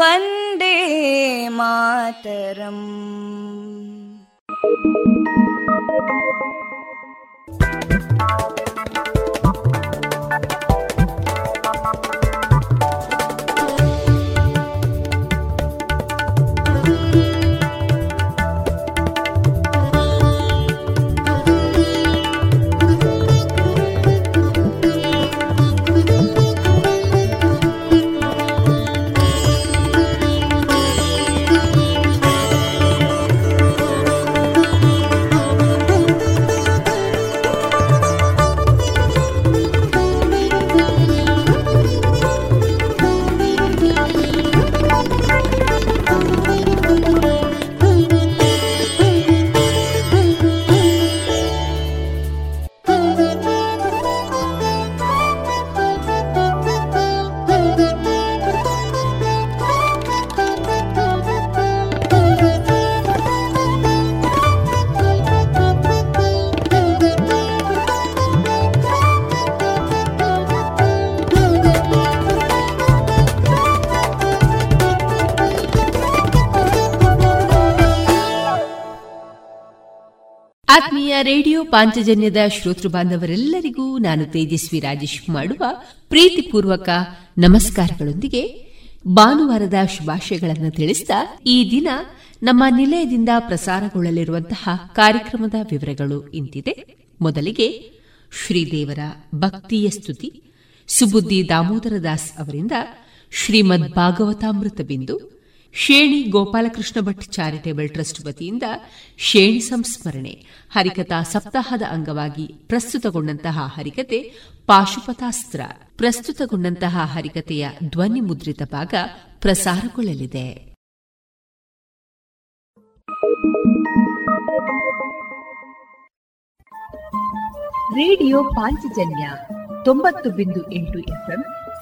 Vande Mataram radio ಪಾಂಚಜನ್ಯದ ಶ್ರೋತೃ ಬಾಂಧವರೆಲ್ಲರಿಗೂ ನಾನು ತೇಜಸ್ವಿ ರಾಜೇಶ್ ಮಾಡುವ ಪ್ರೀತಿಪೂರ್ವಕ ನಮಸ್ಕಾರಗಳೊಂದಿಗೆ ಭಾನುವಾರದ ಶುಭಾಶಯಗಳನ್ನು ತಿಳಿಸಿದ ಈ ದಿನ ನಮ್ಮ ನಿಲಯದಿಂದ ಪ್ರಸಾರಗೊಳ್ಳಲಿರುವಂತಹ ಕಾರ್ಯಕ್ರಮದ ವಿವರಗಳು ಇಂತಿದೆ. ಮೊದಲಿಗೆ ಶ್ರೀದೇವರ ಭಕ್ತಿಯ ಸ್ತುತಿ. ಸುಬುದ್ದಿ ದಾಮೋದರ ದಾಸ್ ಅವರಿಂದ ಶ್ರೀಮದ್ ಭಾಗವತಾಮೃತ ಬಿಂದು. ಶೇಣಿ ಗೋಪಾಲಕೃಷ್ಣ ಭಟ್ ಚಾರಿಟೇಬಲ್ ಟ್ರಸ್ಟ್ ವತಿಯಿಂದ ಶೇಣಿ ಸಂಸ್ಮರಣೆ, ಹರಿಕಥಾ ಸಪ್ತಾಹದ ಅಂಗವಾಗಿ ಪ್ರಸ್ತುತಗೊಂಡಂತಹ ಹರಿಕತೆ ಪಾಶುಪತಾಸ್ತ್ರ ಪ್ರಸ್ತುತಗೊಂಡಂತಹ ಹರಿಕತೆಯ ಧ್ವನಿ ಮುದ್ರಿತ ಭಾಗ ಪ್ರಸಾರಗೊಳ್ಳಲಿದೆ. ರೇಡಿಯೋ ಪಾಂಚಜನ್ಯ ತೊಂಬತ್ತು ಬಿಂದು ಎಂಟು ಎಫ್ಎಂ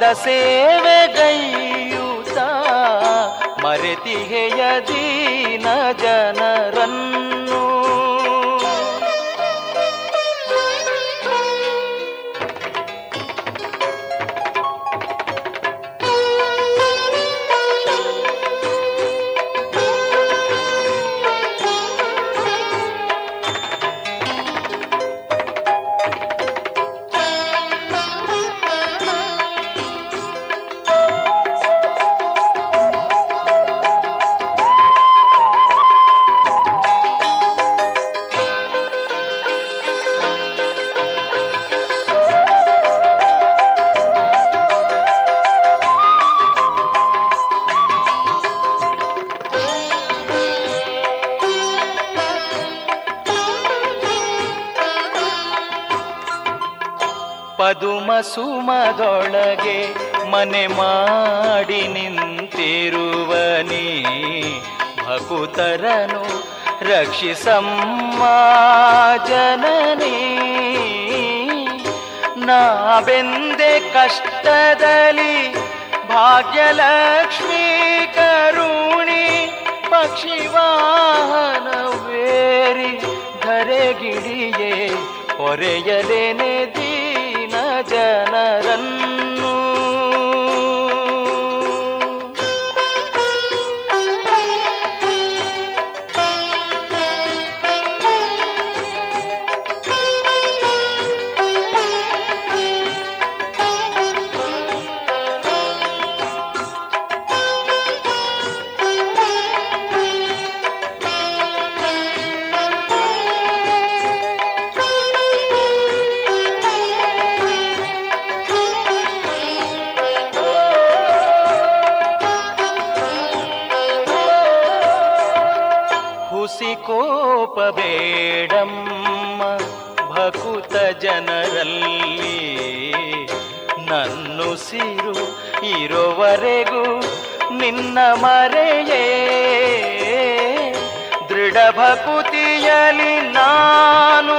ಪದ ಸುಮದೊಳಗೆ ಮನೆ ಮಾಡಿ ನಿಂತಿರುವ ನೀ, ಭಕುತರನು ರಕ್ಷಿಸಮ್ಮ ಜನನಿ. ನಾವೆಂದೆ ಕಷ್ಟದಲ್ಲಿ ಭಾಗ್ಯಲಕ್ಷ್ಮೀ ಕರುಣಿ ಪಕ್ಷಿವಾಹನವೇರಿ ಧರೆಗಿಡಿಯೇ ಹೊರೆಯಲೇನೆ ಜನರನ್ನು ದೃಢ ಭಕುತಿಯಲಿ ನಾನು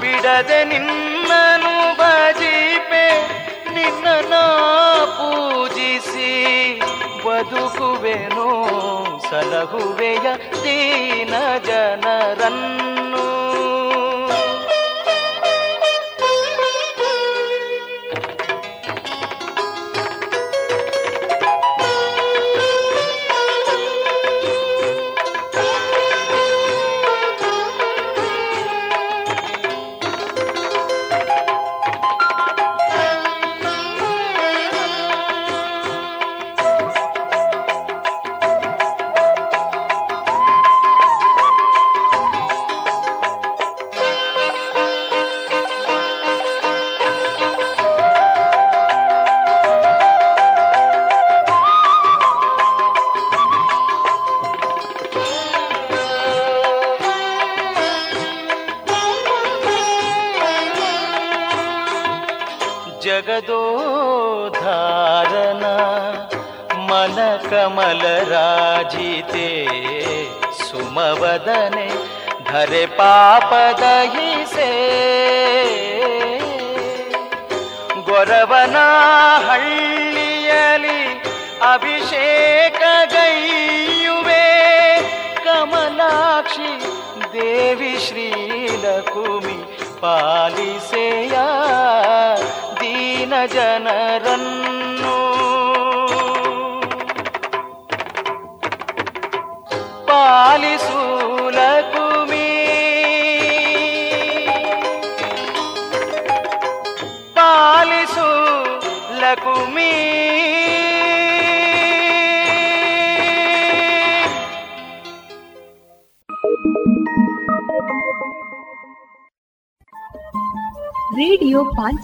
ಬಿಡದೆ ನಿನ್ನನು ಬಜಿಪೆ ನಿನ್ನ ಪೂಜಿಸಿ ಬದುಕುವೆನು ಸಲಹುವೆಯ ದೀನ ಜನರನ್ನು ಅಭಿಷೇಕ ಗೈಯುವೆ. ಕಮಲಾಕ್ಷಿ ದೇವಿ ಶ್ರೀಲಕುಮಿ ಪಾಲಿಸೆಯ ದೀನ ಜನರನ್ನು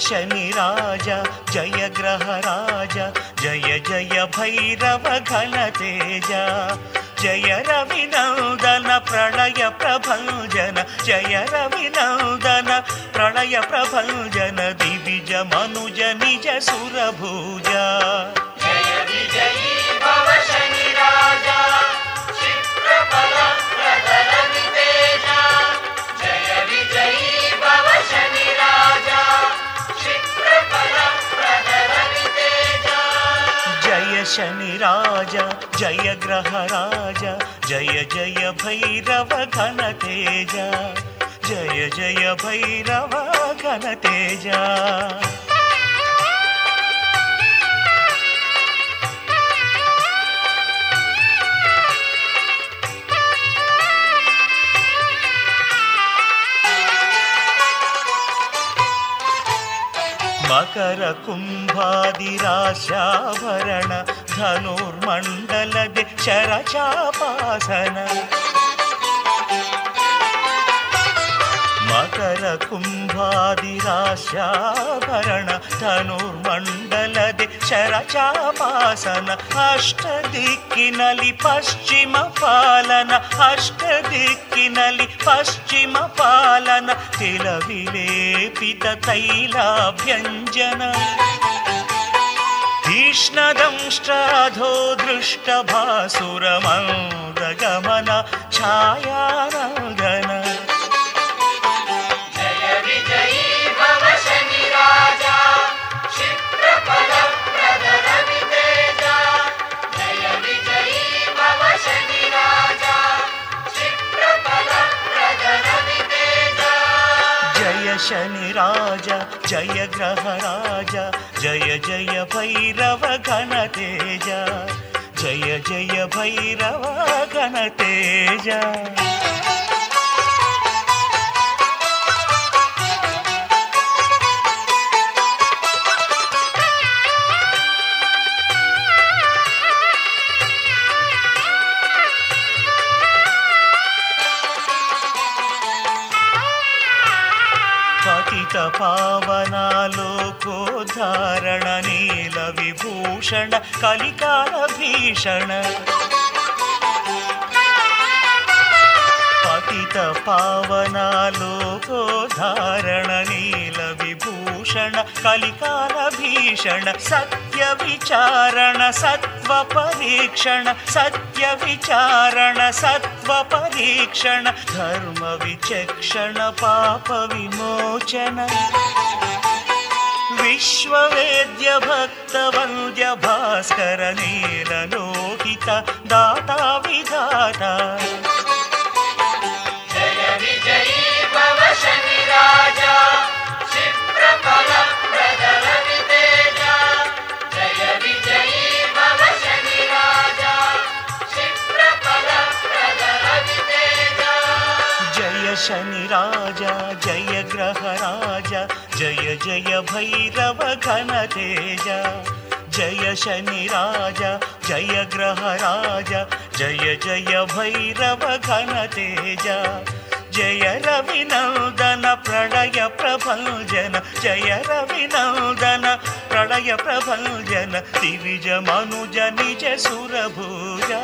जय शनि राजा जय ग्रह राजा जय जय भैरव घन तेज जय रविनन्दन प्रणय प्रभञ्जन जय रविनन्दन प्रणय प्रभञ्जन दिविज मनुज निज सुरभुज शनि राजा, जय ग्रह राजा, जय जय भैरव घन तेज जय जय भैरव घन तेज मकर कुंभादिराशाभरण ಧನುರ್ಮಂಡಲದೆ ಶರಚಾಪಾಸನ. ಮಕರ ಕುಂಭಾದಿರಾಶಾಭರಣ ಧನುರ್ಮಂಡಲದೆ ಶರಚಾಪಾಸನ. ಅಷ್ಟ ದಿಕ್ಕಿನಲ್ಲಿ ಪಶ್ಚಿಮ ಪಾಲನ, ಅಷ್ಟ ದಿಕ್ಕಿನಲ್ಲಿ ಪಶ್ಚಿಮ ಪಾಲನ. ತಿಲವಿಲೇಪಿತ ತೈಲಾಭ್ಯಂಜನ. कृष्णदंष्टाधो दृष्टभासुरमगमनछायाम शनि राजा, जय ग्रह राजा, जय जय भैरव घन तेज जय जय भैरव घन तेज అమృత పావనాలోకోధారణ నీల విభూషణ కలికాల భీషణ పతిత పావనాలోకోధారణ నీల लोकोद्धारण नील विभूषण कलिकाल भीषण सत्य विचारण सत्व परीक्षण सत्य विचारण सत्व परीक्षण धर्म विचक्षण पाप विमोचन विश्ववेद्य भक्त वन्द्य भास्कर नीललोहित दाता विधाता शनि राजा, जय ग्रह राजा, जय जय भैरव घन तेज। जय शनि राजा, जय ग्रह राजा, जय जय भैरव घन तेज। जय रविनन्दन प्रलय प्रभञ्जन जय रविनन्दन प्रलय प्रभञ्जन दिविज मनुज निज सुरभुजा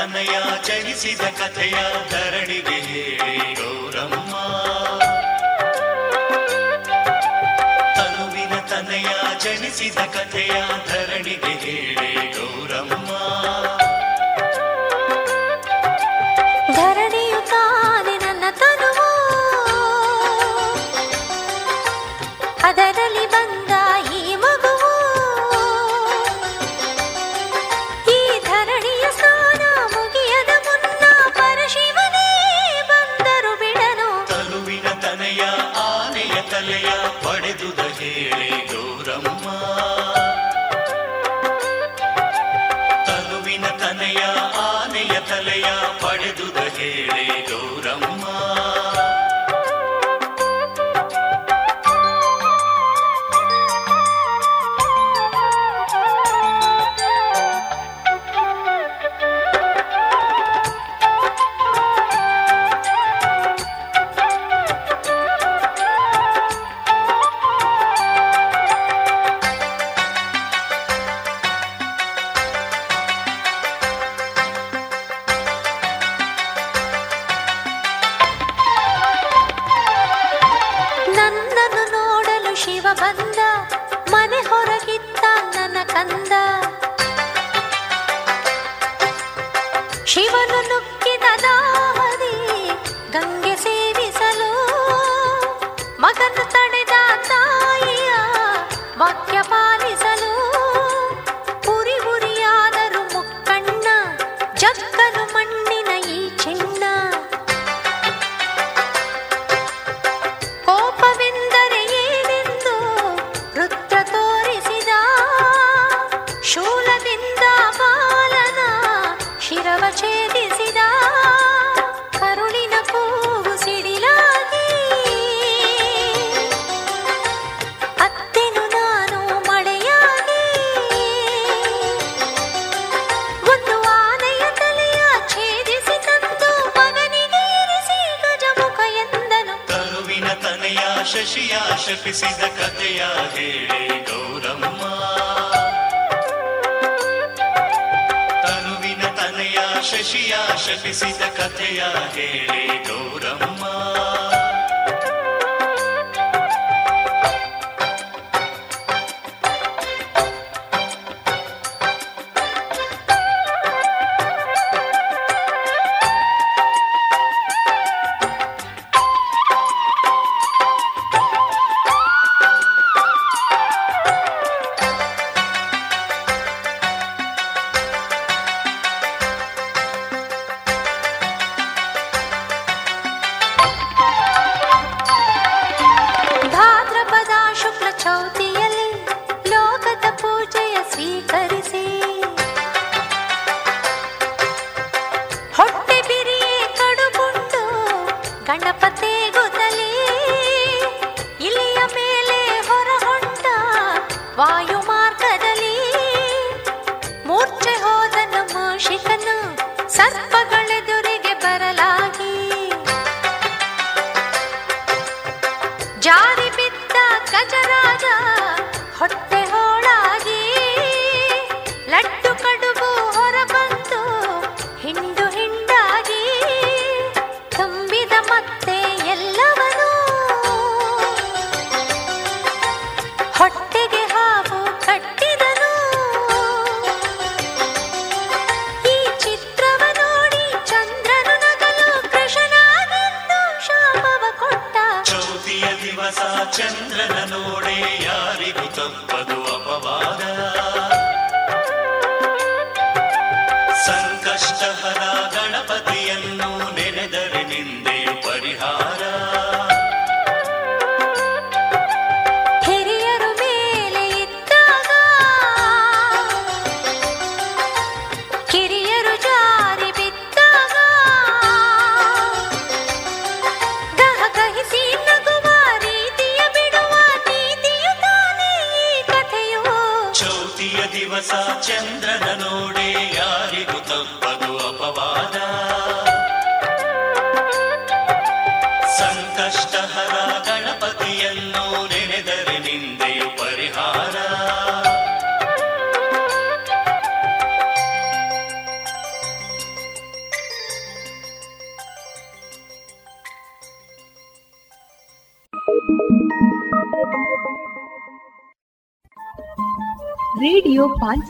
ತನಯ ಜನಿಸಿದ ಕಥೆಯ ಧರಣಿಗೆ ಹೇಳಿ ಗೌರಮ್ಮ. ತನುವಿನ ತನಯ ಜನಿಸಿದ ಕಥೆಯ ಧರಣಿಗೆ ಹೇಳಿ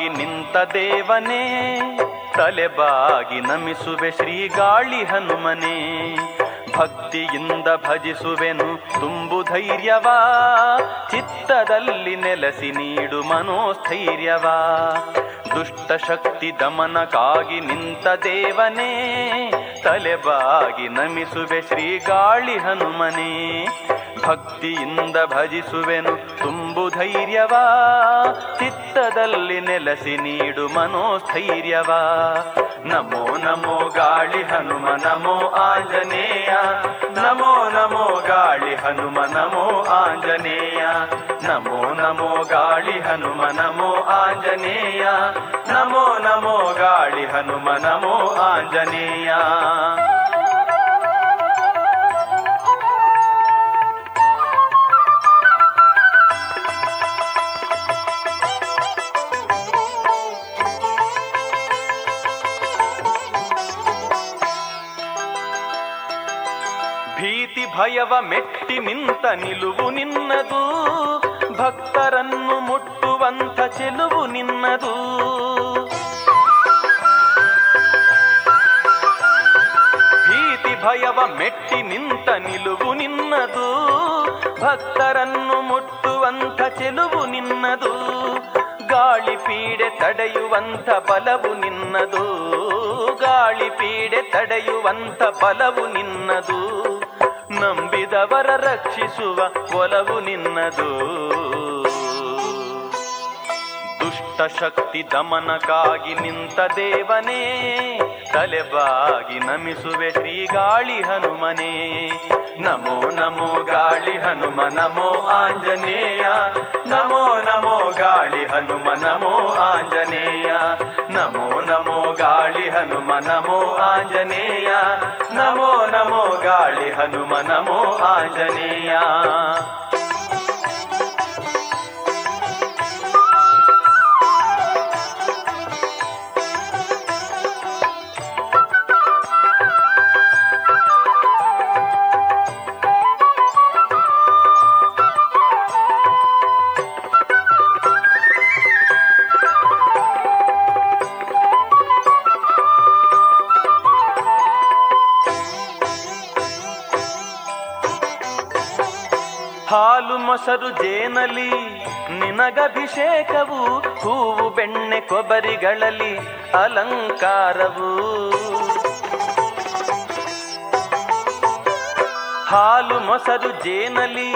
ದಮನಕ್ಕಾಗಿ ನಿಂತ ದೇವನೇ ತಲೆಬಾಗಿ ನಮಿಸುವೆ ಶ್ರೀ ಗಾಳಿ ಹನುಮನೆ. ಭಕ್ತಿಯಿಂದ ಭಜಿಸುವೆನು ತುಂಬು ಧೈರ್ಯವಾ, ಚಿತ್ತದಲ್ಲಿ ನೆಲೆಸಿ ನೀಡು ಮನೋಸ್ಥೈರ್ಯವಾ. ದುಷ್ಟಶಕ್ತಿ ದಮನಕ್ಕಾಗಿ ನಿಂತ ದೇವನೇ ತಲೆಬಾಗಿ ನಮಿಸುವೆ ಶ್ರೀ ಗಾಳಿ ಹನುಮನೆ. ಭಕ್ತಿಯಿಂದ ಭಜಿಸುವೆನು. ತುಂಬು ಧೈರ್ಯವಾ, ಚಿತ್ತದಲ್ಲಿ ನೆಲೆಸಿ ನೀಡು ಮನೋಸ್ಥೈರ್ಯವಾ. ನಮೋ ನಮೋ ಗಾಳಿ ಹನುಮ, ನಮೋ ಆಂಜನೇಯ. ನಮೋ ನಮೋ ಗಾಳಿ ಹನುಮ, ನಮೋ ಆಂಜನೇಯ. ನಮೋ ನಮೋ ಗಾಳಿ ಹನುಮ, ನಮೋ ಆಂಜನೇಯ. ನಮೋ ನಮೋ ಗಾಳಿ ಹನುಮ, ನಮೋ ಆಂಜನೇಯ. ಭಯವ ಮೆಟ್ಟಿ ನಿಂತ ನಿಲುವು ನಿನ್ನದು ಭಕ್ತರನ್ನು ಮುಟ್ಟುವಂಥ ಚೆಲುವು ನಿನ್ನದು ಭೀತಿ ಭಯವ ಮೆಟ್ಟಿ ನಿಂತ ನಿಲುವು ನಿನ್ನದು ಭಕ್ತರನ್ನು ಮುಟ್ಟುವಂಥ ಚೆಲುವು ನಿನ್ನದು ಗಾಳಿ ಪೀಡೆ ತಡೆಯುವಂಥ ಬಲವು ನಿನ್ನದು ಗಾಳಿ ಪೀಡೆ ತಡೆಯುವಂಥ ಬಲವು ನಿನ್ನದು ನಂಬಿದವರ ರಕ್ಷಿಸುವ ಒಲವು ನಿನ್ನದು. ದುಷ್ಟಶಕ್ತಿ ದಮನಕ್ಕಾಗಿ ನಿಂತ ದೇವನೇ, ತಲೆಬಾಗಿ ನಮಿಸುವೆ ಶ್ರೀ ಗಾಳಿ ಹನುಮನೇ. ನಮೋ ನಮೋ ಗಾಳಿ ಹನುಮ, ನಮೋ ಆಂಜನೇಯ. ನಮೋ ನಮೋ ಗಾಳಿ ಹನುಮ, ನಮೋ ಆಂಜನೇಯ. ನಮೋ ನಮೋ ಹನುಮ ನಮೋ ಆಂಜನೇಯ. ನಮೋ ನಮೋ ಗಾಳಿ ಹನುಮ ನಮೋ ಆಂಜನೇಯ. ಹಾಲು ಮೊಸರು ಜೇನಲಿ, ನಿನಗಭಿಷೇಕವು, ಹೂವು ಬೆಣ್ಣೆ ಕೊಬರಿಗಳಲ್ಲಿ ಅಲಂಕಾರವು. ಹಾಲು ಮೊಸರು ಜೇನಲಿ,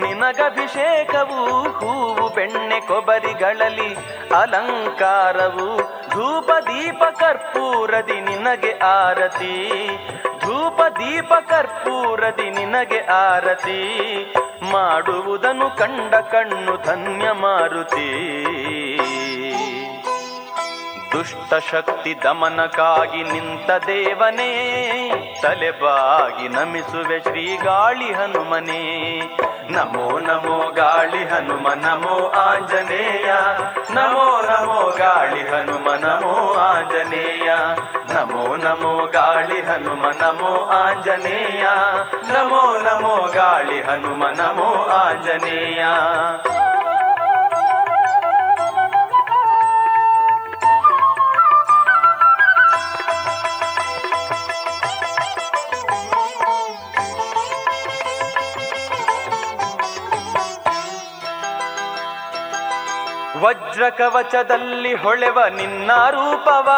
ನಿನಗಭಿಷೇಕವು, ಹೂವು ಬೆಣ್ಣೆ ಕೊಬರಿಗಳಲ್ಲಿ ಅಲಂಕಾರವು. ಧೂಪ ದೀಪ ಕರ್ಪೂರದಿ ನಿನಗೆ ಆರತಿ ಧೂಪ ದೀಪ ಕರ್ಪೂರದಿ ನಿನಗೆ ಆರತಿ. ಮಾಡುವುದನ್ನು ಕಂಡ ಕಣ್ಣು ಧನ್ಯ ಮಾರುತಿ. ದುಷ್ಟ ಶಕ್ತಿ ದಮನಕ್ಕಾಗಿ ನಿಂತ ದೇವನೇ ತಲೆಬಾಗಿ ನಮಿಸುವೆ ಶ್ರೀ ಗಾಳಿ ಹನುಮನೇ. ನಮೋ ನಮೋ ಗಾಳಿ ಹನುಮ, ನಮೋ ಆಂಜನೇಯ. ನಮೋ ನಮೋ ಗಾಳಿ ಹನುಮ, ನಮೋ ಆಂಜನೇಯ. ನಮೋ ನಮೋ ಗಾಳಿ ಹನುಮ, ನಮೋ ಆಂಜನೇಯ. ನಮೋ ನಮೋ ಗಾಳಿ ಹನುಮ, ನಮೋ ಆಂಜನೇಯ. ವಜ್ರ ಕವಚದಲ್ಲಿ ಹೊಳೆವ ನಿನ್ನ ರೂಪವ,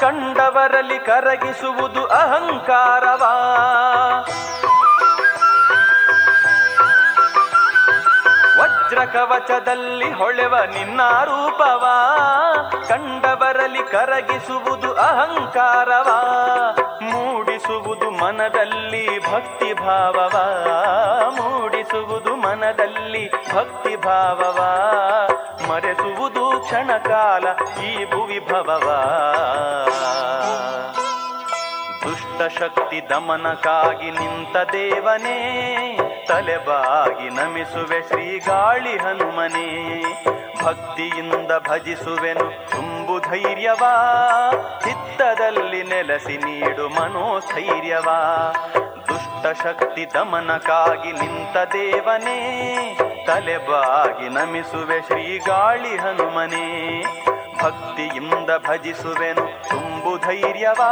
ಕಂಡವರಲ್ಲಿ ಕರಗಿಸುವುದು ಅಹಂಕಾರವ. ವಜ್ರ ಕವಚದಲ್ಲಿ ಹೊಳೆವ ನಿನ್ನ ರೂಪವ, ಕಂಡವರಲ್ಲಿ ಕರಗಿಸುವುದು ಅಹಂಕಾರವ. ಮೂಡಿಸುವುದು ಮನದಲ್ಲಿ ಭಕ್ತಿ ಭಾವವ ಮೂಡಿಸುವುದು ಮನದಲ್ಲಿ ಭಕ್ತಿ ಭಾವವ ಮರೆಸುವುದು ಕ್ಷಣಕಾಲ ಈ ಭುವಿ ಭವವ ದುಷ್ಟ ಶಕ್ತಿ ದಮನಕ್ಕಾಗಿ ನಿಂತ ದೇವನೇ, ತಲೆಬಾಗಿ ನಮಿಸುವೆ ಶ್ರೀ ಗಾಳಿ ಹನುಮನೇ. ಭಕ್ತಿಯಿಂದ ಭಜಿಸುವೆನು ತುಂಬು ಧೈರ್ಯವಾ ಚಿತ್ತದಲ್ಲಿ ನೆಲೆಸಿ ನೀಡು ಮನೋಸ್ಥೈರ್ಯವಾ. ಶಕ್ತಿ ದಮನಕ್ಕಾಗಿ ನಿಂತ ದೇವನೇ, ತಲೆಬಾಗಿ ನಮಿಸುವೆ ಶ್ರೀ ಗಾಳಿ ಹನುಮನೇ. ಭಕ್ತಿಯಿಂದ ಭಜಿಸುವೆನು ತುಂಬು ಧೈರ್ಯವಾ,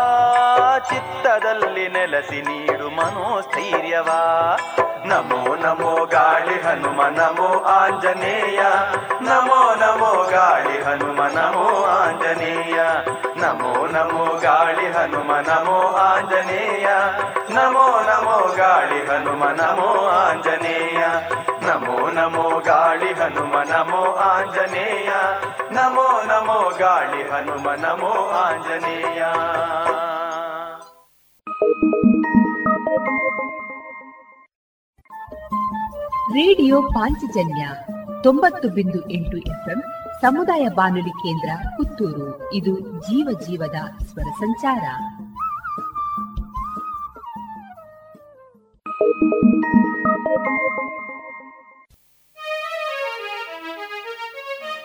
ಚಿತ್ತದಲ್ಲಿ ನೆಲೆಸಿ ನೀಡು ಮನೋಸ್ಥೈರ್ಯವಾ. ನಮೋ ನಮೋ ಗಾಳಿ ಹನುಮ, ನಮೋ ಆಂಜನೇಯ. ನಮೋ ನಮೋ ಗಾಳಿ ಹನುಮ, ನಮೋ ಆಂಜನೇಯ. ನಮೋ ನಮೋ ಗಾಳಿ ಹನುಮ, ನಮೋ ಆಂಜನೇಯ. ನಮೋ ನಮೋ ಗಾಳಿ ಹನುಮ, ನಮೋ ಆಂಜನೇಯ. ನಮೋ ನಮೋ ಗಾಳಿ ಹನುಮ, ನಮೋ ಆಂಜನೇಯ. ನಮೋ ನಮೋ ಗಾಳಿ ಹನುಮ, ನಮೋ ಆಂಜನೇಯ. ರೇಡಿಯೋ ಪಾಂಚಜನ್ಯ ತೊಂಬತ್ತು ಬಿಂದು ಎಂಟು ಎಫ್ಎಂ ಸಮುದಾಯ ಬಾನುಲಿ ಕೇಂದ್ರ ಪುತ್ತೂರು. ಇದು ಜೀವ ಜೀವದ ಸ್ವರ ಸಂಚಾರ.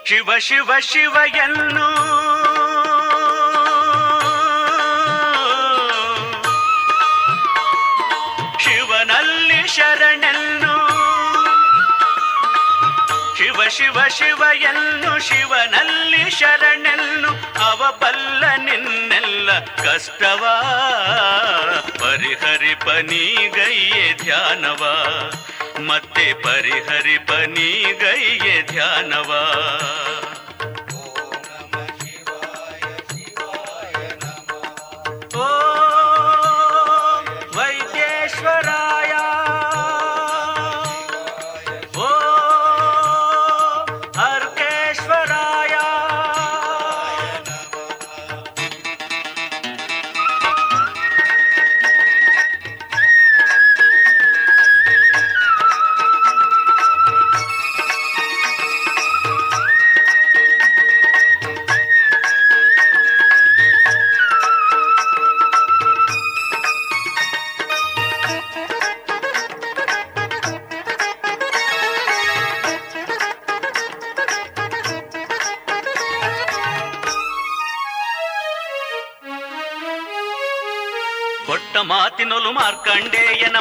ಶಿವ ಶಿವ ಶಿವ ಎನ್ನು ಶಿವನಲ್ಲಿ ಶರಣೆನ್ನು ಶಿವ ಶಿವ ಶಿವ ಎನ್ನು ಶಿವನಲ್ಲಿ ಶರಣೆನ್ನು ಅವ ಬಲ್ಲ ಕಷ್ಟವ? ಪರಿಹರಿಪ ನೀಗೈಯೆ ಧ್ಯಾನವ? ಮತ್ತೆ ಪರಿಹರಿಪ ನೀಗೈಯೆ ಧ್ಯಾನವ?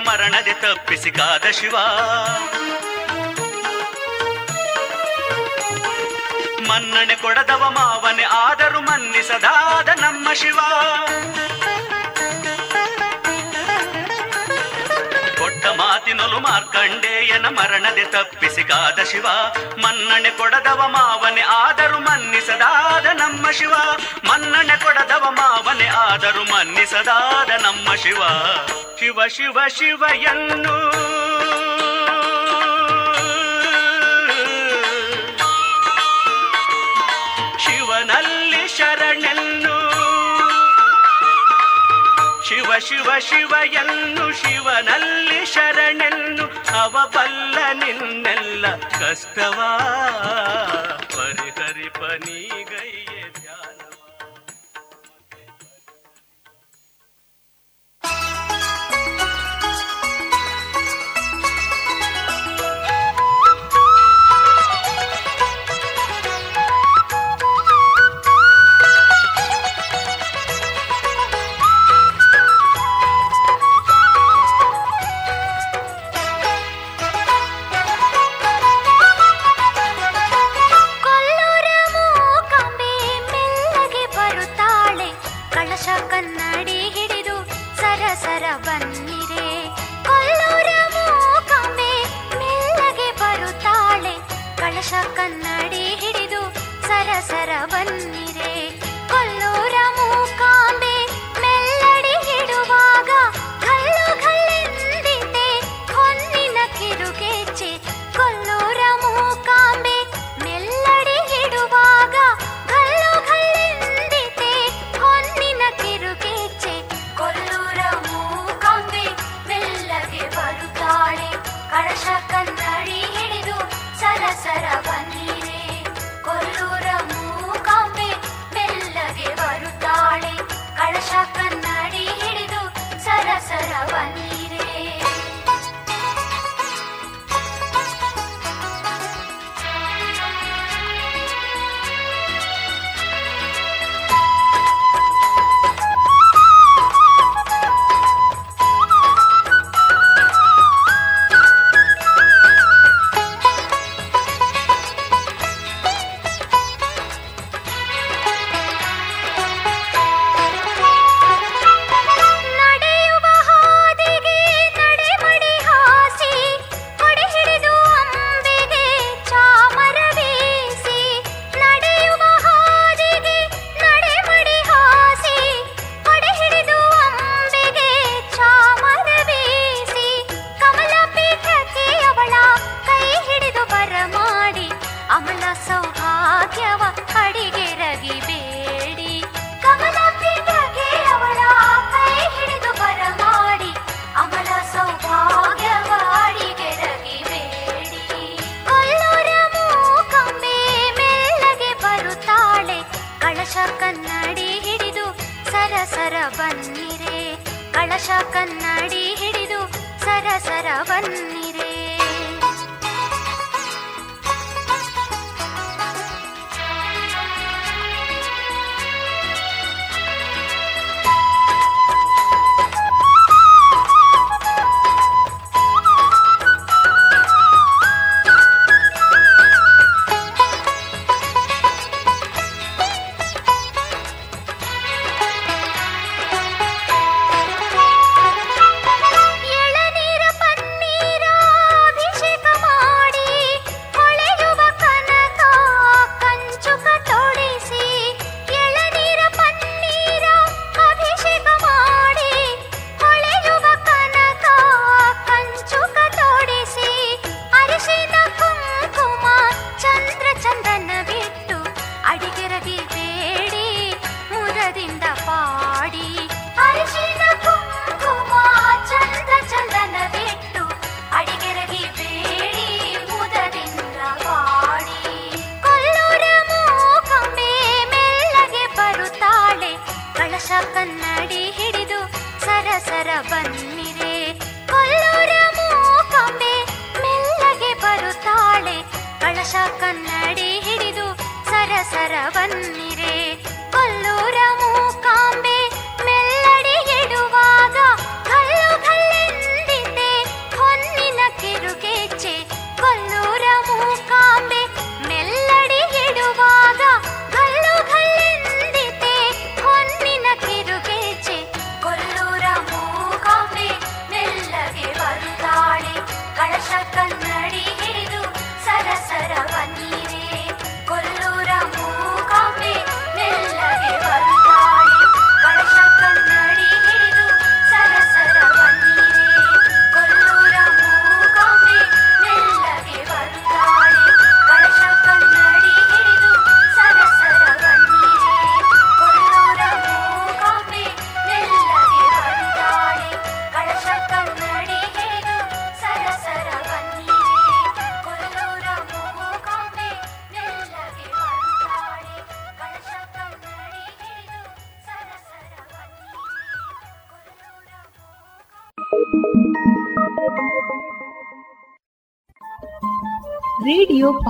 ಮರಣದೆ ತಪ್ಪಿಸಿ ಕಾದ ಶಿವ. ಮನ್ನಣೆ ಕೊಡದವ ಮಾವನೆ, ಆದರೂ ಮನ್ನಿಸದಾದ ನಮ್ಮ ಶಿವ. ಕೊಟ್ಟ ಮಾತಿನಲು ಮಾರ್ಕಂಡೇಯನ ಮರಣದೆ ತಪ್ಪಿಸಿ ಕಾದ ಶಿವ. ಮನ್ನಣೆ ಕೊಡದವ ಮಾವನೆ, ಆದರೂ ಮನ್ನಿಸದಾದ ನಮ್ಮ ಶಿವ. ಮನ್ನಣೆ ಕೊಡದವ ಮಾವನೆ, ಆದರೂ ಮನ್ನಿಸದಾದ ನಮ್ಮ ಶಿವ. ಶಿವ ಶಿವ ಶಿವಯನ್ನು. ಶಿವನಲ್ಲಿ ಶರಣೆನ್ನು. ಶಿವ ಶಿವ ಶಿವಯನ್ನು ಶಿವನಲ್ಲಿ ಶರಣೆನ್ನು. ಅವಬಲ್ಲ ನಿನ್ನೆಲ್ಲ ಕಷ್ಟವಾ.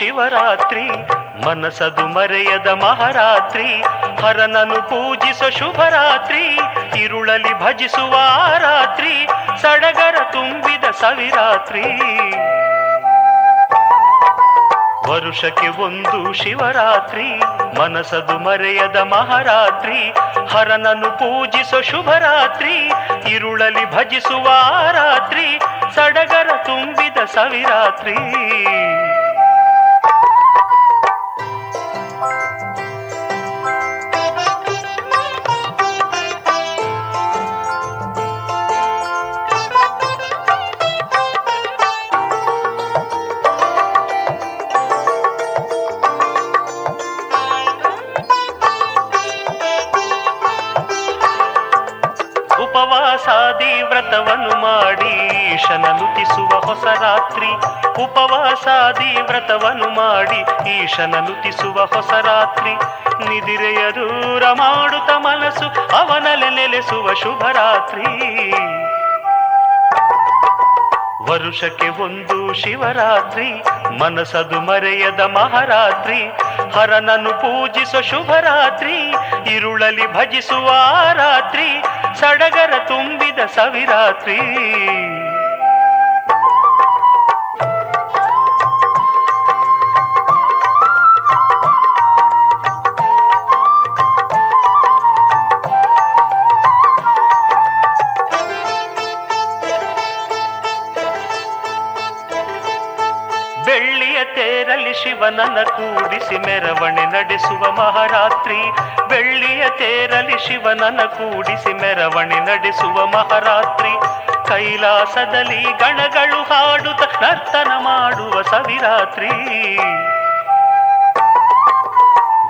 ಶಿವರಾತ್ರಿ, ಮನಸದು ಮರೆಯದ ಮಹಾರಾತ್ರಿ, ಹರನನು ಪೂಜಿಸ ಶುಭರಾತ್ರಿ, ಇರುಳಲಿ ಭಜಿಸುವ ರಾತ್ರಿ ಸಡಗರ ತುಂಬಿದ ಸವಿರಾತ್ರಿ. ವರುಷಕ್ಕೆ ಒಂದು ಶಿವರಾತ್ರಿ, ಮನಸದು ಮರೆಯದ ಮಹಾರಾತ್ರಿ, ಹರನನು ಪೂಜಿಸ ಶುಭರಾತ್ರಿ, ಇರುಳಲಿ ಭಜಿಸುವ ರಾತ್ರಿ ಸಡಗರ ತುಂಬಿದ ಸವಿರಾತ್ರಿ. ವ್ರತವನ್ನು ಮಾಡಿ ಈಶನನು ತಿಸುವ ಹೊಸ ರಾತ್ರಿ. ನಿದಿರೆಯ ದೂರ ಮಾಡುತ್ತ ಮನಸ್ಸು ಅವನಲ್ಲಿ ನೆಲೆಸುವ ಶುಭರಾತ್ರಿ. ವರುಷಕ್ಕೆ ಒಂದು ಶಿವರಾತ್ರಿ, ಮನಸದು ಮರೆಯದ ಮಹಾರಾತ್ರಿ. ಹರನನ್ನು ಪೂಜಿಸೋ ಶುಭರಾತ್ರಿ, ಇರುಳಲಿ ಭಜಿಸುವ ರಾತ್ರಿ. ಸಡಗರ ತುಂಬಿದ ಸವಿರಾತ್ರಿ. ಶಿವನನ್ನ ಕೂಡಿಸಿ ಮೆರವಣೆ ನಡೆಸುವ ಮಹಾರಾತ್ರಿ. ಬೆಳ್ಳಿಯ ತೇರಲಿ ಶಿವನನ ಕೂಡಿಸಿ ಮೆರವಣೆ ನಡೆಸುವ ಮಹಾರಾತ್ರಿ. ಕೈಲಾಸದಲ್ಲಿ ಗಣಗಳು ಹಾಡುತ್ತ ನರ್ತನ ಮಾಡುವ ಸವಿರಾತ್ರಿ.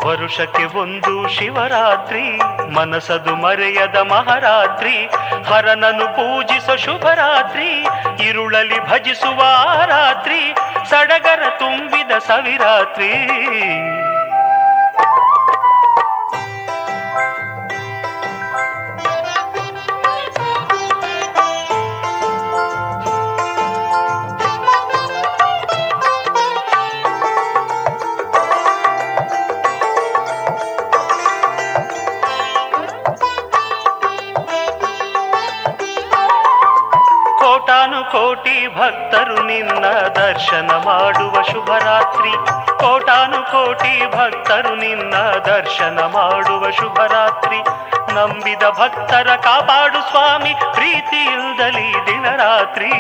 ವರುಷಕ್ಕೆ ಒಂದು ಶಿವರಾತ್ರಿ, ಮನಸದು ಮರೆಯದ ಮಹಾರಾತ್ರಿ, ಹರನನು ಪೂಜಿಸೋ ಶುಭರಾತ್ರಿ, ಇರುಳಲಿ ಭಜಿಸುವ ರಾತ್ರಿ, ಸಡಗರ ತುಂಬಿದ ಸವಿರಾತ್ರಿ. ಕೋಟಿ ಭಕ್ತರು ನಿನ್ನ ದರ್ಶನ ಮಾಡುವ ಶುಭರಾತ್ರಿ. ಕೋಟಾನು ಕೋಟಿ ಭಕ್ತರು ನಿನ್ನ ದರ್ಶನ ಮಾಡುವ ಶುಭರಾತ್ರಿ. ನಂಬಿದ ಭಕ್ತರ ಕಾಪಾಡು ಸ್ವಾಮಿ ಪ್ರೀತಿಯಿಂದಲೇ ದಿನರಾತ್ರಿ.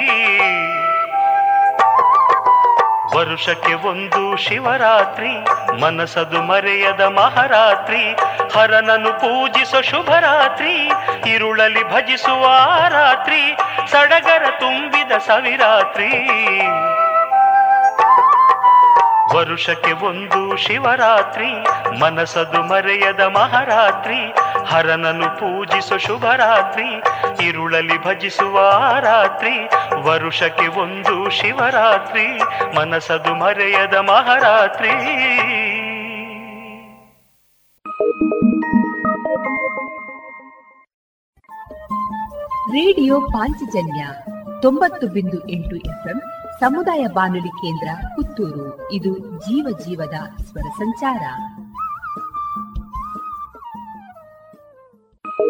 ವರುಷಕ್ಕೆ ಒಂದು ಶಿವರಾತ್ರಿ, ಮನಸದು ಮರೆಯದ ಮಹಾರಾತ್ರಿ ಹರನನು ಪೂಜಿಸೋ ಶುಭರಾತ್ರಿ, ಇರುಳಲಿ ಭಜಿಸುವ ರಾತ್ರಿ ಸಡಗರ ತುಂಬಿದ ಸವಿರಾತ್ರಿ. ವರುಷಕ್ಕೆ ಒಂದು ಶಿವರಾತ್ರಿ, ಮನಸದು ಮರೆಯದ ಮಹಾರಾತ್ರಿ ಹರನನು ಪೂಜಿಸು ಶುಭರಾತ್ರಿ, ಇರುಳಲಿ ಭಜಿಸುವ ರಾತ್ರಿ ವರುಷಕ್ಕೆ ಒಂದು ಶಿವರಾತ್ರಿ, ಮನಸದು ಮರೆಯದ ಮಹಾರಾತ್ರಿ. ರೇಡಿಯೋ ಪಾಂಚಜನ್ಯ ತೊಂಬತ್ತು ಬಿಂದು ಎಂಟು ಎಫ್ಎಂ, ಸಮುದಾಯ ಬಾನುಲಿ ಕೇಂದ್ರ ಪುತ್ತೂರು. ಇದು ಜೀವ ಜೀವದ ಸ್ವರ ಸಂಚಾರ.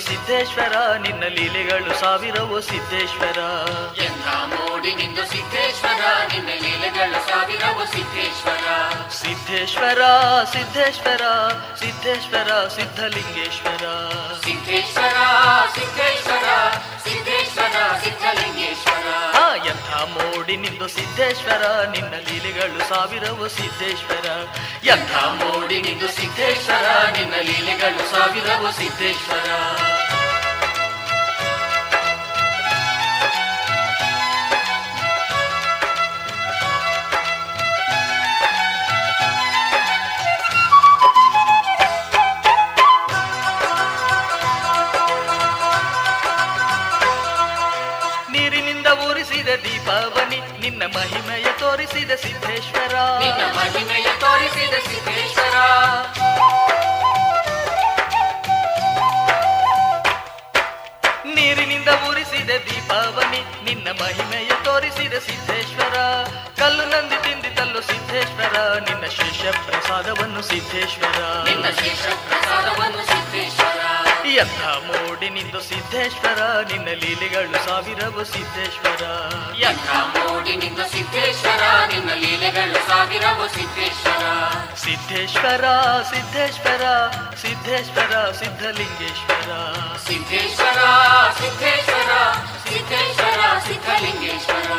ಸಿದ್ದೇಶ್ವರ ನಿನ್ನ ಲೀಲೆಗಳು ಸಾವಿರವು ಸಿದ್ದೇಶ್ವರ. ಎಂಥ ಮೋಡಿ ನಿಂದು ಸಿದ್ದೇಶ್ವರ ನಿನ್ನ ಲೀಲೆಗಳು ಸಾವಿರವು ಸಿದ್ದೇಶ್ವರ. ಸಿದ್ದೇಶ್ವರ ಸಿದ್ದೇಶ್ವರ ಸಿದ್ದೇಶ್ವರ ಸಿದ್ಧಲಿಂಗೇಶ್ವರ. ಸಿದ್ದೇಶ್ವರ ಸಿದ್ದೇಶ್ವರ ಸಿದ್ದೇಶ್ವರ ಸಿದ್ಧಲಿಂಗೇಶ್ವರ. ಎಂಥ ಮೋಡಿ ನಿಂದು ಸಿದ್ದೇಶ್ವರ ನಿನ್ನ ಲೀಲೆಗಳು ಸಾವಿರವು ಸಿದ್ದೇಶ್ವರ. ಎಂಥ ಮೋಡಿ ನಿಂದು ಸಿದ್ದೇಶ್ವರ ನಿನ್ನ ಲೀಲೆಗಳು ಸಾವಿರವು ಸಿದ್ದೇಶ್ವರ. ದೀಪಾವಳಿ ನಿನ್ನ ಮಹಿಮೆಯ ತೋರಿಸಿದ ಸಿದ್ದೇಶ್ವರ. ನಿನ್ನ ಮಹಿಮೆಯ ತೋರಿಸಿದ ಸಿದ್ದೇಶ್ವರ. ನೀರಿನಿಂದ ಉರಿಸಿದ ದೀಪಾವನಿ ನಿನ್ನ ಮಹಿಮೆಯ ತೋರಿಸಿದ ಸಿದ್ದೇಶ್ವರ. ಕಲ್ಲು ನಂದಿ ತಿಂದಿತಲ್ಲು ಸಿದ್ದೇಶ್ವರ ನಿನ್ನ ಶೇಷ ಪ್ರಸಾದವನ್ನು ಸಿದ್ದೇಶ್ವರ. ನಿನ್ನ ಶೇಷ ಪ್ರಸಾದವನ್ನು ಸಿದ್ದೇಶ್ವರ. ಎಂಥ ಮೋಡಿ ನಿಂದು ಸಿದ್ದೇಶ್ವರ? ನಿನ್ನ ಲೀಲೆಗಳು ಸಾವಿರವು ಸಿದ್ದೇಶ್ವರ. ಎಂಥ ಮೋಡಿ ನಿಂದು ಸಿದ್ದೇಶ್ವರ? ನಿನ್ನ ಲೀಲೆಗಳು ಸಾವಿರವು ಸಿದ್ದೇಶ್ವರ. ಸಿದ್ದೇಶ್ವರ ಸಿದ್ದೇಶ್ವರ ಸಿದ್ದೇಶ್ವರ ಸಿದ್ಧಲಿಂಗೇಶ್ವರ. ಸಿದ್ದೇಶ್ವರ ಸಿದ್ದೇಶ್ವರ ಸಿದ್ದೇಶ್ವರ ಸಿದ್ಧಲಿಂಗೇಶ್ವರ.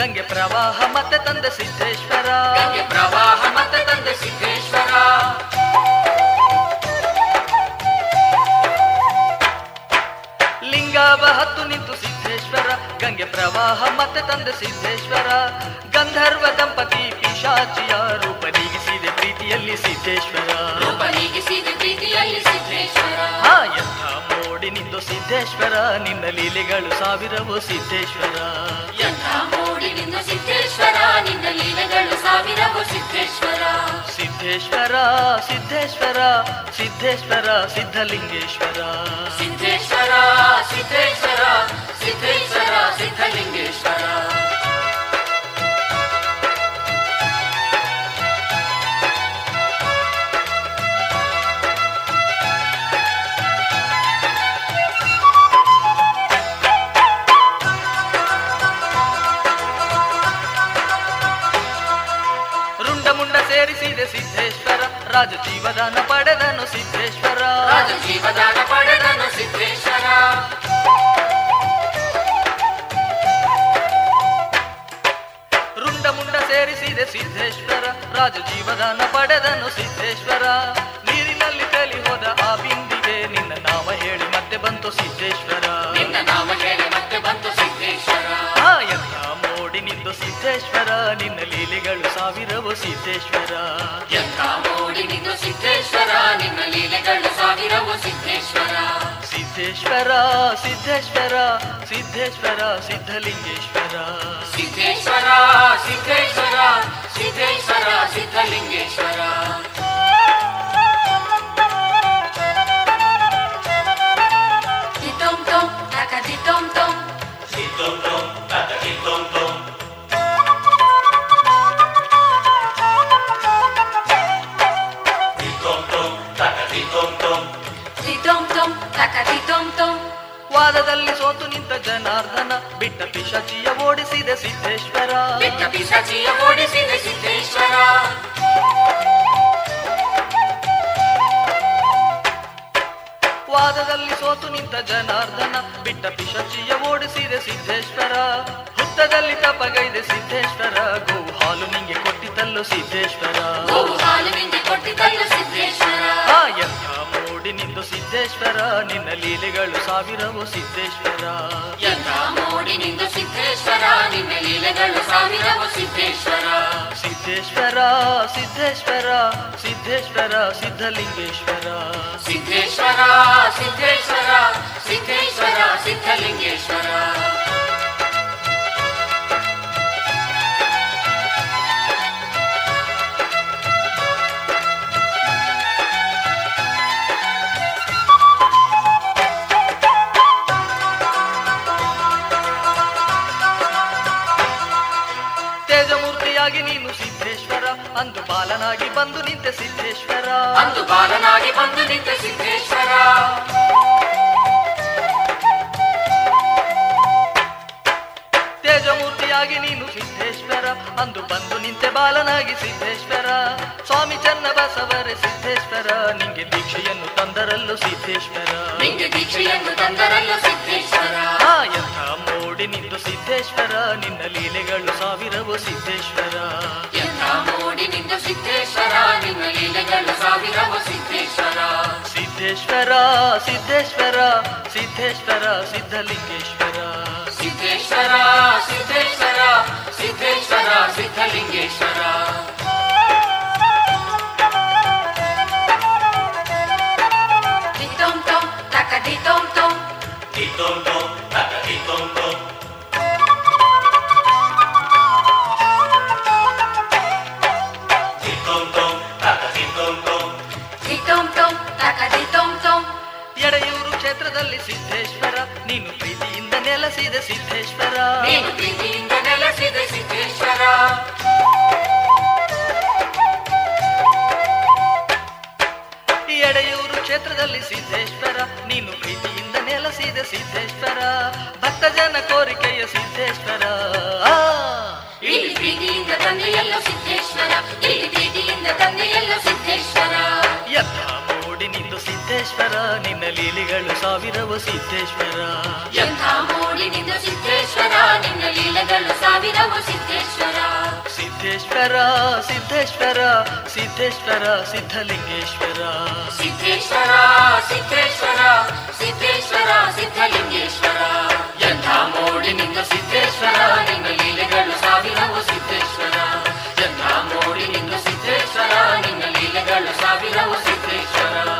ಗಂಗೆ ಪ್ರವಾಹ ಮತ್ತೆ ತಂದ ಸಿದ್ದೇಶ್ವರ. ಗಂಗೆ ಪ್ರವಾಹ ಮತ್ತೆ ತಂದ ಸಿದ್ದೇಶ್ವರ. ಲಿಂಗಾವ ಹತ್ತು ನಿಂತು ಸಿದ್ದೇಶ್ವರ ಗಂಗೆ ಪ್ರವಾಹ ಮತ್ತೆ ತಂದ ಸಿದ್ದೇಶ್ವರ. ಗಂಧರ್ವ ದಂಪತಿ ಪಿಶಾಚಿಯ ರೂಪ ನೀಗಿಸಿದೆ ಪ್ರೀತಿಯಲ್ಲಿ ಸಿದ್ದೇಶ್ವರ. ರೂಪ ನೀಗಿಸಿದ ಪ್ರೀತಿಯಲ್ಲಿ ಸಿದ್ದೇಶ್ವರ. ಆ ಎಂಥ ಮೋಡಿ ನಿಂದು ಸಿದ್ದೇಶ್ವರ. ನಿನ್ನ ಲೀಲೆಗಳು ಸಾವಿರವು ಸಿದ್ದೇಶ್ವರ. ಎಂಥ ಮೋಡಿ ನಿಂದು ಸಿದ್ದೇಶ್ವರ. ನಿನ್ನ ಲೀಲೆಗಳು ಸಾವಿರವು ಸಿದ್ದೇಶ್ವರ. ಸಿದ್ದೇಶ್ವರ ಸಿದ್ದೇಶ್ವರ ಸಿದ್ದೇಶ್ವರ ಸಿದ್ಧಲಿಂಗೇಶ್ವರ. ಸಿದ್ದೇಶ್ವರ ಸಿದ್ದೇಶ್ವರ ಸಿದ್ದೇಶ್ವರ ಸಿದ್ಧಲಿಂಗೇಶ್ವರ. ಸಿದ್ದೇಶ್ವರ ರಾಜ ಜೀವದಾನ ಪಡೆದನು ಸಿದ್ದೇಶ್ವರ. ರಾಜ ಜೀವದಾನ ಪಡೆದನು ಸಿದ್ದೇಶ್ವರ. ರುಂಡ ಮುಂಡ ಸೇರಿಸಿದೆ ಸಿದ್ದೇಶ್ವರ. ರಾಜ ಜೀವದಾನ ಪಡೆದನು ಸಿದ್ದೇಶ್ವರ. ನೀರಿನಲ್ಲಿ ತಲಿ ಹೋದ ಆ ಬಿಂದಿಗೆ ನಿನ್ನ ನಾಮ ಹೇಳಿ ಮತ್ತೆ ಬಂತು ಸಿದ್ದೇಶ್ವರ. ನಿನ್ನ ನಾಮ ಹೇಳಿ ಮತ್ತೆ ಬಂತು ಸಿದ್ದೇಶ್ವರ. ಆ ಎಂಥ ಮೋಡಿ ನಿಂದು ಸಿದ್ದೇಶ್ವರ ನಿನ್ನ ಲೀಲೆಗಳು ಸಾವಿರವು ಸಿದ್ದೇಶ್ವರ ಎಂಥ ಮೋಡಿ ನಿಂದು ಸಿದ್ದೇಶ್ವರ ನಿನ್ನ ಲೀಲೆಗಳು ಸಾವಿರವು ಸಿದ್ದೇಶ್ವರ ಸಿದ್ದೇಶ್ವರ ಸಿದ್ದೇಶ್ವರ ಸಿದ್ದೇಶ್ವರ ಸಿದ್ಧಲಿಂಗೇಶ್ವರ ಸಿದ್ದೇಶ್ವರ ಸಿದ್ದೇಶ್ವರ ಸಿದ್ದೇಶ್ವರ ಸಿದ್ಧಲಿಂಗೇಶ್ವರ ದಿತುಂ ತುಂ ವಾದದಲ್ಲಿ ಸೋತು ನಿಂತ ಜನಾರ್ದನ ಬಿಟ್ಟ ಪಿಶಚಿಯ ಓಡಿಸಿದೆ ಸಿದ್ದೇಶ್ವರ. ಬಿಟ್ಟ ಪಿಶಾಚಿಯ ಓಡಿಸಿದೆ ಸಿದ್ದೇಶ್ವರ. ವಾದದಲ್ಲಿ ಸೋತು ನಿಂತ ಜನಾರ್ದನ ಬಿಟ್ಟ ಪಿಶಚಿಯ ಓಡಿಸಿದೆ ಸಿದ್ದೇಶ್ವರ. ಹುತ್ತದಲ್ಲಿ ತಪಗೈದೆ ಸಿದ್ದೇಶ್ವರ. ಗೋ ಹಾಲು ನಿಂಗೆ ಕೊಟ್ಟಿತಲ್ಲೋ ಸಿದ್ದೇಶ್ವರ. ಗೋವು ನಿಂಗೆ ಕೊಟ್ಟಿದ್ದಲ್ಲ ಸಿದ್ದೇಶ್ವರ. ಆ ಎಂಥ ಮೋಡಿ ನಿಂದು ಸಿದ್ದೇಶ್ವರ. ನಿನ್ನ ಲೀಲೆಗಳು ಸಾವಿರವು ಸಿದ್ದೇಶ್ವರ. ಎಂಥ ಮೋಡಿ ನಿಂದು ಸಿದ್ದೇಶ್ವರ. ನಿನ್ನ ಲೀಲೆಗಳು ಸಾವಿರವು ಸಿದ್ದೇಶ್ವರ. ಸಿದ್ದೇಶ್ವರ ಸಿದ್ದೇಶ್ವರ ಸಿದ್ದೇಶ್ವರ ಸಿದ್ಧಲಿಂಗೇಶ್ವರ. ಸಿದ್ದೇಶ್ವರ ಸಿದ್ದೇಶ್ವರ ಸಿದ್ದೇಶ್ವರ ಸಿದ್ಧಲಿಂಗೇಶ್ವರ. ಅಂದು ಬಾಲನಾಗಿ ಬಂದು ನಿಂತ ಸಿದ್ದೇಶ್ವರ. ಅಂದು ಬಾಲನಾಗಿ ಬಂದು ನಿಂತ ಸಿದ್ದೇಶ್ವರ. ತೇಜಮೂರ್ತಿಯಾಗಿ ನೀನು ಸಿದ್ದೇಶ್ವರ. ಅಂದು ಬಂದು ನಿಂತೆ ಬಾಲನಾಗಿ ಸಿದ್ದೇಶ್ವರ. ಸ್ವಾಮಿ ಚನ್ನ ಬಸವರೇ ಸಿದ್ದೇಶ್ವರ. ನಿಂಗೆ ದೀಕ್ಷೆಯನ್ನು ತಂದರಲ್ಲೂ ಸಿದ್ದೇಶ್ವರ. ನಿಂಗೆ ದೀಕ್ಷೆಯನ್ನು ತಂದರಲ್ಲ ಸಿದ್ದೇಶ್ವರ. ಎಂಥ ಮೋಡಿ ನಿಂದು ಸಿದ್ದೇಶ್ವರ. ನಿನ್ನ ಲೀಲೆಗಳು ಸಾವಿರವು ಸಿದ್ದೇಶ್ವರ. ಎಂಥ ಮೋಡಿ ನಿಂದು ಸಿದ್ದೇಶ್ವರ ನಿನ್ನ ಲೀಲೆಗಳು ಸಾವಿರವು ಸಿದ್ದೇಶ್ವರ ಸಿದ್ದೇಶ್ವರ ಸಿದ್ದೇಶ್ವರ ಸಿದ್ದೇಶ್ವರ ಸಿದ್ಧಲಿಂಗೇಶ್ವರ ಸಿದ್ದೇಶ್ವರ ಸಿದ್ದೇಶ್ವರ ಸಿದ್ದೇಶ್ವರ ಸಿದ್ಧಲಿಂಗೇಶ್ವರ ದಿತ್ತೋಂ ತೋಂ ತಕ ದಿತ್ತೋಂ ತೋಂ ದಿತ್ತೋಂ ಕ್ಷೇತ್ರದಲ್ಲಿ ಸಿದ್ದೇಶ್ವರ ನೀನು ಪ್ರೀತಿಯಿಂದ ನೆಲೆಸಿದ ಸಿದ್ದೇಶ್ವರ. ನೀನು ಪ್ರೀತಿಯಿಂದ ನೆಲೆಸಿದ ಸಿದ್ದೇಶ್ವರ. ಎಡೆಯೂರು ಕ್ಷೇತ್ರದಲ್ಲಿ ಸಿದ್ದೇಶ್ವರ ನೀನು ಪ್ರೀತಿಯಿಂದ ನೆಲೆಸಿದ ಸಿದ್ದೇಶ್ವರ. ಭಕ್ತ ಜನ ಕೋರಿಕೆಯ ಸಿದ್ದೇಶ್ವರ. ಇಲ್ಲಿ ಪ್ರೀತಿಯಿಂದ ತಂದೆಯಲ್ಲ ಸಿದ್ದೇಶ್ವರ ಇಲ್ಲಿ ಪ್ರೀತಿಯಿಂದ ತಂದೆಯಲ್ಲ ಸಿದ್ದೇಶ್ವರ. ಸಿದ್ದೇಶ್ವರ ನಿನ್ನ ಲೀಲೆಗಳು ಸಾವಿರವು ಸಿದ್ದೇಶ್ವರ. ಎಂಥ ಮೋಡಿ ನಿಂದು ಸಿದ್ದೇಶ್ವರ ನಿನ್ನ ಲೀಲೆಗಳು ಸಾವಿರವು ಸಿದ್ದೇಶ್ವರ. ಸಿದ್ದೇಶ್ವರ ಸಿದ್ದೇಶ್ವರ ಸಿದ್ದೇಶ್ವರ ಸಿದ್ಧಲಿಂಗೇಶ್ವರ. ಸಿದ್ದೇಶ್ವರ ಸಿದ್ದೇಶ್ವರ ಸಿದ್ದೇಶ್ವರ ಸಿದ್ಧಲಿಂಗೇಶ್ವರ. ಎಂಥ ಮೋಡಿ ನಿನ್ನ ಸಿದ್ದೇಶ್ವರ ನಿನ್ನ ಲೀಲೆಗಳು ಸಾವಿರವು ಸಿದ್ದೇಶ್ವರ. ಎಂಥ ಮೋಡಿ ನಿನ್ನ ಸಿದ್ದೇಶ್ವರ ನಿನ್ನ ಲೀಲೆಗಳು ಸಾವಿರವು ಸಿದ್ದೇಶ್ವರ.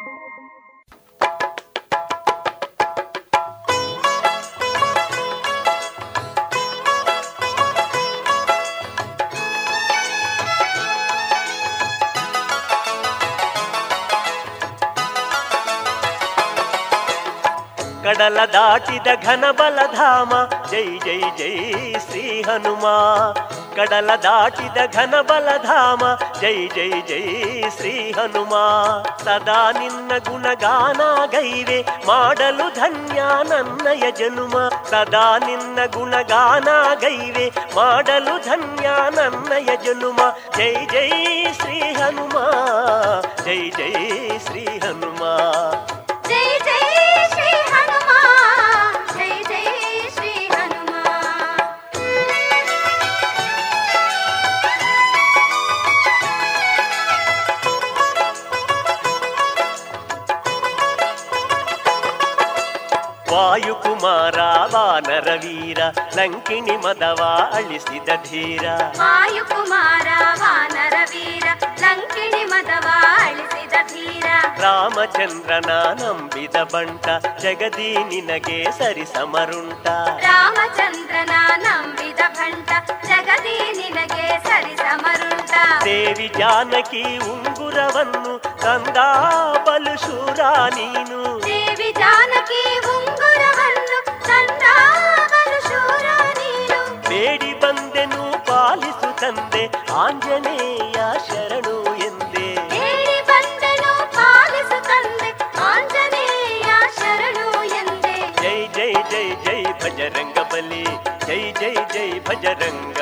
ಕಡಲ ದಾಟಿದ ಘನ ಬಲಧಾಮ ಜೈ ಜೈ ಜೈ ಶ್ರೀ ಹನುಮ. ಕಡಲ ದಾಟಿದ ಘನ ಬಲಧಾಮ ಜೈ ಜೈ ಜೈ ಶ್ರೀ ಹನುಮ. ಸದಾ ನಿನ್ನ ಗುಣಗಾನ ಗೈವೆ. ಮಾಡಲು ಧನ್ಯ ನನ್ನಯ ಜನುಮ ಸದಾ ನಿನ್ನ ಗುಣಗಾನ ಗೈವೆ. ಮಾಡಲು ಧನ್ಯ ನನ್ನಯ ಜನುಮ ಜೈ ಜೈ ಶ್ರೀ ಹನುಮ. ಜೈ ಜೈ ಶ್ರೀ ಹನುಮ. ವಾಯುಕುಮಾರ ವಾನರ ವೀರ ಲಂಕಿಣಿ ಮದವ ಅಳಿಸಿದ ಧೀರ. ವಾಯುಕುಮಾರ ವಾನರ ವೀರ ಲಂಕಿಣಿ ಮದವ ಅಳಿಸಿದ ಧೀರ. ರಾಮಚಂದ್ರನ ನಂಬಿದ ಬಂಟ ಜಗದಿ ನಿನಗೆ ಸರಿ ಸಮರುಂಟ ರಾಮಚಂದ್ರನ ನಂಬಿದ ಭಂಟ ಜಗದಿ ನಿನಗೆ ಸರಿ ಸಮರುಂಟ ದೇವಿ ಜಾನಕಿ ಉಂಗುರವನ್ನು ತಂದ ಬಲು ಶೂರ ನೀನು. ದೇವಿ ಜಾನಕಿ ನೀನು ಬೇಡಿ ಬಂದೆನು ಪಾಲಿಸು ತಂದೆ ಆಂಜನೇಯ ಶರಣು ಎಂದೇ ಹೇಳಿ ಬಂದೆನು ಪಾಲಿಸು ತಂದೆ ಆಂಜನೇಯ ಶರಣು ಎಂದೆ ಜೈ ಜೈ ಜೈ ಜೈ ಭಜರಂಗ ಬಲಿ ಜೈ ಜೈ ಜೈ ಭಜರಂಗ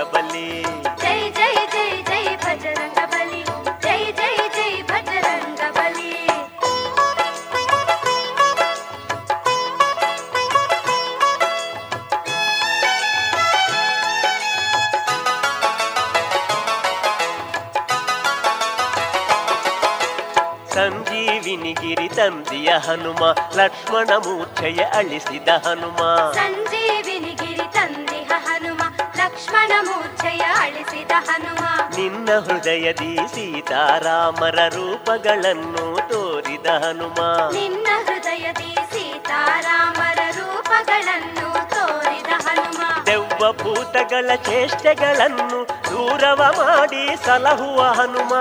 ಲಕ್ಷ್ಮಣ ಮೂರ್ಛೆಯ ಅಳಿಸಿದ ಹನುಮ. ಸಂಜೀವಿನಿಗಿರಿ ತಂದಿಹ ಹನುಮ ಲಕ್ಷ್ಮಣ ಮೂರ್ಛೆಯ ಅಳಿಸಿದ ಹನುಮ. ನಿನ್ನ ಹೃದಯದಿ ಸೀತಾರಾಮರ ರೂಪಗಳನ್ನು ತೋರಿದ ಹನುಮ. ನಿನ್ನ ಹೃದಯದಿ ಸೀತಾರಾಮರ ರೂಪಗಳನ್ನು ತೋರಿದ ಹನುಮ. ದೆವ್ವ ಭೂತಗಳ ಚೇಷ್ಟೆಗಳನ್ನು ದೂರವ ಮಾಡಿ ಸಲಹುವ ಹನುಮ.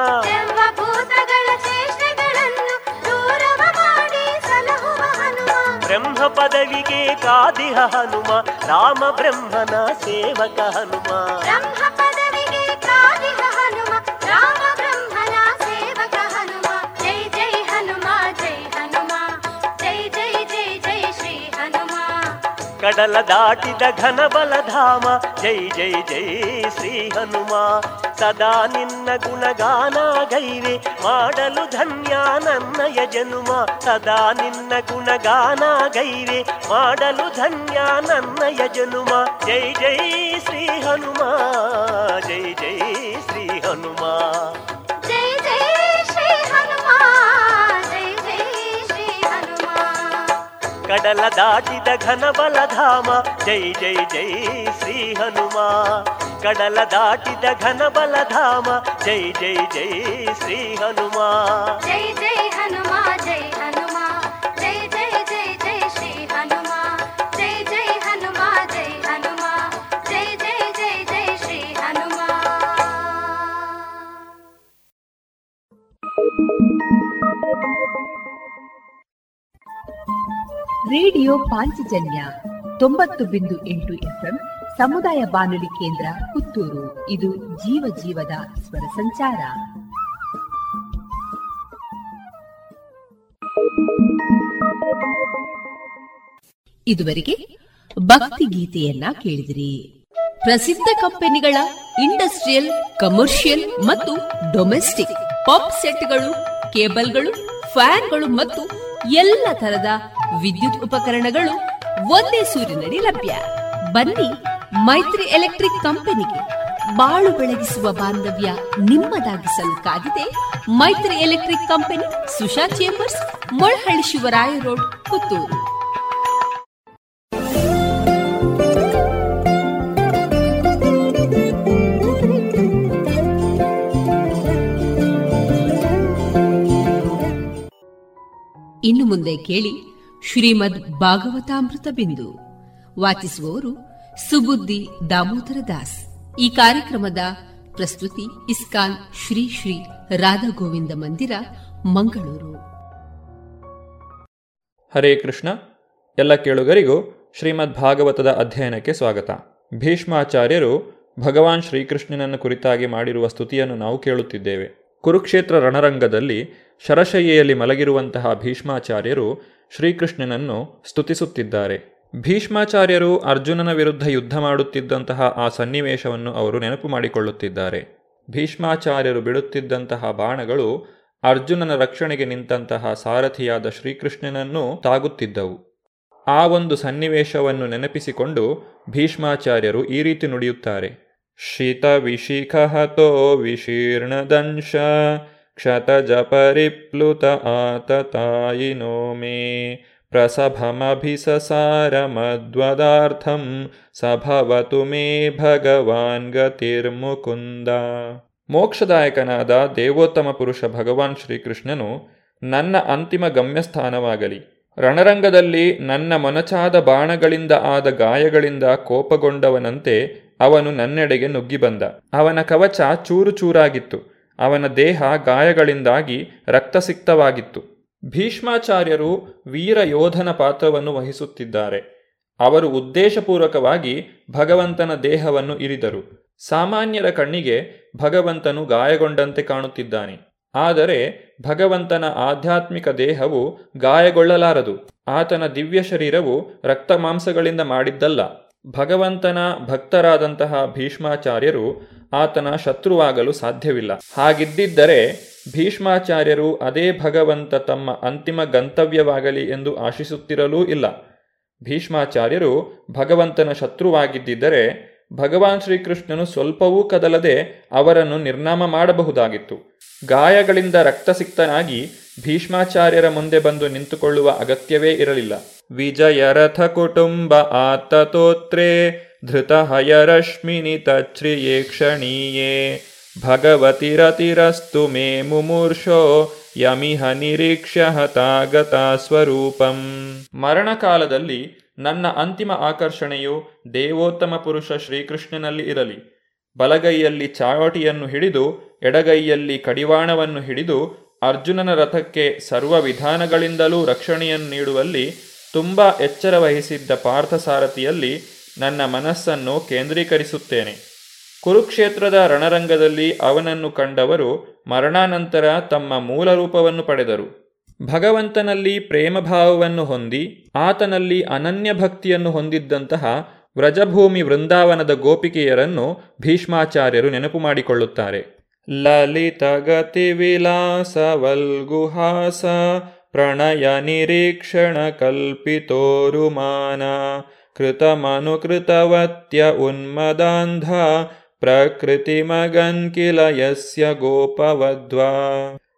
ಬ್ರಹ್ಮ ಪದವಿಗೆ ಕಾದಿಹ ಹನುಮ ರಾಮ ಬ್ರಹ್ಮನ ಸೇವಕ ಹನುಮ. ಬ್ರಹ್ಮ ಪದವಿಗೆ ಕಾದಿಹ ಹನುಮ ರಾಮ ಬ್ರಹ್ಮನ ಸೇವಕ ಹನುಮ. ಜೈ ಜೈ ಹನುಮ ಜೈ ಹನುಮ. ಜೈ ಜೈ ಜೈ ಜೈ ಶ್ರೀ ಹನುಮ. ಕಡಲ ದಾಟಿದ ಘನ ಬಲಧಾಮ ಜೈ ಜೈ ಜೈ ಶ್ರೀ ಹನುಮ. ಸದಾ ನಿನ್ನ ಗುಣಗಾನ ಗೈವೆ ಮಾಡಲು ಧನ್ಯ ನನ್ನಯ ಜನುಮ ಸದಾ ನಿನ್ನ ಗುಣಗಾನ ಗೈವೆ ಮಾಡಲು ಧನ್ಯ ನನ್ನಯ ಜನುಮ ಜೈ ಜೈ ಶ್ರೀ ಹನುಮ ಜೈ ಜೈ ಶ್ರೀ ಹನುಮ ಜೈ ಜೈ ಶ್ರೀ ಹನುಮ ಜೈ ಜೈ ಶ್ರೀ ಹನುಮ ಕಡಲ ದಾಟಿದ ಘನ ಬಲಧಾಮ ಜೈ ಜೈ ಜೈ ಶ್ರೀ ಹನುಮ ಕಡಲ ದಾಟಿದ ಘನ ಬಲಧಾಮ ಜೈ ಜೈ ಜೈ ಶ್ರೀ ಹನುಮ ಜೈ ಜೈ ಹನುಮ ಜೈ ಹನುಮ ಜೈ ಜೈ ಜೈ ಜೈ ಶ್ರೀ ಹನುಮ ಜೈ ಜೈ ಹನುಮ ಜೈ ಹನುಮ ಜೈ ಜೈ ಜೈ ಜೈ ಶ್ರೀ ಹನುಮ ರೇಡಿಯೋ ಪಾಂಚಜನ್ಯ ತೊಂಬತ್ತು ಬಿಂದು ಎಂಟು ಎಫ್ಎಂ ಸಮುದಾಯ ಬಾನುಲಿ ಕೇಂದ್ರ ಪುತ್ತೂರು. ಇದು ಜೀವ ಜೀವದ ಸ್ವರ ಸಂಚಾರ. ಇದುವರೆಗೆ ಭಕ್ತಿ ಗೀತೆಯನ್ನ ಕೇಳಿದಿರಿ. ಪ್ರಸಿದ್ಧ ಕಂಪನಿಗಳ ಇಂಡಸ್ಟ್ರಿಯಲ್, ಕಮರ್ಷಿಯಲ್ ಮತ್ತು ಡೊಮೆಸ್ಟಿಕ್ ಪಾಪ್ ಸೆಟ್ಗಳು, ಕೇಬಲ್ಗಳು, ಫ್ಯಾನ್ಗಳು ಮತ್ತು ಎಲ್ಲ ತರದ ವಿದ್ಯುತ್ ಉಪಕರಣಗಳು ಒಂದೇ ಸೂರಿನಡಿ ಲಭ್ಯ. ಬನ್ನಿ ಮೈತ್ರಿ ಎಲೆಕ್ಟ್ರಿಕ್ ಕಂಪನಿಗೆ ಬಾಳು ಬೆಳಗಿಸುವ ಬಾಂಧವ್ಯ ನಿಮ್ಮದಾಗಿಸಲು ಕಾದಿದೆ Maitri electric company, Susha chambers, Molahalli Shivaraya road, Puttur. ಇನ್ನು ಮುಂದೆ ಕೇಳಿ ಶ್ರೀಮದ್ ಭಾಗವತಾಮೃತ ಬಿಂದು. ವಾಚಿಸುವವರು ಸುಬುದ್ದಿ ದಾಮೋದರ ದಾಸ್. ಈ ಕಾರ್ಯಕ್ರಮದ ಪ್ರಸ್ತುತಿ ಇಸ್ಕಾನ್ ಶ್ರೀ ಶ್ರೀ ರಾಧಾ ಗೋವಿಂದ ಮಂದಿರ, ಮಂಗಳೂರು. ಹರೇ ಕೃಷ್ಣ. ಎಲ್ಲ ಕೇಳುಗರಿಗೂ ಶ್ರೀಮದ್ ಭಾಗವತದ ಅಧ್ಯಯನಕ್ಕೆ ಸ್ವಾಗತ. ಭೀಷ್ಮಾಚಾರ್ಯರು ಭಗವಾನ್ ಶ್ರೀಕೃಷ್ಣನನ್ನು ಕುರಿತಾಗಿ ಮಾಡಿರುವ ಸ್ತುತಿಯನ್ನು ನಾವು ಕೇಳುತ್ತಿದ್ದೇವೆ. ಕುರುಕ್ಷೇತ್ರ ರಣರಂಗದಲ್ಲಿ ಶರಶಯ್ಯೆಯಲ್ಲಿ ಮಲಗಿರುವಂತಹ ಭೀಷ್ಮಾಚಾರ್ಯರು ಶ್ರೀಕೃಷ್ಣನನ್ನು ಸ್ತುತಿಸುತ್ತಿದ್ದಾರೆ. ಭೀಷ್ಮಾಚಾರ್ಯರು ಅರ್ಜುನನ ವಿರುದ್ಧ ಯುದ್ಧ ಮಾಡುತ್ತಿದ್ದಂತಹ ಆ ಸನ್ನಿವೇಶವನ್ನು ಅವರು ನೆನಪು ಮಾಡಿಕೊಳ್ಳುತ್ತಿದ್ದಾರೆ. ಭೀಷ್ಮಾಚಾರ್ಯರು ಬಿಡುತ್ತಿದ್ದಂತಹ ಬಾಣಗಳು ಅರ್ಜುನನ ರಕ್ಷಣೆಗೆ ನಿಂತಹ ಸಾರಥಿಯಾದ ಶ್ರೀಕೃಷ್ಣನನ್ನು ತಾಗುತ್ತಿದ್ದವು. ಆ ಒಂದು ಸನ್ನಿವೇಶವನ್ನು ನೆನಪಿಸಿಕೊಂಡು ಭೀಷ್ಮಾಚಾರ್ಯರು ಈ ರೀತಿ ನುಡಿಯುತ್ತಾರೆ. ಶಿತ ವಿಶಿಖಹತೋ ವಿಶೀರ್ಣದಂಶ ಕ್ಷತಜ ಪರಿಪ್ಲುತ ಆತತಾಯಿನೋ ಮೇ ಪ್ರಸಭಮಭಿಸಸಾರಮದ್ವದಾರ್ಥಂ ಸಭವತು ಮೇ ಭಗವಾನ್ ಗತಿರ್ಮುಕುಂದ ಮೋಕ್ಷದಾಯಕನಾದ ದೇವೋತ್ತಮ ಪುರುಷ ಭಗವಾನ್ ಶ್ರೀಕೃಷ್ಣನು ನನ್ನ ಅಂತಿಮ ಗಮ್ಯಸ್ಥಾನವಾಗಲಿ. ರಣರಂಗದಲ್ಲಿ ನನ್ನ ಮೊನಚಾದ ಬಾಣಗಳಿಂದ ಆದ ಗಾಯಗಳಿಂದ ಕೋಪಗೊಂಡವನಂತೆ ಅವನು ನನ್ನೆಡೆಗೆ ನುಗ್ಗಿ ಬಂದ ಅವನ ಕವಚ ಚೂರು ಚೂರಾಗಿತ್ತು. ಅವನ ದೇಹ ಗಾಯಗಳಿಂದಾಗಿ ರಕ್ತಸಿಕ್ತವಾಗಿತ್ತು. ಭೀಷ್ಮಾಚಾರ್ಯರು ವೀರ ಯೋಧನ ಪಾತ್ರವನ್ನು ವಹಿಸುತ್ತಿದ್ದಾರೆ. ಅವರು ಉದ್ದೇಶಪೂರ್ವಕವಾಗಿ ಭಗವಂತನ ದೇಹವನ್ನು ಇರಿದರು. ಸಾಮಾನ್ಯರ ಕಣ್ಣಿಗೆ ಭಗವಂತನು ಗಾಯಗೊಂಡಂತೆ ಕಾಣುತ್ತಿದ್ದಾನೆ. ಆದರೆ ಭಗವಂತನ ಆಧ್ಯಾತ್ಮಿಕ ದೇಹವು ಗಾಯಗೊಳ್ಳಲಾರದು. ಆತನ ದಿವ್ಯ ಶರೀರವು ರಕ್ತ ಮಾಂಸಗಳಿಂದ ಮಾಡಿದ್ದಲ್ಲ. ಭಗವಂತನ ಭಕ್ತರಾದಂತಹ ಭೀಷ್ಮಾಚಾರ್ಯರು ಆತನ ಶತ್ರುವಾಗಲು ಸಾಧ್ಯವಿಲ್ಲ. ಹಾಗಿದ್ದಿದ್ದರೆ ಭೀಷ್ಮಾಚಾರ್ಯರು ಅದೇ ಭಗವಂತ ತಮ್ಮ ಅಂತಿಮ ಗಂತವ್ಯವಾಗಲಿ ಎಂದು ಆಶಿಸುತ್ತಿರಲೂ ಇಲ್ಲ. ಭೀಷ್ಮಾಚಾರ್ಯರು ಭಗವಂತನ ಶತ್ರುವಾಗಿದ್ದರೆ ಭಗವಾನ್ ಶ್ರೀಕೃಷ್ಣನು ಸ್ವಲ್ಪವೂ ಕದಲದೆ ಅವರನ್ನು ನಿರ್ನಾಮ ಮಾಡಬಹುದಾಗಿತ್ತು. ಗಾಯಗಳಿಂದ ರಕ್ತಸಿಕ್ತನಾಗಿ ಭೀಷ್ಮಾಚಾರ್ಯರ ಮುಂದೆ ಬಂದು ನಿಂತುಕೊಳ್ಳುವ ಅಗತ್ಯವೇ ಇರಲಿಲ್ಲ. ವಿಜಯರಥ ಕುಟುಂಬ ಆತತೋತ್ರೇ ಧೃತ ಹಯರಶ್ಮಿನಿ ತಚ್ಛ್ರಿಯೇ ಕ್ಷಣೀಯೇ ಭಗವತಿರತಿರಸ್ತು ಮೇ ಮುಮೂರ್ಷೋ ಯಮಿಹ ನಿರೀಕ್ಷ್ಯ ಹತಾಗತ ಸ್ವರೂಪಂ ಮರಣಕಾಲದಲ್ಲಿ ನನ್ನ ಅಂತಿಮ ಆಕರ್ಷಣೆಯು ದೇವೋತ್ತಮ ಪುರುಷ ಶ್ರೀಕೃಷ್ಣನಲ್ಲಿ ಇರಲಿ. ಬಲಗೈಯಲ್ಲಿ ಚಾವಟಿಯನ್ನು ಹಿಡಿದು, ಎಡಗೈಯಲ್ಲಿ ಕಡಿವಾಣವನ್ನು ಹಿಡಿದು, ಅರ್ಜುನನ ರಥಕ್ಕೆ ಸರ್ವ ವಿಧಾನಗಳಿಂದಲೂ ರಕ್ಷಣೆಯನ್ನು ನೀಡುವಲ್ಲಿ ತುಂಬ ಎಚ್ಚರವಹಿಸಿದ್ದ ಪಾರ್ಥಸಾರಥಿಯಲ್ಲಿ ನನ್ನ ಮನಸ್ಸನ್ನು ಕೇಂದ್ರೀಕರಿಸುತ್ತೇನೆ. ಕುರುಕ್ಷೇತ್ರದ ರಣರಂಗದಲ್ಲಿ ಅವನನ್ನು ಕಂಡವರು ಮರಣಾನಂತರ ತಮ್ಮ ಮೂಲ ರೂಪವನ್ನು ಪಡೆದರು. ಭಗವಂತನಲ್ಲಿ ಪ್ರೇಮಭಾವವನ್ನು ಹೊಂದಿ, ಆತನಲ್ಲಿ ಅನನ್ಯ ಭಕ್ತಿಯನ್ನು ಹೊಂದಿದ್ದಂತಹ ವ್ರಜಭೂಮಿ ವೃಂದಾವನದ ಗೋಪಿಕೆಯರನ್ನು ಭೀಷ್ಮಾಚಾರ್ಯರು ನೆನಪು ಮಾಡಿಕೊಳ್ಳುತ್ತಾರೆ. ಲಲಿತಗತಿ ವಿಲಾಸ ವಲ್ಗುಹಾಸ, ಪ್ರಣಯ ನಿರೀಕ್ಷಣ ಕಲ್ಪಿತೋರುಮಾನ, ಕೃತಮನುಕೃತವತ್ಯ ಉನ್ಮದಾಂಧ ಪ್ರಕೃತಿ ಮಗನ್ ಕಿಲ ಯಸ್ಯ ಗೋಪವದ್ವಾ.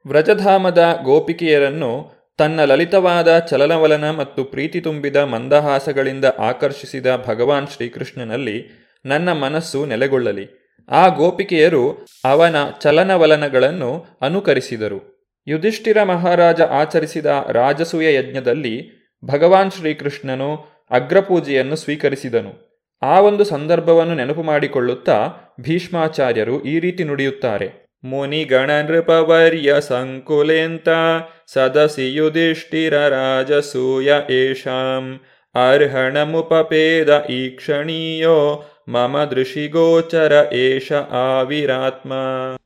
ವ್ರಜಧಾಮದ ಗೋಪಿಕೆಯರನ್ನು ತನ್ನ ಲಲಿತವಾದ ಚಲನವಲನ ಮತ್ತು ಪ್ರೀತಿ ತುಂಬಿದ ಮಂದಹಾಸಗಳಿಂದ ಆಕರ್ಷಿಸಿದ ಭಗವಾನ್ ಶ್ರೀಕೃಷ್ಣನಲ್ಲಿ ನನ್ನ ಮನಸ್ಸು ನೆಲೆಗೊಳ್ಳಲಿ. ಆ ಗೋಪಿಕೆಯರು ಅವನ ಚಲನವಲನಗಳನ್ನು ಅನುಕರಿಸಿದರು. ಯುಧಿಷ್ಠಿರ ಮಹಾರಾಜ ಆಚರಿಸಿದ ರಾಜಸೂಯ ಯಜ್ಞದಲ್ಲಿ ಭಗವಾನ್ ಶ್ರೀಕೃಷ್ಣನು ಅಗ್ರಪೂಜೆಯನ್ನು ಸ್ವೀಕರಿಸಿದನು. ಆ ಒಂದು ಸಂದರ್ಭವನ್ನು ನೆನಪು ಮಾಡಿಕೊಳ್ಳುತ್ತಾ ಭೀಷ್ಮಾಚಾರ್ಯರು ಈ ರೀತಿ ನುಡಿಯುತ್ತಾರೆ. ಮುನಿಗಣನೃಪವರ್ಯ ಸಂಕುಲೇಂತ ಸದಸಿ ಯುಧಿಷ್ಠಿರ ರಾಜಸೂಯ ಏಷಾಂ. ಅರ್ಹಣಮುಪಪೇದ ಈಕ್ಷಣೀಯೋ ಮಮ ದೃಷಿಗೋಚರ ಏಷ ಆವಿರಾತ್ಮ.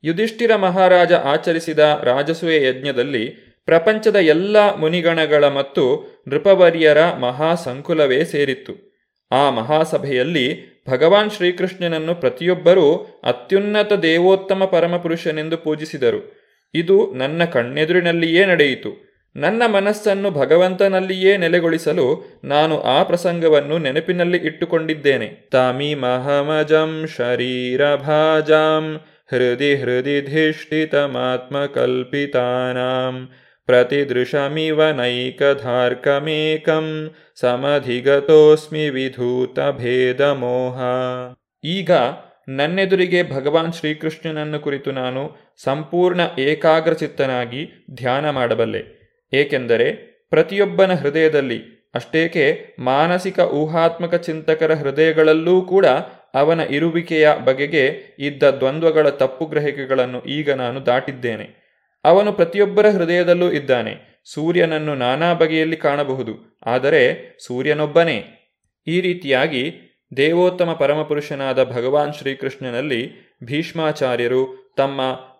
ಯುಧಿಷ್ಠಿರ ಮಹಾರಾಜ ಆಚರಿಸಿದ ರಾಜಸೂಯ ಯಜ್ಞದಲ್ಲಿ ಪ್ರಪಂಚದ ಎಲ್ಲ ಮುನಿಗಣಗಳ ಮತ್ತು ನೃಪವರ್ಯರ ಮಹಾಸಂಕುಲವೇ ಸೇರಿತ್ತು. ಆ ಮಹಾಸಭೆಯಲ್ಲಿ ಭಗವಾನ್ ಶ್ರೀಕೃಷ್ಣನನ್ನು ಪ್ರತಿಯೊಬ್ಬರೂ ಅತ್ಯುನ್ನತ ದೇವೋತ್ತಮ ಪರಮಪುರುಷನೆಂದು ಪೂಜಿಸಿದರು. ಇದು ನನ್ನ ಕಣ್ಣೆದುರಿನಲ್ಲಿಯೇ ನಡೆಯಿತು. ನನ್ನ ಮನಸ್ಸನ್ನು ಭಗವಂತನಲ್ಲಿಯೇ ನೆಲೆಗೊಳಿಸಲು ನಾನು ಆ ಪ್ರಸಂಗವನ್ನು ನೆನಪಿನಲ್ಲಿ ಇಟ್ಟುಕೊಂಡಿದ್ದೇನೆ. ತಾಮಿ ಮಹಮಜಂ ಶರೀರ ಭಾಜಾಂ ಹೃದಯ ಹೃದಯ ಧಿಷ್ಠಿತಮಾತ್ಮಕಲ್ಪಿತಾನಾಂ ಪ್ರತಿದೃಶಮಿವ ನೈಕಧಾರ್ಕಮೇಕಂ ಸಮಧಿಗತೋಸ್ಮಿ ವಿಧೂತ ಭೇದ ಮೋಹ ಈಗ ನನ್ನೆದುರಿಗೆ ಭಗವಾನ್ ಶ್ರೀಕೃಷ್ಣನನ್ನು ಕುರಿತು ನಾನು ಸಂಪೂರ್ಣ ಏಕಾಗ್ರಚಿತ್ತನಾಗಿ ಧ್ಯಾನ ಮಾಡಬಲ್ಲೆ. ಏಕೆಂದರೆ ಪ್ರತಿಯೊಬ್ಬನ ಹೃದಯದಲ್ಲಿ ಅಷ್ಟೇಕೆ ಮಾನಸಿಕ ಊಹಾತ್ಮಕ ಚಿಂತಕರ ಹೃದಯಗಳಲ್ಲೂ ಕೂಡ ಅವನ ಇರುವಿಕೆಯ ಬಗೆಗೆ ಇದ್ದ ದ್ವಂದ್ವಗಳ ತಪ್ಪು ಗ್ರಹಿಕೆಗಳನ್ನು ಈಗ ನಾನು ದಾಟಿದ್ದೇನೆ. ಅವನು ಪ್ರತಿಯೊಬ್ಬರ ಹೃದಯದಲ್ಲೂ ಇದ್ದಾನೆ. ಸೂರ್ಯನನ್ನು ನಾನಾ ಬಗೆಯಲ್ಲಿ ಕಾಣಬಹುದು. ಆದರೆ ಸೂರ್ಯನೊಬ್ಬನೇ. ಈ ರೀತಿಯಾಗಿ ದೇವೋತ್ತಮ ಪರಮಪುರುಷನಾದ ಭಗವಾನ್ ಶ್ರೀಕೃಷ್ಣನಲ್ಲಿ ಭೀಷ್ಮಾಚಾರ್ಯರು ತಮ್ಮ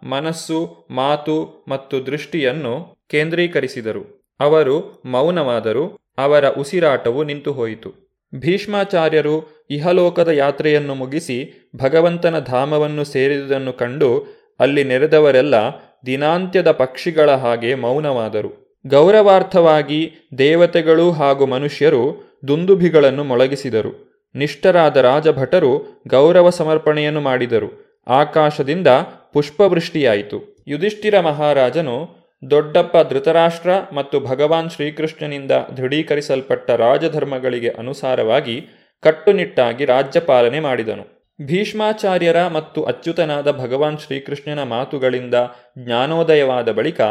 ಮನಸ್ಸು, ಮಾತು ಮತ್ತು ದೃಷ್ಟಿಯನ್ನು ಕೇಂದ್ರೀಕರಿಸಿದರು. ಅವರು ಮೌನವಾದರು. ಅವರ ಉಸಿರಾಟವು ನಿಂತು ಹೋಯಿತು ಭೀಷ್ಮಾಚಾರ್ಯರು ಇಹಲೋಕದ ಯಾತ್ರೆಯನ್ನು ಮುಗಿಸಿ ಭಗವಂತನ ಧಾಮವನ್ನು ಸೇರಿದುದನ್ನು ಕಂಡು ಅಲ್ಲಿ ನೆರೆದವರೆಲ್ಲ ದಿನಾಂತ್ಯದ ಪಕ್ಷಿಗಳ ಹಾಗೆ ಮೌನವಾದರು. ಗೌರವಾರ್ಥವಾಗಿ ದೇವತೆಗಳು ಹಾಗೂ ಮನುಷ್ಯರು ದುಂದುಭಿಗಳನ್ನು ಮೊಳಗಿಸಿದರು. ನಿಷ್ಠರಾದ ರಾಜಭಟರು ಗೌರವ ಸಮರ್ಪಣೆಯನ್ನು ಮಾಡಿದರು. ಆಕಾಶದಿಂದ ಪುಷ್ಪವೃಷ್ಟಿಯಾಯಿತು. ಯುಧಿಷ್ಠಿರ ಮಹಾರಾಜನು ದೊಡ್ಡಪ್ಪ ಧೃತರಾಷ್ಟ್ರ ಮತ್ತು ಭಗವಾನ್ ಶ್ರೀಕೃಷ್ಣನಿಂದ ದೃಢೀಕರಿಸಲ್ಪಟ್ಟ ರಾಜಧರ್ಮಗಳಿಗೆ ಅನುಸಾರವಾಗಿ ಕಟ್ಟುನಿಟ್ಟಾಗಿ ರಾಜ್ಯಪಾಲನೆ ಮಾಡಿದನು. ಭೀಷ್ಮಾಚಾರ್ಯರ ಮತ್ತು ಅಚ್ಯುತನಾದ ಭಗವಾನ್ ಶ್ರೀಕೃಷ್ಣನ ಮಾತುಗಳಿಂದ ಜ್ಞಾನೋದಯವಾದ ಬಳಿಕ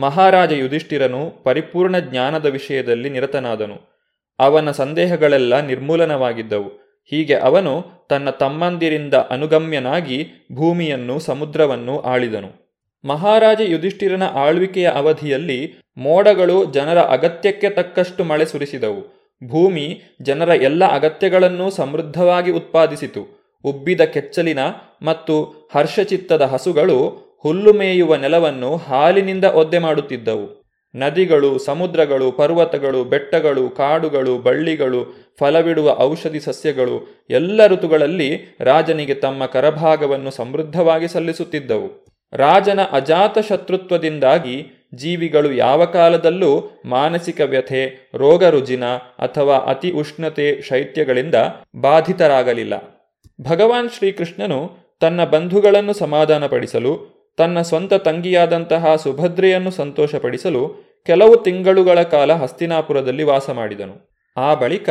ಮಹಾರಾಜ ಯುಧಿಷ್ಠಿರನು ಪರಿಪೂರ್ಣ ಜ್ಞಾನದ ವಿಷಯದಲ್ಲಿ ನಿರತನಾದನು. ಅವನ ಸಂದೇಹಗಳೆಲ್ಲ ನಿರ್ಮೂಲನವಾಗಿದ್ದವು. ಹೀಗೆ ಅವನು ತನ್ನ ತಮ್ಮಂದಿರಿಂದ ಅನುಗಮ್ಯನಾಗಿ ಭೂಮಿಯನ್ನು, ಸಮುದ್ರವನ್ನು ಆಳಿದನು. ಮಹಾರಾಜ ಯುಧಿಷ್ಠಿರನ ಆಳ್ವಿಕೆಯ ಅವಧಿಯಲ್ಲಿ ಮೋಡಗಳು ಜನರ ಅಗತ್ಯಕ್ಕೆ ತಕ್ಕಷ್ಟು ಮಳೆ ಸುರಿಸಿದವು. ಭೂಮಿ ಜನರ ಎಲ್ಲ ಅಗತ್ಯಗಳನ್ನೂ ಸಮೃದ್ಧವಾಗಿ ಉತ್ಪಾದಿಸಿತು. ಉಬ್ಬಿದ ಕೆಚ್ಚಲಿನ ಮತ್ತು ಹರ್ಷಚಿತ್ತದ ಹಸುಗಳು ಹುಲ್ಲು ಮೇಯುವ ನೆಲವನ್ನು ಹಾಲಿನಿಂದ ಒದ್ದೆ ಮಾಡುತ್ತಿದ್ದವು. ನದಿಗಳು, ಸಮುದ್ರಗಳು, ಪರ್ವತಗಳು, ಬೆಟ್ಟಗಳು, ಕಾಡುಗಳು, ಬಳ್ಳಿಗಳು, ಫಲವಿಡುವ ಔಷಧಿ ಸಸ್ಯಗಳು ಎಲ್ಲ ಋತುಗಳಲ್ಲಿ ರಾಜನಿಗೆ ತಮ್ಮ ಕರಭಾಗವನ್ನು ಸಮೃದ್ಧವಾಗಿ ಸಲ್ಲಿಸುತ್ತಿದ್ದವು. ರಾಜನ ಅಜಾತ ಶತ್ರುತ್ವದಿಂದಾಗಿ ಜೀವಿಗಳು ಯಾವ ಕಾಲದಲ್ಲೂ ಮಾನಸಿಕ ವ್ಯಥೆ ರೋಗ ರುಜಿನ ಅಥವಾ ಅತಿ ಉಷ್ಣತೆ ಶೈತ್ಯಗಳಿಂದ ಬಾಧಿತರಾಗಲಿಲ್ಲ. ಭಗವಾನ್ ಶ್ರೀಕೃಷ್ಣನು ತನ್ನ ಬಂಧುಗಳನ್ನು ಸಮಾಧಾನಪಡಿಸಲು, ತನ್ನ ಸ್ವಂತ ತಂಗಿಯಾದಂತಹ ಸುಭದ್ರೆಯನ್ನು ಸಂತೋಷಪಡಿಸಲು ಕೆಲವು ತಿಂಗಳುಗಳ ಕಾಲ ಹಸ್ತಿನಾಪುರದಲ್ಲಿ ವಾಸ ಮಾಡಿದನು. ಆ ಬಳಿಕ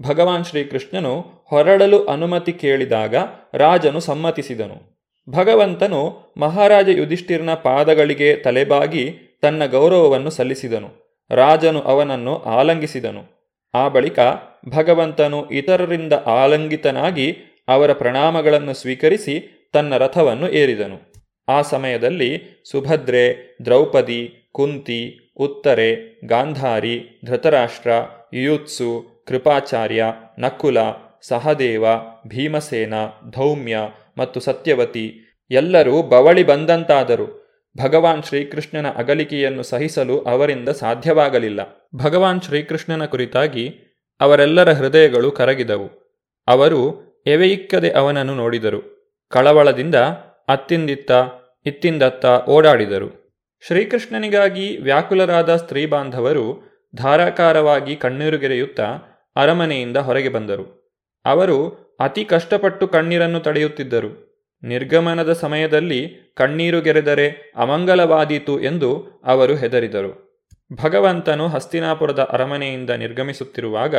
ಭಗವಾನ್ ಶ್ರೀಕೃಷ್ಣನು ಹೊರಡಲು ಅನುಮತಿ ಕೇಳಿದಾಗ ರಾಜನು ಸಮ್ಮತಿಸಿದನು. ಭಗವಂತನು ಮಹಾರಾಜ ಯುಧಿಷ್ಠಿರನ ಪಾದಗಳಿಗೆ ತಲೆಬಾಗಿ ತನ್ನ ಗೌರವವನ್ನು ಸಲ್ಲಿಸಿದನು. ರಾಜನು ಅವನನ್ನು ಆಲಂಗಿಸಿದನು. ಆ ಬಳಿಕ ಭಗವಂತನು ಇತರರಿಂದ ಆಲಂಗಿತನಾಗಿ ಅವರ ಪ್ರಣಾಮಗಳನ್ನು ಸ್ವೀಕರಿಸಿ ತನ್ನ ರಥವನ್ನು ಏರಿದನು. ಆ ಸಮಯದಲ್ಲಿ ಸುಭದ್ರೆ, ದ್ರೌಪದಿ, ಕುಂತಿ, ಉತ್ತರೆ, ಗಾಂಧಾರಿ, ಧೃತರಾಷ್ಟ್ರ, ಯುಯುತ್ಸು, ಕೃಪಾಚಾರ್ಯ, ನಕುಲ, ಸಹದೇವ, ಭೀಮಸೇನ, ಧೌಮ್ಯ ಮತ್ತು ಸತ್ಯವತಿ ಎಲ್ಲರೂ ಬವಳಿ ಬಂದಂತಾದರು. ಭಗವಾನ್ ಶ್ರೀಕೃಷ್ಣನ ಅಗಲಿಕೆಯನ್ನು ಸಹಿಸಲು ಅವರಿಂದ ಸಾಧ್ಯವಾಗಲಿಲ್ಲ. ಭಗವಾನ್ ಶ್ರೀಕೃಷ್ಣನ ಕುರಿತಾಗಿ ಅವರೆಲ್ಲರ ಹೃದಯಗಳು ಕರಗಿದವು. ಅವರು ಎವೆಯಿಕ್ಕದೆ ಅವನನ್ನು ನೋಡಿದರು. ಕಳವಳದಿಂದ ಅತ್ತಿಂದಿತ್ತ, ಇತ್ತಿಂದತ್ತ ಓಡಾಡಿದರು. ಶ್ರೀಕೃಷ್ಣನಿಗಾಗಿ ವ್ಯಾಕುಲರಾದ ಸ್ತ್ರೀ ಬಾಂಧವರು ಧಾರಾಕಾರವಾಗಿ ಕಣ್ಣೀರುಗೆರೆಯುತ್ತಾ ಅರಮನೆಯಿಂದ ಹೊರಗೆ ಬಂದರು. ಅವರು ಅತಿ ಕಷ್ಟಪಟ್ಟು ಕಣ್ಣೀರನ್ನು ತಡೆಯುತ್ತಿದ್ದರು. ನಿರ್ಗಮನದ ಸಮಯದಲ್ಲಿ ಕಣ್ಣೀರುಗೆರೆದರೆ ಅಮಂಗಲವಾದೀತು ಎಂದು ಅವರು ಹೆದರಿದರು. ಭಗವಂತನು ಹಸ್ತಿನಾಪುರದ ಅರಮನೆಯಿಂದ ನಿರ್ಗಮಿಸುತ್ತಿರುವಾಗ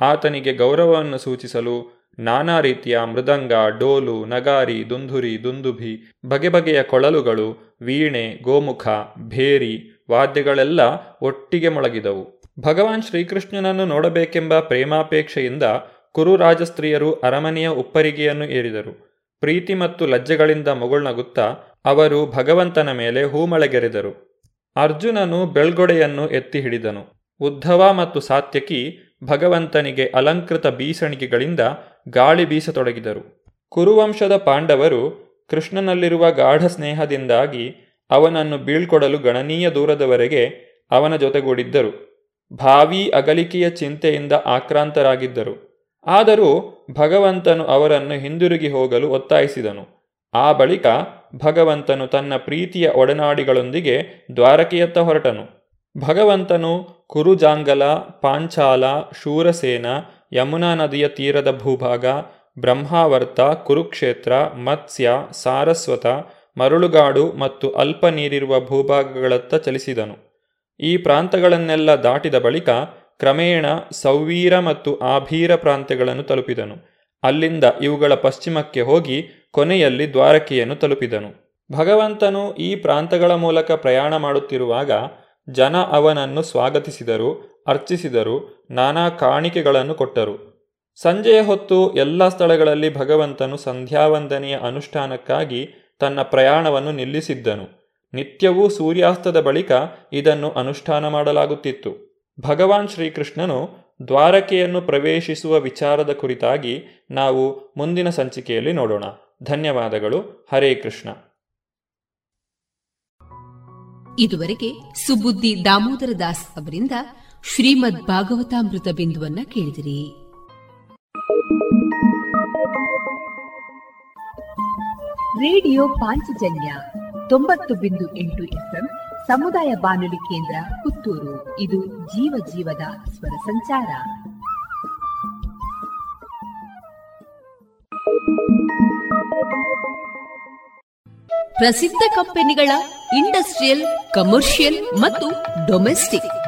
ಆತನಿಗೆ ಗೌರವವನ್ನು ಸೂಚಿಸಲು ನಾನಾ ರೀತಿಯ ಮೃದಂಗ, ಡೋಲು, ನಗಾರಿ, ದುಂಧುರಿ, ದುಂದುಭಿ, ಬಗೆ ಬಗೆಯ ಕೊಳಲುಗಳು, ವೀಣೆ, ಗೋಮುಖ, ಭೇರಿ ವಾದ್ಯಗಳೆಲ್ಲ ಒಟ್ಟಿಗೆ ಮೊಳಗಿದವು. ಭಗವಾನ್ ಶ್ರೀಕೃಷ್ಣನನ್ನು ನೋಡಬೇಕೆಂಬ ಪ್ರೇಮಾಪೇಕ್ಷೆಯಿಂದ ಕುರು ರಾಜಸ್ತ್ರೀಯರು ಅರಮನೆಯ ಉಪ್ಪರಿಗೆಯನ್ನು ಏರಿದರು. ಪ್ರೀತಿ ಮತ್ತು ಲಜ್ಜೆಗಳಿಂದ ಮುಗುಳ್ನಗುತ್ತಾ ಅವರು ಭಗವಂತನ ಮೇಲೆ ಹೂಮಳೆಗೆರೆದರು. ಅರ್ಜುನನು ಬೆಳ್ಗೊಡೆಯನ್ನು ಎತ್ತಿ ಹಿಡಿದನು. ಉದ್ಧವ ಮತ್ತು ಸಾತ್ಯಕಿ ಭಗವಂತನಿಗೆ ಅಲಂಕೃತ ಬೀಸಣಿಗೆಗಳಿಂದ ಗಾಳಿ ಬೀಸತೊಡಗಿದರು. ಕುರುವಂಶದ ಪಾಂಡವರು ಕೃಷ್ಣನಲ್ಲಿರುವ ಗಾಢ ಸ್ನೇಹದಿಂದಾಗಿ ಅವನನ್ನು ಬೀಳ್ಕೊಡಲು ಗಣನೀಯ ದೂರದವರೆಗೆ ಅವನ ಜೊತೆಗೂಡಿದ್ದರು. ಭಾವಿ ಅಗಲಿಕೆಯ ಚಿಂತೆಯಿಂದ ಆಕ್ರಾಂತರಾಗಿದ್ದರು. ಆದರೂ ಭಗವಂತನು ಅವರನ್ನು ಹಿಂದಿರುಗಿ ಹೋಗಲು ಒತ್ತಾಯಿಸಿದನು. ಆ ಬಳಿಕ ಭಗವಂತನು ತನ್ನ ಪ್ರೀತಿಯ ಒಡನಾಡಿಗಳೊಂದಿಗೆ ದ್ವಾರಕೆಯತ್ತ ಹೊರಟನು. ಭಗವಂತನು ಕುರುಜಾಂಗಲ, ಪಾಂಚಾಲ, ಶೂರಸೇನ ಯಮುನಾ ನದಿಯ ತೀರದ ಭೂಭಾಗ, ಬ್ರಹ್ಮಾವರ್ತ, ಕುರುಕ್ಷೇತ್ರ, ಮತ್ಸ್ಯ, ಸಾರಸ್ವತ, ಮರಳುಗಾಡು ಮತ್ತು ಅಲ್ಪ ನೀರಿರುವ ಭೂಭಾಗಗಳತ್ತ ಚಲಿಸಿದನು. ಈ ಪ್ರಾಂತಗಳನ್ನೆಲ್ಲ ದಾಟಿದ ಬಳಿಕ ಕ್ರಮೇಣ ಸೌವೀರ ಮತ್ತು ಆಭೀರ ಪ್ರಾಂತ್ಯಗಳನ್ನು ತಲುಪಿದನು. ಅಲ್ಲಿಂದ ಇವುಗಳ ಪಶ್ಚಿಮಕ್ಕೆ ಹೋಗಿ ಕೊನೆಯಲ್ಲಿ ದ್ವಾರಕೆಯನ್ನು ತಲುಪಿದನು. ಭಗವಂತನು ಈ ಪ್ರಾಂತಗಳ ಮೂಲಕ ಪ್ರಯಾಣ ಮಾಡುತ್ತಿರುವಾಗ ಜನ ಅವನನ್ನು ಸ್ವಾಗತಿಸಿದರು. ಅರ್ಚಿಸಿದರು, ನಾನಾ ಕಾಣಿಕೆಗಳನ್ನು ಕೊಟ್ಟರು. ಸಂಜೆಯ ಹೊತ್ತು ಎಲ್ಲ ಸ್ಥಳಗಳಲ್ಲಿ ಭಗವಂತನು ಸಂಧ್ಯಾವಂದನೆಯ ಅನುಷ್ಠಾನಕ್ಕಾಗಿ ತನ್ನ ಪ್ರಯಾಣವನ್ನು ನಿಲ್ಲಿಸಿದ್ದನು. ನಿತ್ಯವೂ ಸೂರ್ಯಾಸ್ತದ ಬಳಿಕ ಇದನ್ನು ಅನುಷ್ಠಾನ ಮಾಡಲಾಗುತ್ತಿತ್ತು. ಭಗವಾನ್ ಶ್ರೀಕೃಷ್ಣನು ದ್ವಾರಕೆಯನ್ನು ಪ್ರವೇಶಿಸುವ ವಿಚಾರದ ಕುರಿತಾಗಿ ನಾವು ಮುಂದಿನ ಸಂಚಿಕೆಯಲ್ಲಿ ನೋಡೋಣ. ಧನ್ಯವಾದಗಳು. ಹರೇ ಕೃಷ್ಣ. ಇದುವರೆಗೆ ಸುಬುದ್ದಿ ದಾಮೋದರ ದಾಸ್ ಅವರಿಂದ ಶ್ರೀಮದ್ ಭಾಗವತಾಮೃತ ಬಿಂದುವನ್ನ ಕೇಳಿದಿರಿ. ರೇಡಿಯೋ ಪಾಂಚಜನ್ಯ ತೊಂಬತ್ತು ಬಿಂದು ಎಂಟು ಎಫ್ಎಂ ಸಮುದಾಯ ಬಾನುಲಿ ಕೇಂದ್ರ ಪುತ್ತೂರು. ಇದು ಜೀವ ಜೀವದ ಸ್ವರ ಸಂಚಾರ. ಪ್ರಸಿದ್ಧ ಕಂಪನಿಗಳ ಇಂಡಸ್ಟ್ರಿಯಲ್ ಕಮರ್ಷಿಯಲ್ ಮತ್ತು ಡೊಮೆಸ್ಟಿಕ್.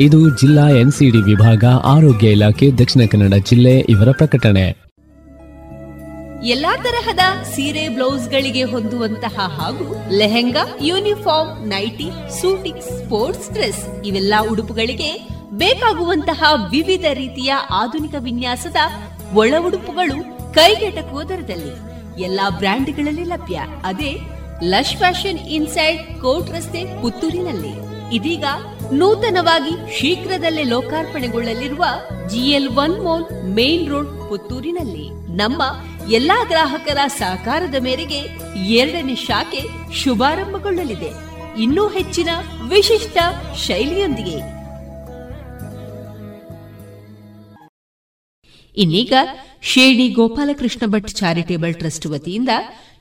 ಇದು ಜಿಲ್ಲಾ ಎನ್ಸಿಡಿ ವಿಭಾಗ, ಆರೋಗ್ಯ ಇಲಾಖೆ, ದಕ್ಷಿಣ ಕನ್ನಡ ಜಿಲ್ಲೆ ಇವರ ಪ್ರಕಟಣೆ. ಎಲ್ಲಾ ತರಹದ ಸೀರೆ ಬ್ಲೌಸ್ ಗಳಿಗೆ ಹೊಂದುವಂತಹ ಹಾಗೂ lehenga, uniform, nightie suiting sports dress ಇವೆಲ್ಲ ಉಡುಪುಗಳಿಗೆ ಬೇಕಾಗುವಂತಹ ವಿವಿಧ ರೀತಿಯ ಆಧುನಿಕ ವಿನ್ಯಾಸದ ಒಳ ಉಡುಪುಗಳು ಕೈಗೆಟಕುವ ದರದಲ್ಲಿ. ಎಲ್ಲಾ ಬ್ರ್ಯಾಂಡ್ಗಳಲ್ಲಿ ಲಭ್ಯ. ಅದೇ ಲಶ್ ಫ್ಯಾಷನ್ ಇನ್ಸೈಡ್ ಕೋರ್ಟ್ ರಸ್ತೆ ಪುತ್ತೂರಿನಲ್ಲಿ. ಇದೀಗ ನೂತನವಾಗಿ ಶೀಘ್ರದಲ್ಲೇ ಲೋಕಾರ್ಪಣೆಗೊಳ್ಳಲಿರುವ G L one mall main road ಪುತ್ತೂರಿನಲ್ಲಿ. ನಮ್ಮ ಎಲ್ಲಾ ಗ್ರಾಹಕರ ಸಹಕಾರದ ಮೇರೆಗೆ ಎರಡನೇ ಶಾಖೆ ಶುಭಾರಂಭಗೊಳ್ಳಲಿದೆ. ಇನ್ನೂ ಹೆಚ್ಚಿನ ವಿಶಿಷ್ಟ ಶೈಲಿಯೊಂದಿಗೆ. ಇನ್ನೀಗ ಶೇಣಿ ಗೋಪಾಲಕೃಷ್ಣ ಭಟ್ ಚಾರಿಟೇಬಲ್ ಟ್ರಸ್ಟ್ ವತಿಯಿಂದ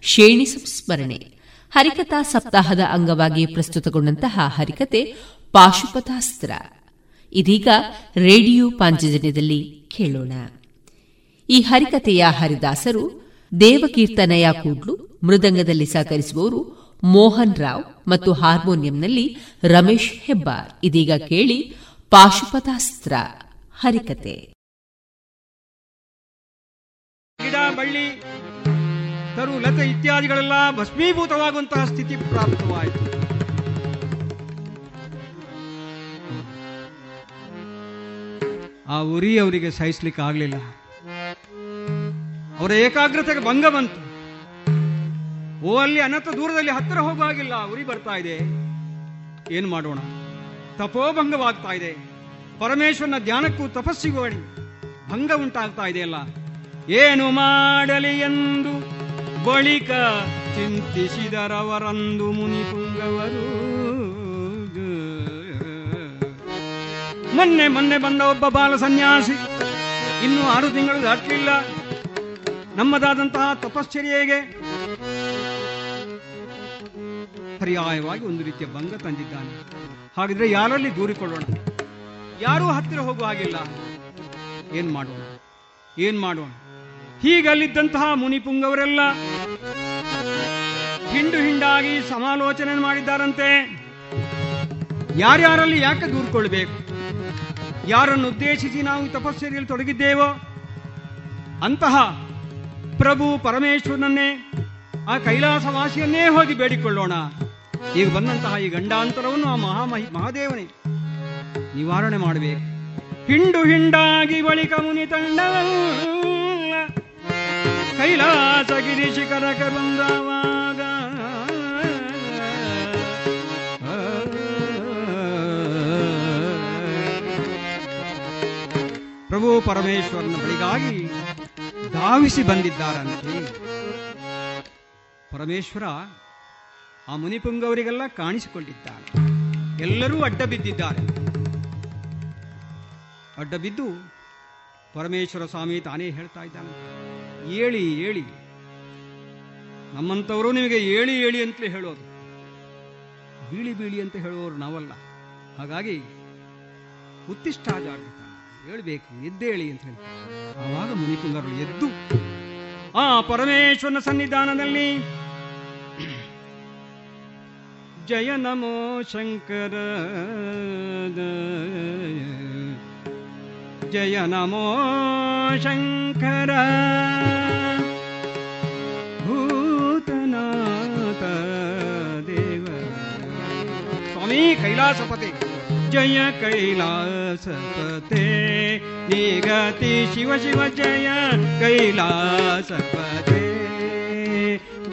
ಶೇಣಿ ಸಂಸ್ಮರಣೆ. ಹರಿಕಥಾ ಸಪ್ತಾಹದ ಅಂಗವಾಗಿ ಪ್ರಸ್ತುತಗೊಂಡಂತಹ ಹರಿಕತೆ ಪಾಶುಪತಾಸ್ತ್ರ ಇದೀಗ ರೇಡಿಯೋ ಪಾಂಚಜನ್ಯದಲ್ಲಿ ಕೇಳೋಣ. ಈ ಹರಿಕತೆಯ ಹರಿದಾಸರು ದೇವಕೀರ್ತನಯ ಕೂಡ್ಲು ಮೃದಂಗದಲ್ಲಿ ಸಹಕರಿಸುವವರು ಮೋಹನ್ ರಾವ್ ಮತ್ತು ಹಾರ್ಮೋನಿಯಂನಲ್ಲಿ ರಮೇಶ್ ಹೆಬ್ಬಾರ್. ಇದೀಗ ಕೇಳಿ ಪಾಶುಪತಾಸ್ತ್ರ ಹರಿಕತೆ ತರು ಲತೆ ಇತ್ಯಾದಿಗಳೆಲ್ಲ ಭಸ್ಮೀಭೂತವಾಗುವಂತಹ ಸ್ಥಿತಿ ಪ್ರಾಪ್ತವಾಯಿತು. ಆ ಉರಿ ಅವರಿಗೆ ಸಹಿಸ್ಲಿಕ್ಕೆ ಆಗಲಿಲ್ಲ. ಅವರ ಏಕಾಗ್ರತೆಗೆ ಭಂಗ ಬಂತು. ಓ, ಅಲ್ಲಿ ಅನಂತ ದೂರದಲ್ಲಿ ಹತ್ತಿರ ಹೋಗುವಾಗಿಲ್ಲ. ಉರಿ ಬರ್ತಾ ಇದೆ. ಏನು ಮಾಡೋಣ? ತಪೋಭಂಗವಾಗ್ತಾ ಇದೆ. ಪರಮೇಶ್ವರನ ಧ್ಯಾನಕ್ಕೂ ತಪಸ್ಸಿಗೂ ಭಂಗ ಉಂಟಾಗ್ತಾ ಇದೆಯಲ್ಲ. ಏನು ಮಾಡಲಿ ಎಂದು ಬಳಿಕ ಚಿಂತಿಸಿದರವರಂದು ಮುನಿಪುಂಗವರು. ಮೊನ್ನೆ ಮೊನ್ನೆ ಬಂದ ಒಬ್ಬ ಬಾಲ ಸನ್ಯಾಸಿ. ಇನ್ನು ಆರು ತಿಂಗಳು ದಾಟಲಿಲ್ಲ. ನಮ್ಮದಾದಂತಹ ತಪಶ್ಚರ್ಯೆಗೆ ಪರ್ಯಾಯವಾಗಿ ಒಂದು ರೀತಿಯ ಭಂಗ ತಂದಿದ್ದಾನೆ. ಹಾಗಿದ್ರೆ ಯಾರಲ್ಲಿ ದೂರಿಕೊಳ್ಳೋಣ ಯಾರೂ ಹತ್ತಿರ ಹೋಗುವ ಹಾಗಿಲ್ಲ. ಏನ್ ಮಾಡೋಣ? ಏನ್ ಮಾಡೋಣ? ಹೀಗಲ್ಲಿದ್ದಂತಹ ಮುನಿಪುಂಗವರೆಲ್ಲ ಹಿಂಡು ಹಿಂಡಾಗಿ ಸಮಾಲೋಚನೆ ಮಾಡಿದ್ದಾರಂತೆ. ಯಾರ್ಯಾರಲ್ಲಿ ಯಾಕೆ ದೂರ್ಕೊಳ್ಬೇಕು? ಯಾರನ್ನು ಉದ್ದೇಶಿಸಿ ನಾವು ತಪಸ್ಸರಿಯಲ್ಲಿ ತೊಡಗಿದ್ದೇವೋ? ಅಂತಹ ಪ್ರಭು ಪರಮೇಶ್ವರನನ್ನೇ, ಆ ಕೈಲಾಸವಾಸಿಯನ್ನೇ ಹೋಗಿ ಬೇಡಿಕೊಳ್ಳೋಣ. ಈಗ ಬಂದಂತಹ ಈ ಗಂಡಾಂತರವನ್ನು ಆ ಮಹಾಮಹಿ ಮಹಾದೇವನೇ, ನಿವಾರಣೆ ಮಾಡಬೇಕು. ಹಿಂಡು ಹಿಂಡಾಗಿ ಬಳಿಕ ಮುನಿ ತಂಡ ಕೈಲಾಸಗಿರಿ ಶಿಖರ ಬಂದವಾಗ ಪ್ರಭು ಪರಮೇಶ್ವರನ ಬಳಿಗಾಗಿ ಧಾವಿಸಿ ಬಂದಿದ್ದಾರಂತೆ. ಪರಮೇಶ್ವರ ಆ ಮುನಿಪುಂಗವರಿಗೆಲ್ಲ ಕಾಣಿಸಿಕೊಂಡಿದ್ದಾನೆ. ಎಲ್ಲರೂ ಅಡ್ಡ ಬಿದ್ದಿದ್ದಾರೆ. ಅಡ್ಡ ಬಿದ್ದು ಪರಮೇಶ್ವರ ಸ್ವಾಮಿ ತಾನೇ ಹೇಳ್ತಾ ಇದ್ದಾನೆ ಏಳಿ ಏಳಿ. ನಮ್ಮಂಥವರು ನಿಮಗೆ ಏಳಿ ಏಳಿ ಅಂತಲೇ ಹೇಳೋದು. ಬೀಳಿ ಬೀಳಿ ಅಂತ ಹೇಳುವವರು ನಾವಲ್ಲ. ಹಾಗಾಗಿ ಉತ್ತಿಷ್ಟ ಜಾಗೃತ ಹೇಳಬೇಕು, ಎದ್ದೇಳಿ ಅಂತ ಹೇಳ್ತಾರೆ. ಆವಾಗ ಮುನಿಪುಂಗರು ಎದ್ದು, ಆ ಪರಮೇಶ್ವರನ ಸನ್ನಿಧಾನದಲ್ಲಿ, ಜಯ ನಮೋ ಶಂಕರ जय नमो शङ्कर। भूतनात देव। स्वामी कैलासपते। जय कैलासपते। निगति शिव शिव जय कैलासपते।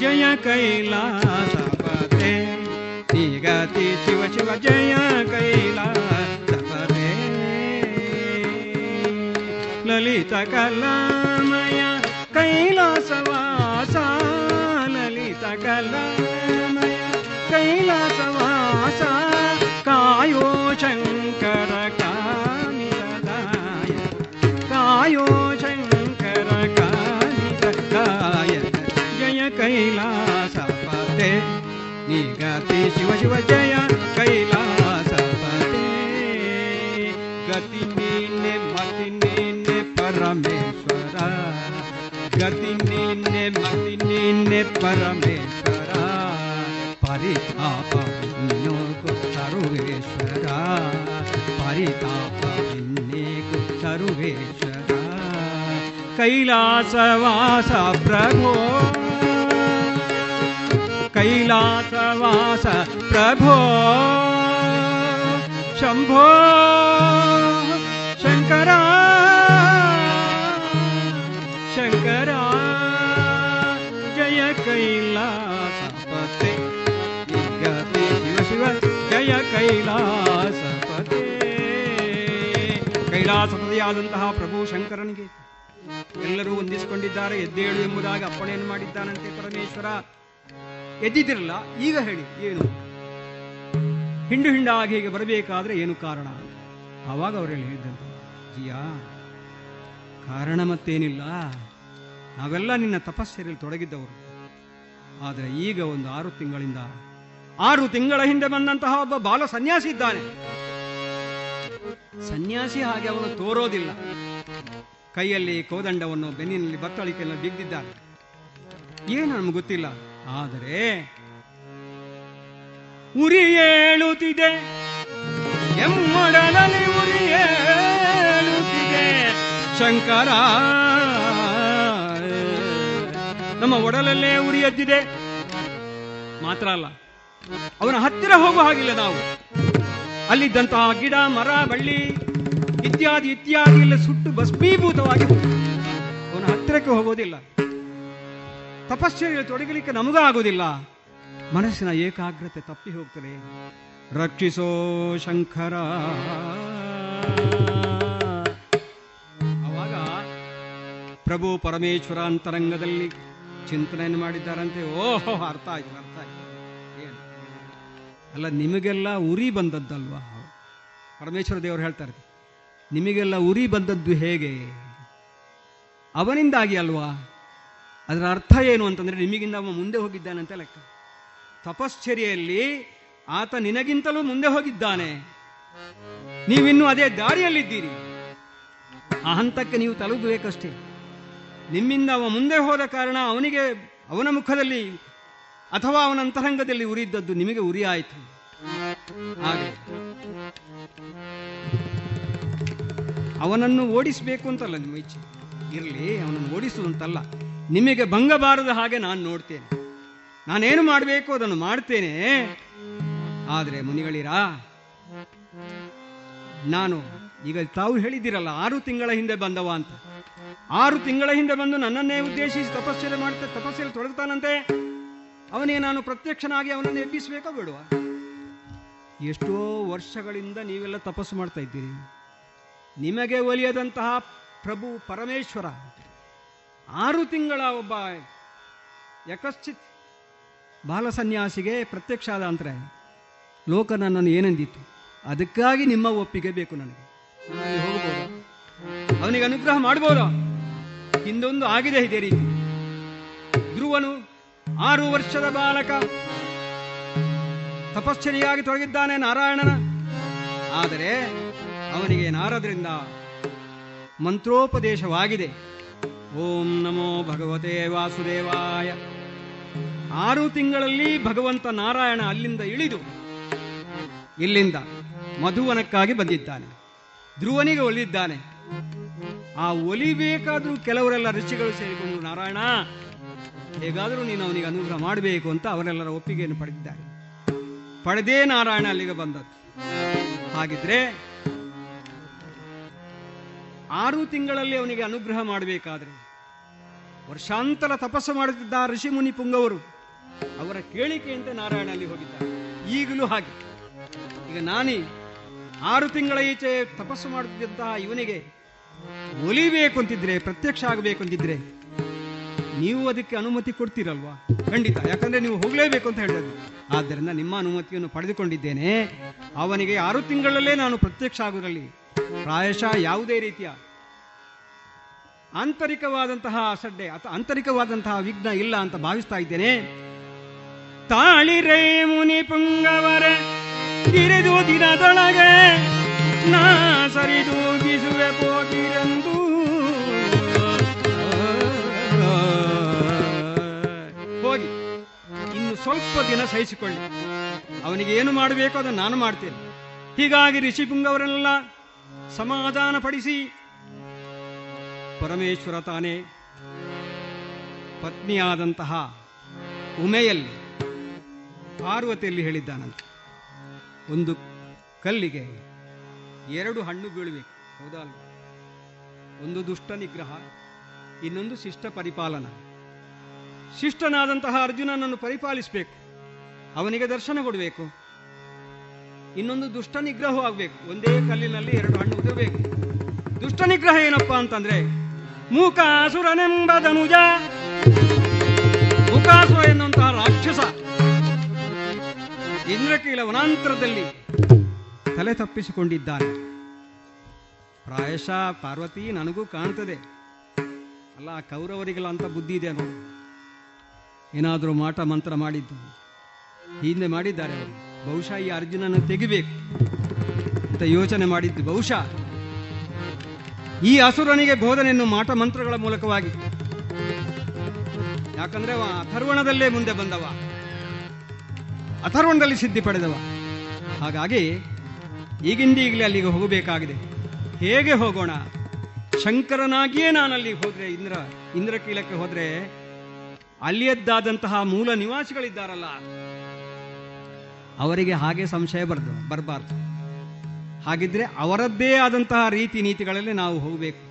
जय कैलासपते। निगति शिव शिव जय कैलास ललित कला मया कैला सवास ललित कला माया कैला कायो शङ्कर कायो जय कैलासपते निगति शिव शिव जय। ಪರಮೇಶ್ವರ ಪರಿತಾಪ ಇನ್ನೋಕು ಸರ್ವೇಶ್ವರ ಪರಿತಾಪ ಇನ್ನೇಕು ಸರ್ವೇಶ್ವರ ಕೈಲಾಸವಾಸ ಪ್ರಭೋ ಕೈಲಾಸವಾಸ ಪ್ರಭೋ ಶಂಭೋ ಶಂಕರ ಶಂಕರ ಜಯ ಕೈಲಾಸಪತೆ ಗತಿ ಶಿವ ಜಯ ಕೈಲಾಸಪತೆ ಕೈಲಾಸಪತಿಯಾದಂತಹ ಪ್ರಭು ಶಂಕರನಿಗೆ ಎಲ್ಲರೂ ಹೊಂದಿಸಿಕೊಂಡಿದ್ದಾರೆ ಎದ್ದೇಳು ಎಂಬುದಾಗಿ ಅಪ್ಪಣೆಯನ್ನು ಮಾಡಿದ್ದಾನಂತೆ ಪರಮೇಶ್ವರ. ಎದ್ದಿದ್ದಿರಲ್ಲ, ಈಗ ಹೇಳಿ, ಏನು? ಹಿಂಡು ಹಿಂಡಾಗಿ ಹೀಗೆ ಬರಬೇಕಾದ್ರೆ ಏನು ಕಾರಣ ಆವಾಗ ಅವರಲ್ಲಿ ಹೇಳಿದ್ದಂತೆ. ಜಿಯಾ, ಕಾರಣ ಮತ್ತೇನಿಲ್ಲ. ನಾವೆಲ್ಲ ನಿನ್ನ ತಪಸ್ಸೆಯಲ್ಲಿ ತೊಡಗಿದ್ದವರು. ಆದರೆ ಈಗ ಒಂದು ಆರು ತಿಂಗಳಿಂದ, ಆರು ತಿಂಗಳ ಹಿಂದೆ ಬಂದಂತಹ ಒಬ್ಬ ಬಾಲ ಸನ್ಯಾಸಿ ಇದ್ದಾನೆ. ಸನ್ಯಾಸಿ ಹಾಗೆ ಅವನು ತೋರೋದಿಲ್ಲ. ಕೈಯಲ್ಲಿ ಕೋದಂಡವನ್ನು ಬೆನ್ನಿನಲ್ಲಿ ಬತ್ತಳಿಕೆಯನ್ನು ಬಿದ್ದಿದ್ದಾನೆ ಏನು ನಮ್ಗೆ ಗೊತ್ತಿಲ್ಲ. ಆದರೆ ಉರಿ ಹೇಳುತ್ತಿದೆ ಎಮ್ಮಡಲಲ್ಲಿ ಉರಿ ಹೇಳುತ್ತಿದೆ ಶಂಕರ ಒಡಲಲ್ಲೇ ಉರಿ ಮಾತ್ರ ಅಲ್ಲ, ಅವನ ಹತ್ತಿರ ಹೋಗುವ ಹಾಗಿಲ್ಲ ನಾವು. ಅಲ್ಲಿದ್ದಂತಹ ಗಿಡ, ಮರ, ಬಳ್ಳಿ ಇತ್ಯಾದಿ ಇತ್ಯಾದಿ ಎಲ್ಲ ಸುಟ್ಟು ಭಸ್ಮೀಭೂತವಾಗಿ ಅವನ ಹತ್ತಿರಕ್ಕೆ ಹೋಗೋದಿಲ್ಲ. ತಪಸ್ಸಿನಲ್ಲಿ ತೊಡಗಲಿಕ್ಕೆ ನಮಗೂ ಆಗೋದಿಲ್ಲ. ಮನಸ್ಸಿನ ಏಕಾಗ್ರತೆ ತಪ್ಪಿ ಹೋಗ್ತದೆ. ರಕ್ಷಿಸೋ ಶಂಕರ. ಅವಾಗ ಪ್ರಭು ಪರಮೇಶ್ವರ ಅಂತರಂಗದಲ್ಲಿ ಚಿಂತನೆಯನ್ನು ಮಾಡಿದ್ದಾರಂತೆ. ಓಹೋ, ಅರ್ಥ ಆಯ್ತು ಅರ್ಥ ಆಯ್ತು. ಏನು? ಅಲ್ಲ, ನಿಮಗೆಲ್ಲ ಉರಿ ಬಂದದ್ದಲ್ವಾ? ಪರಮೇಶ್ವರ ದೇವರು ಹೇಳ್ತಾರೆ ನಿಮಗೆಲ್ಲ ಉರಿ ಬಂದದ್ದು ಹೇಗೆ? ಅವನಿಂದಾಗಿ ಅಲ್ವಾ? ಅದರ ಅರ್ಥ ಏನು ಅಂತಂದ್ರೆ, ನಿಮಗಿಂದ ಅವ ಮುಂದೆ ಹೋಗಿದ್ದಾನಂತ ಲೆಕ್ಕ. ತಪಶ್ಚರ್ಯೆಯಲ್ಲಿ ಆತ ನಿನಗಿಂತಲೂ ಮುಂದೆ ಹೋಗಿದ್ದಾನೆ. ನೀವಿನ್ನೂ ಅದೇ ದಾರಿಯಲ್ಲಿದ್ದೀರಿ. ಆ ಹಂತಕ್ಕೆ ನೀವು ತಲುಪಬೇಕಷ್ಟೇ ನಿಮ್ಮಿಂದ ಅವ ಮುಂದೆ ಹೋದ ಕಾರಣ ಅವನಿಗೆ, ಅವನ ಮುಖದಲ್ಲಿ ಅಥವಾ ಅವನ ಅಂತರಂಗದಲ್ಲಿ ಉರಿದ್ದದ್ದು ನಿಮಗೆ ಉರಿ ಆಯಿತು ಹಾಗೆ ಅವನನ್ನು ಓಡಿಸಬೇಕು ಅಂತಲ್ಲ ನಿಮ್ಮ ಇಚ್ಛೆ? ಇರಲಿ, ಅವನನ್ನು ಓಡಿಸುವಂತಲ್ಲ ನಿಮಗೆ ಭಂಗ ಬಾರದ ಹಾಗೆ ನಾನು ನೋಡ್ತೇನೆ. ನಾನೇನು ಮಾಡಬೇಕು ಅದನ್ನು ಮಾಡ್ತೇನೆ. ಆದರೆ ಮುನಿಗಳಿರಾ, ನಾನು, ಈಗ ತಾವು ಹೇಳಿದ್ದೀರಲ್ಲ, ಆರು ತಿಂಗಳ ಹಿಂದೆ ಬಂದವ ಅಂತ. ಆರು ತಿಂಗಳ ಹಿಂದೆ ಬಂದು ನನ್ನನ್ನೇ ಉದ್ದೇಶಿಸಿ ತಪಸ್ಸೆಲೆ ಮಾಡ್ತಾ ತಪಸ್ಸೆಯಲ್ಲಿ ತೊಡಗ್ತಾನಂತೆ ಅವನಿಗೆ ನಾನು ಪ್ರತ್ಯಕ್ಷನಾಗಿ ಅವನನ್ನು ಎಬ್ಬಿಸಬೇಕೋ ಬೇಡುವ? ಎಷ್ಟೋ ವರ್ಷಗಳಿಂದ ನೀವೆಲ್ಲ ತಪಸ್ಸು ಮಾಡ್ತಾ ಇದ್ದೀರಿ. ನಿಮಗೆ ಒಲಿಯದಂತಹ ಪ್ರಭು ಪರಮೇಶ್ವರ. ಆರು ತಿಂಗಳ ಒಬ್ಬ ಯಕಶ್ಚಿತ್ ಬಾಲಸನ್ಯಾಸಿಗೆ ಪ್ರತ್ಯಕ್ಷ ಆದ ಅಂತರ ಲೋಕ ನನ್ನನ್ನು ಏನಂದಿತ್ತು? ಅದಕ್ಕಾಗಿ ನಿಮ್ಮ ಒಪ್ಪಿಗೆ ಬೇಕು ನನಗೆ. ಅವನಿಗೆ ಅನುಗ್ರಹ ಮಾಡ್ಬೋದಾ? ಹಿಂದೊಂದು ಆಗಿದೆ ಇದೇ ರೀತಿ. ಧ್ರುವನು ಆರು ವರ್ಷದ ಬಾಲಕ. ತಪಶ್ಚರಿಯಾಗಿ ತೊಡಗಿದ್ದಾನೆ ನಾರಾಯಣನ. ಆದರೆ ಅವನಿಗೆ ನಾರದರಿಂದ ಮಂತ್ರೋಪದೇಶವಾಗಿದೆ. ಓಂ ನಮೋ ಭಗವತೆ ವಾಸುದೇವಾಯ. ಆರು ತಿಂಗಳಲ್ಲಿ ಭಗವಂತ ನಾರಾಯಣ ಅಲ್ಲಿಂದ ಇಳಿದು ಇಲ್ಲಿಂದ ಮಧುವನಕ್ಕಾಗಿ ಬಂದಿದ್ದಾನೆ. ಧ್ರುವನಿಗೆ ಒಲಿದಿದ್ದಾನೆ ಆ ಒಲಿಬೇಕಾದ್ರೂ ಕೆಲವರೆಲ್ಲ ಋಷಿಗಳು ಸೇರಿಕೊಂಡು, ನಾರಾಯಣ, ಹೇಗಾದರೂ ನೀನು ಅವನಿಗೆ ಅನುಗ್ರಹ ಮಾಡಬೇಕು ಅಂತ ಅವರೆಲ್ಲರ ಒಪ್ಪಿಗೆಯನ್ನು ಪಡೆದಿದ್ದಾರೆ. ಪಡೆದೇ ನಾರಾಯಣ ಅಲ್ಲಿಗೆ ಬಂದದ್ದು. ಹಾಗಿದ್ರೆ ಆರು ತಿಂಗಳಲ್ಲಿ ಅವನಿಗೆ ಅನುಗ್ರಹ ಮಾಡಬೇಕಾದ್ರೆ ವರ್ಷಾಂತರ ತಪಸ್ಸು ಮಾಡುತ್ತಿದ್ದ ಋಷಿ ಮುನಿ ಪುಂಗವರು ಅವರ ಕೇಳಿಕೆಯಂತೆ ನಾರಾಯಣ ಅಲ್ಲಿ ಹೋಗಿದ್ದಾರೆ. ಈಗಲೂ ಹಾಗೆ. ಈಗ ನಾನೇ ಆರು ತಿಂಗಳ ಈಚೆ ತಪಸ್ಸು ಮಾಡುತ್ತಿದ್ದಂತಹ ಇವನಿಗೆ ಒಲಿಬೇಕು ಅಂತಿದ್ರೆ, ಪ್ರತ್ಯಕ್ಷ ಆಗಬೇಕು ಅಂತಿದ್ರೆ ನೀವು ಅದಕ್ಕೆ ಅನುಮತಿ ಕೊಡ್ತೀರಲ್ವಾ? ಖಂಡಿತ. ಯಾಕಂದ್ರೆ ನೀವು ಹೋಗಲೇಬೇಕು ಅಂತ ಹೇಳಿದ್ರು. ಆದ್ದರಿಂದ ನಿಮ್ಮ ಅನುಮತಿಯನ್ನು ಪಡೆದುಕೊಂಡಿದ್ದೇನೆ. ಅವನಿಗೆ ಆರು ತಿಂಗಳಲ್ಲೇ ನಾನು ಪ್ರತ್ಯಕ್ಷ ಆಗುವುದರಲ್ಲಿ ಪ್ರಾಯಶಃ ಯಾವುದೇ ರೀತಿಯ ಆಂತರಿಕವಾದಂತಹ ಅಸಡ್ಡೆ ಅಥವಾ ಆಂತರಿಕವಾದಂತಹ ವಿಘ್ನ ಇಲ್ಲ ಅಂತ ಭಾವಿಸ್ತಾ ಇದ್ದೇನೆ. ತಾಳಿರೇ ಮುನಿ ಪುಂಗವರ ಗಿರಿದು ದಿನದೊಳಗೆ ನಾ ಸರಿದೂಗಿಸುವೆ ಪೋಗಿರೆಂದು ಹೋಗಿ, ಇನ್ನು ಸ್ವಲ್ಪ ದಿನ ಸಹಿಸಿಕೊಳ್ಳಿ. ಅವನಿಗೆ ಏನು ಮಾಡಬೇಕು ಅದನ್ನು ನಾನು ಮಾಡ್ತೇನೆ. ಹೀಗಾಗಿ ಋಷಿಪುಂಗವರೆಲ್ಲ ಸಮಾಧಾನ ಪಡಿಸಿ. ಪರಮೇಶ್ವರ ತಾನೇ ಪತ್ನಿಯಾದಂತಹ ಉಮೆಯಲ್ಲಿ ಪಾರ್ವತಿಯಲ್ಲಿ ಹೇಳಿದ್ದಾನಂತೆ. ಒಂದು ಕಲ್ಲಿಗೆ ಎರಡು ಹಣ್ಣು ಬೀಳಬೇಕು ಹೌದಾ ಒಂದು ದುಷ್ಟ ನಿಗ್ರಹ, ಇನ್ನೊಂದು ಶಿಷ್ಟ ಪರಿಪಾಲನ. ಶಿಷ್ಟನಾದಂತಹ ಅರ್ಜುನನನ್ನು ಪರಿಪಾಲಿಸಬೇಕು. ಅವನಿಗೆ ದರ್ಶನ ಕೊಡಬೇಕು. ಇನ್ನೊಂದು ದುಷ್ಟ ನಿಗ್ರಹ ಆಗಬೇಕು. ಒಂದೇ ಕಲ್ಲಿನಲ್ಲಿ ಎರಡು ಹಣ್ಣು ಉದಬೇಕು ದುಷ್ಟ ನಿಗ್ರಹ ಏನಪ್ಪಾ ಅಂತಂದ್ರೆ ಮೂಕಾಸುರನೆಂಬದನುಜ ಮೂಕಾಸುರ ಎನ್ನುವಂತಹ ರಾಕ್ಷಸ. ಇಂದ್ರಕೀಲ ವನಾಂತರದಲ್ಲಿ ತಲೆ ತಪ್ಪಿಸಿಕೊಂಡಿದ್ದಾನೆ ಪ್ರಾಯಶಃ ಪಾರ್ವತಿ ನನಗೂ ಕಾಣ್ತದೆ. ಅಲ್ಲ ಕೌರವರಿಗೆಲ್ಲ ಅಂತ ಬುದ್ಧಿ ಇದೆ ನೋಡಿ. ಏನಾದರೂ ಮಾಟ ಮಂತ್ರ ಮಾಡಿದ್ದು. ಹಿಂದೆ ಮಾಡಿದ್ದಾರೆ ಅವರು. ಬಹುಶಃ ಈ ಅರ್ಜುನನ ತೆಗಿಬೇಕು ಅಂತ ಯೋಚನೆ ಮಾಡಿದ್ದು. ಬಹುಶಃ. ಈ ಅಸುರನಿಗೆ ಬೋಧನೆಯನ್ನು ಮಾಟ ಮಂತ್ರಗಳ ಮೂಲಕವಾಗಿ. ಯಾಕಂದ್ರೆ ಅಥರ್ವಣದಲ್ಲೇ ಮುಂದೆ ಬಂದವ. ಅಥರ್ವಣದಲ್ಲಿ ಸಿದ್ಧಿ ಪಡೆದವ. ಹಾಗಾಗಿ ಈಗಿಂದೀಗಲೇ ಅಲ್ಲಿಗೆ ಹೋಗಬೇಕಾಗಿದೆ. ಹೇಗೆ ಹೋಗೋಣ? ಶಂಕರನಾಗಿಯೇ ನಾನು ಅಲ್ಲಿಗೆ ಹೋದ್ರೆ, ಇಂದ್ರ, ಇಂದ್ರಕೀಲಕ್ಕೆ ಹೋದ್ರೆ ಅಲ್ಲಿಯದ್ದಾದಂತಹ ಮೂಲ ನಿವಾಸಿಗಳಿದ್ದಾರಲ್ಲ, ಅವರಿಗೆ ಹಾಗೆ ಸಂಶಯ ಬರ್ದು, ಬರಬಾರ್ದು. ಹಾಗಿದ್ರೆ ಅವರದ್ದೇ ಆದಂತಹ ರೀತಿ ನೀತಿಗಳಲ್ಲಿ ನಾವು ಹೋಗಬೇಕು.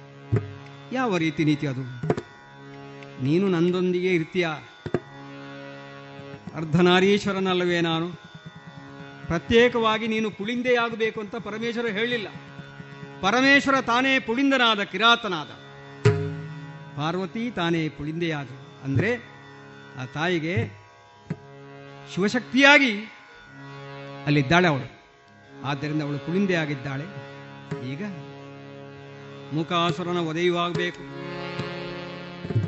ಯಾವ ರೀತಿ ನೀತಿ ಅದು? ನೀನು ನಂದೊಂದಿಗೆ ಇರ್ತೀಯ? ಅರ್ಧನಾರೀಶ್ವರನಲ್ಲವೇ ನಾನು? ಪ್ರತ್ಯೇಕವಾಗಿ ನೀನು ಪುಳಿಂದೆಯಾಗಬೇಕು ಅಂತ ಪರಮೇಶ್ವರ ಹೇಳಿಲ್ಲ. ಪರಮೇಶ್ವರ ತಾನೇ ಪುಳಿಂದನಾದ, ಕಿರಾತನಾದ. ಪಾರ್ವತಿ ತಾನೇ ಪುಳಿಂದೆಯಾದ. ಅಂದ್ರೆ ಆ ತಾಯಿಗೆ ಶಿವಶಕ್ತಿಯಾಗಿ ಅಲ್ಲಿದ್ದಾಳೆ ಅವಳು. ಆದ್ದರಿಂದ ಅವಳು ಪುಳಿಂದೆ ಆಗಿದ್ದಾಳೆ. ಈಗ ಮುಖಾಸುರನ ಒದೆಯುವಾಗಬೇಕು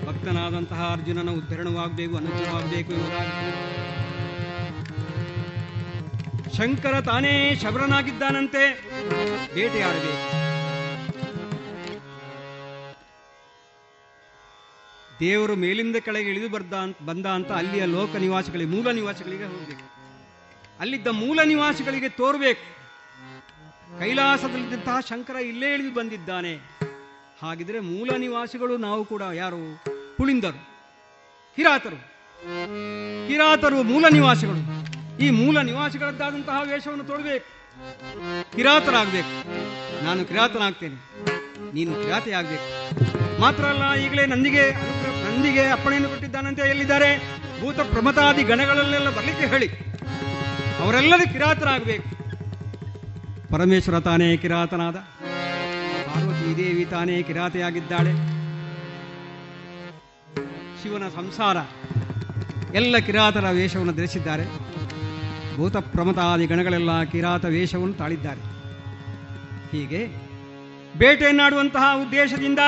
ಭಕ್ತನಾದಂತಹ ಅರ್ಜುನನ ಉದ್ಧರಣವಾಗಬೇಕು, ಅನುಗ್ರಹವಾಗಬೇಕು ಎಂಬುದಾಗಿ ಶಂಕರ ತಾನೇ ಶಬರನಾಗಿದ್ದಾನಂತೆ. ಬೇಟೆಯಾಡಬೇಕು ದೇವರು ಮೇಲಿಂದ ಕೆಳಗೆ ಇಳಿದು ಬರ್ದ ಬಂದ ಅಂತ ಅಲ್ಲಿಯ ಲೋಕ ನಿವಾಸಿಗಳಿಗೆ, ಮೂಲ ನಿವಾಸಿಗಳಿಗೆ ಹೋಗಬೇಕು. ಅಲ್ಲಿದ್ದ ಮೂಲ ನಿವಾಸಿಗಳಿಗೆ ತೋರ್ಬೇಕು. ಕೈಲಾಸದಲ್ಲಿದ್ದಂತಹ ಶಂಕರ ಇಲ್ಲೇ ಇಳಿದು ಬಂದಿದ್ದಾನೆ. ಹಾಗಿದ್ರೆ ಮೂಲ ನಿವಾಸಿಗಳು ನಾವು ಕೂಡ ಯಾರು? ಪುಳಿಂದರು ಕಿರಾತರು ಕಿರಾತರು ಮೂಲ ನಿವಾಸಿಗಳು. ಈ ಮೂಲ ನಿವಾಸಿಗಳದ್ದಾದಂತಹ ವೇಷವನ್ನು ತೊಡಬೇಕು. ಕಿರಾತರಾಗಬೇಕು. ನಾನು ಕಿರಾತನಾಗ್ತೇನೆ. ನೀನು ಕಿರಾತೆ ಆಗ್ಬೇಕು ಮಾತ್ರ ಅಲ್ಲ, ಈಗಲೇ ನಂದಿಗೆ ನಂದಿಗೆ ಅಪ್ಪಣೆಯನ್ನು ಕೊಟ್ಟಿದ್ದಾನಂತೆ ಎಲ್ಲಿದ್ದಾರೆ? ಭೂತ ಪ್ರಮತಾದಿ ಗಣಗಳಲ್ಲೆಲ್ಲ ಬರಲಿಕ್ಕೆ ಹೇಳಿ. ಅವರೆಲ್ಲರೂ ಕಿರಾತರಾಗಬೇಕು. ಪರಮೇಶ್ವರ ತಾನೇ ಕಿರಾತನಾದ. ಪಾರ್ವತಿ ದೇವಿ ತಾನೇ ಕಿರಾತೆಯಾಗಿದ್ದಾಳೆ. ಶಿವನ ಸಂಸಾರ. ಎಲ್ಲ ಕಿರಾತರ ವೇಷವನ್ನು ಧರಿಸಿದ್ದಾರೆ. ಭೂತ ಪ್ರಮತಾದಿ ಗಣಗಳೆಲ್ಲ ಕಿರಾತ ವೇಷವನ್ನು ತಾಳಿದ್ದಾರೆ. ಹೀಗೆ ಬೇಟೆಯನ್ನಾಡುವಂತಹ ಉದ್ದೇಶದಿಂದ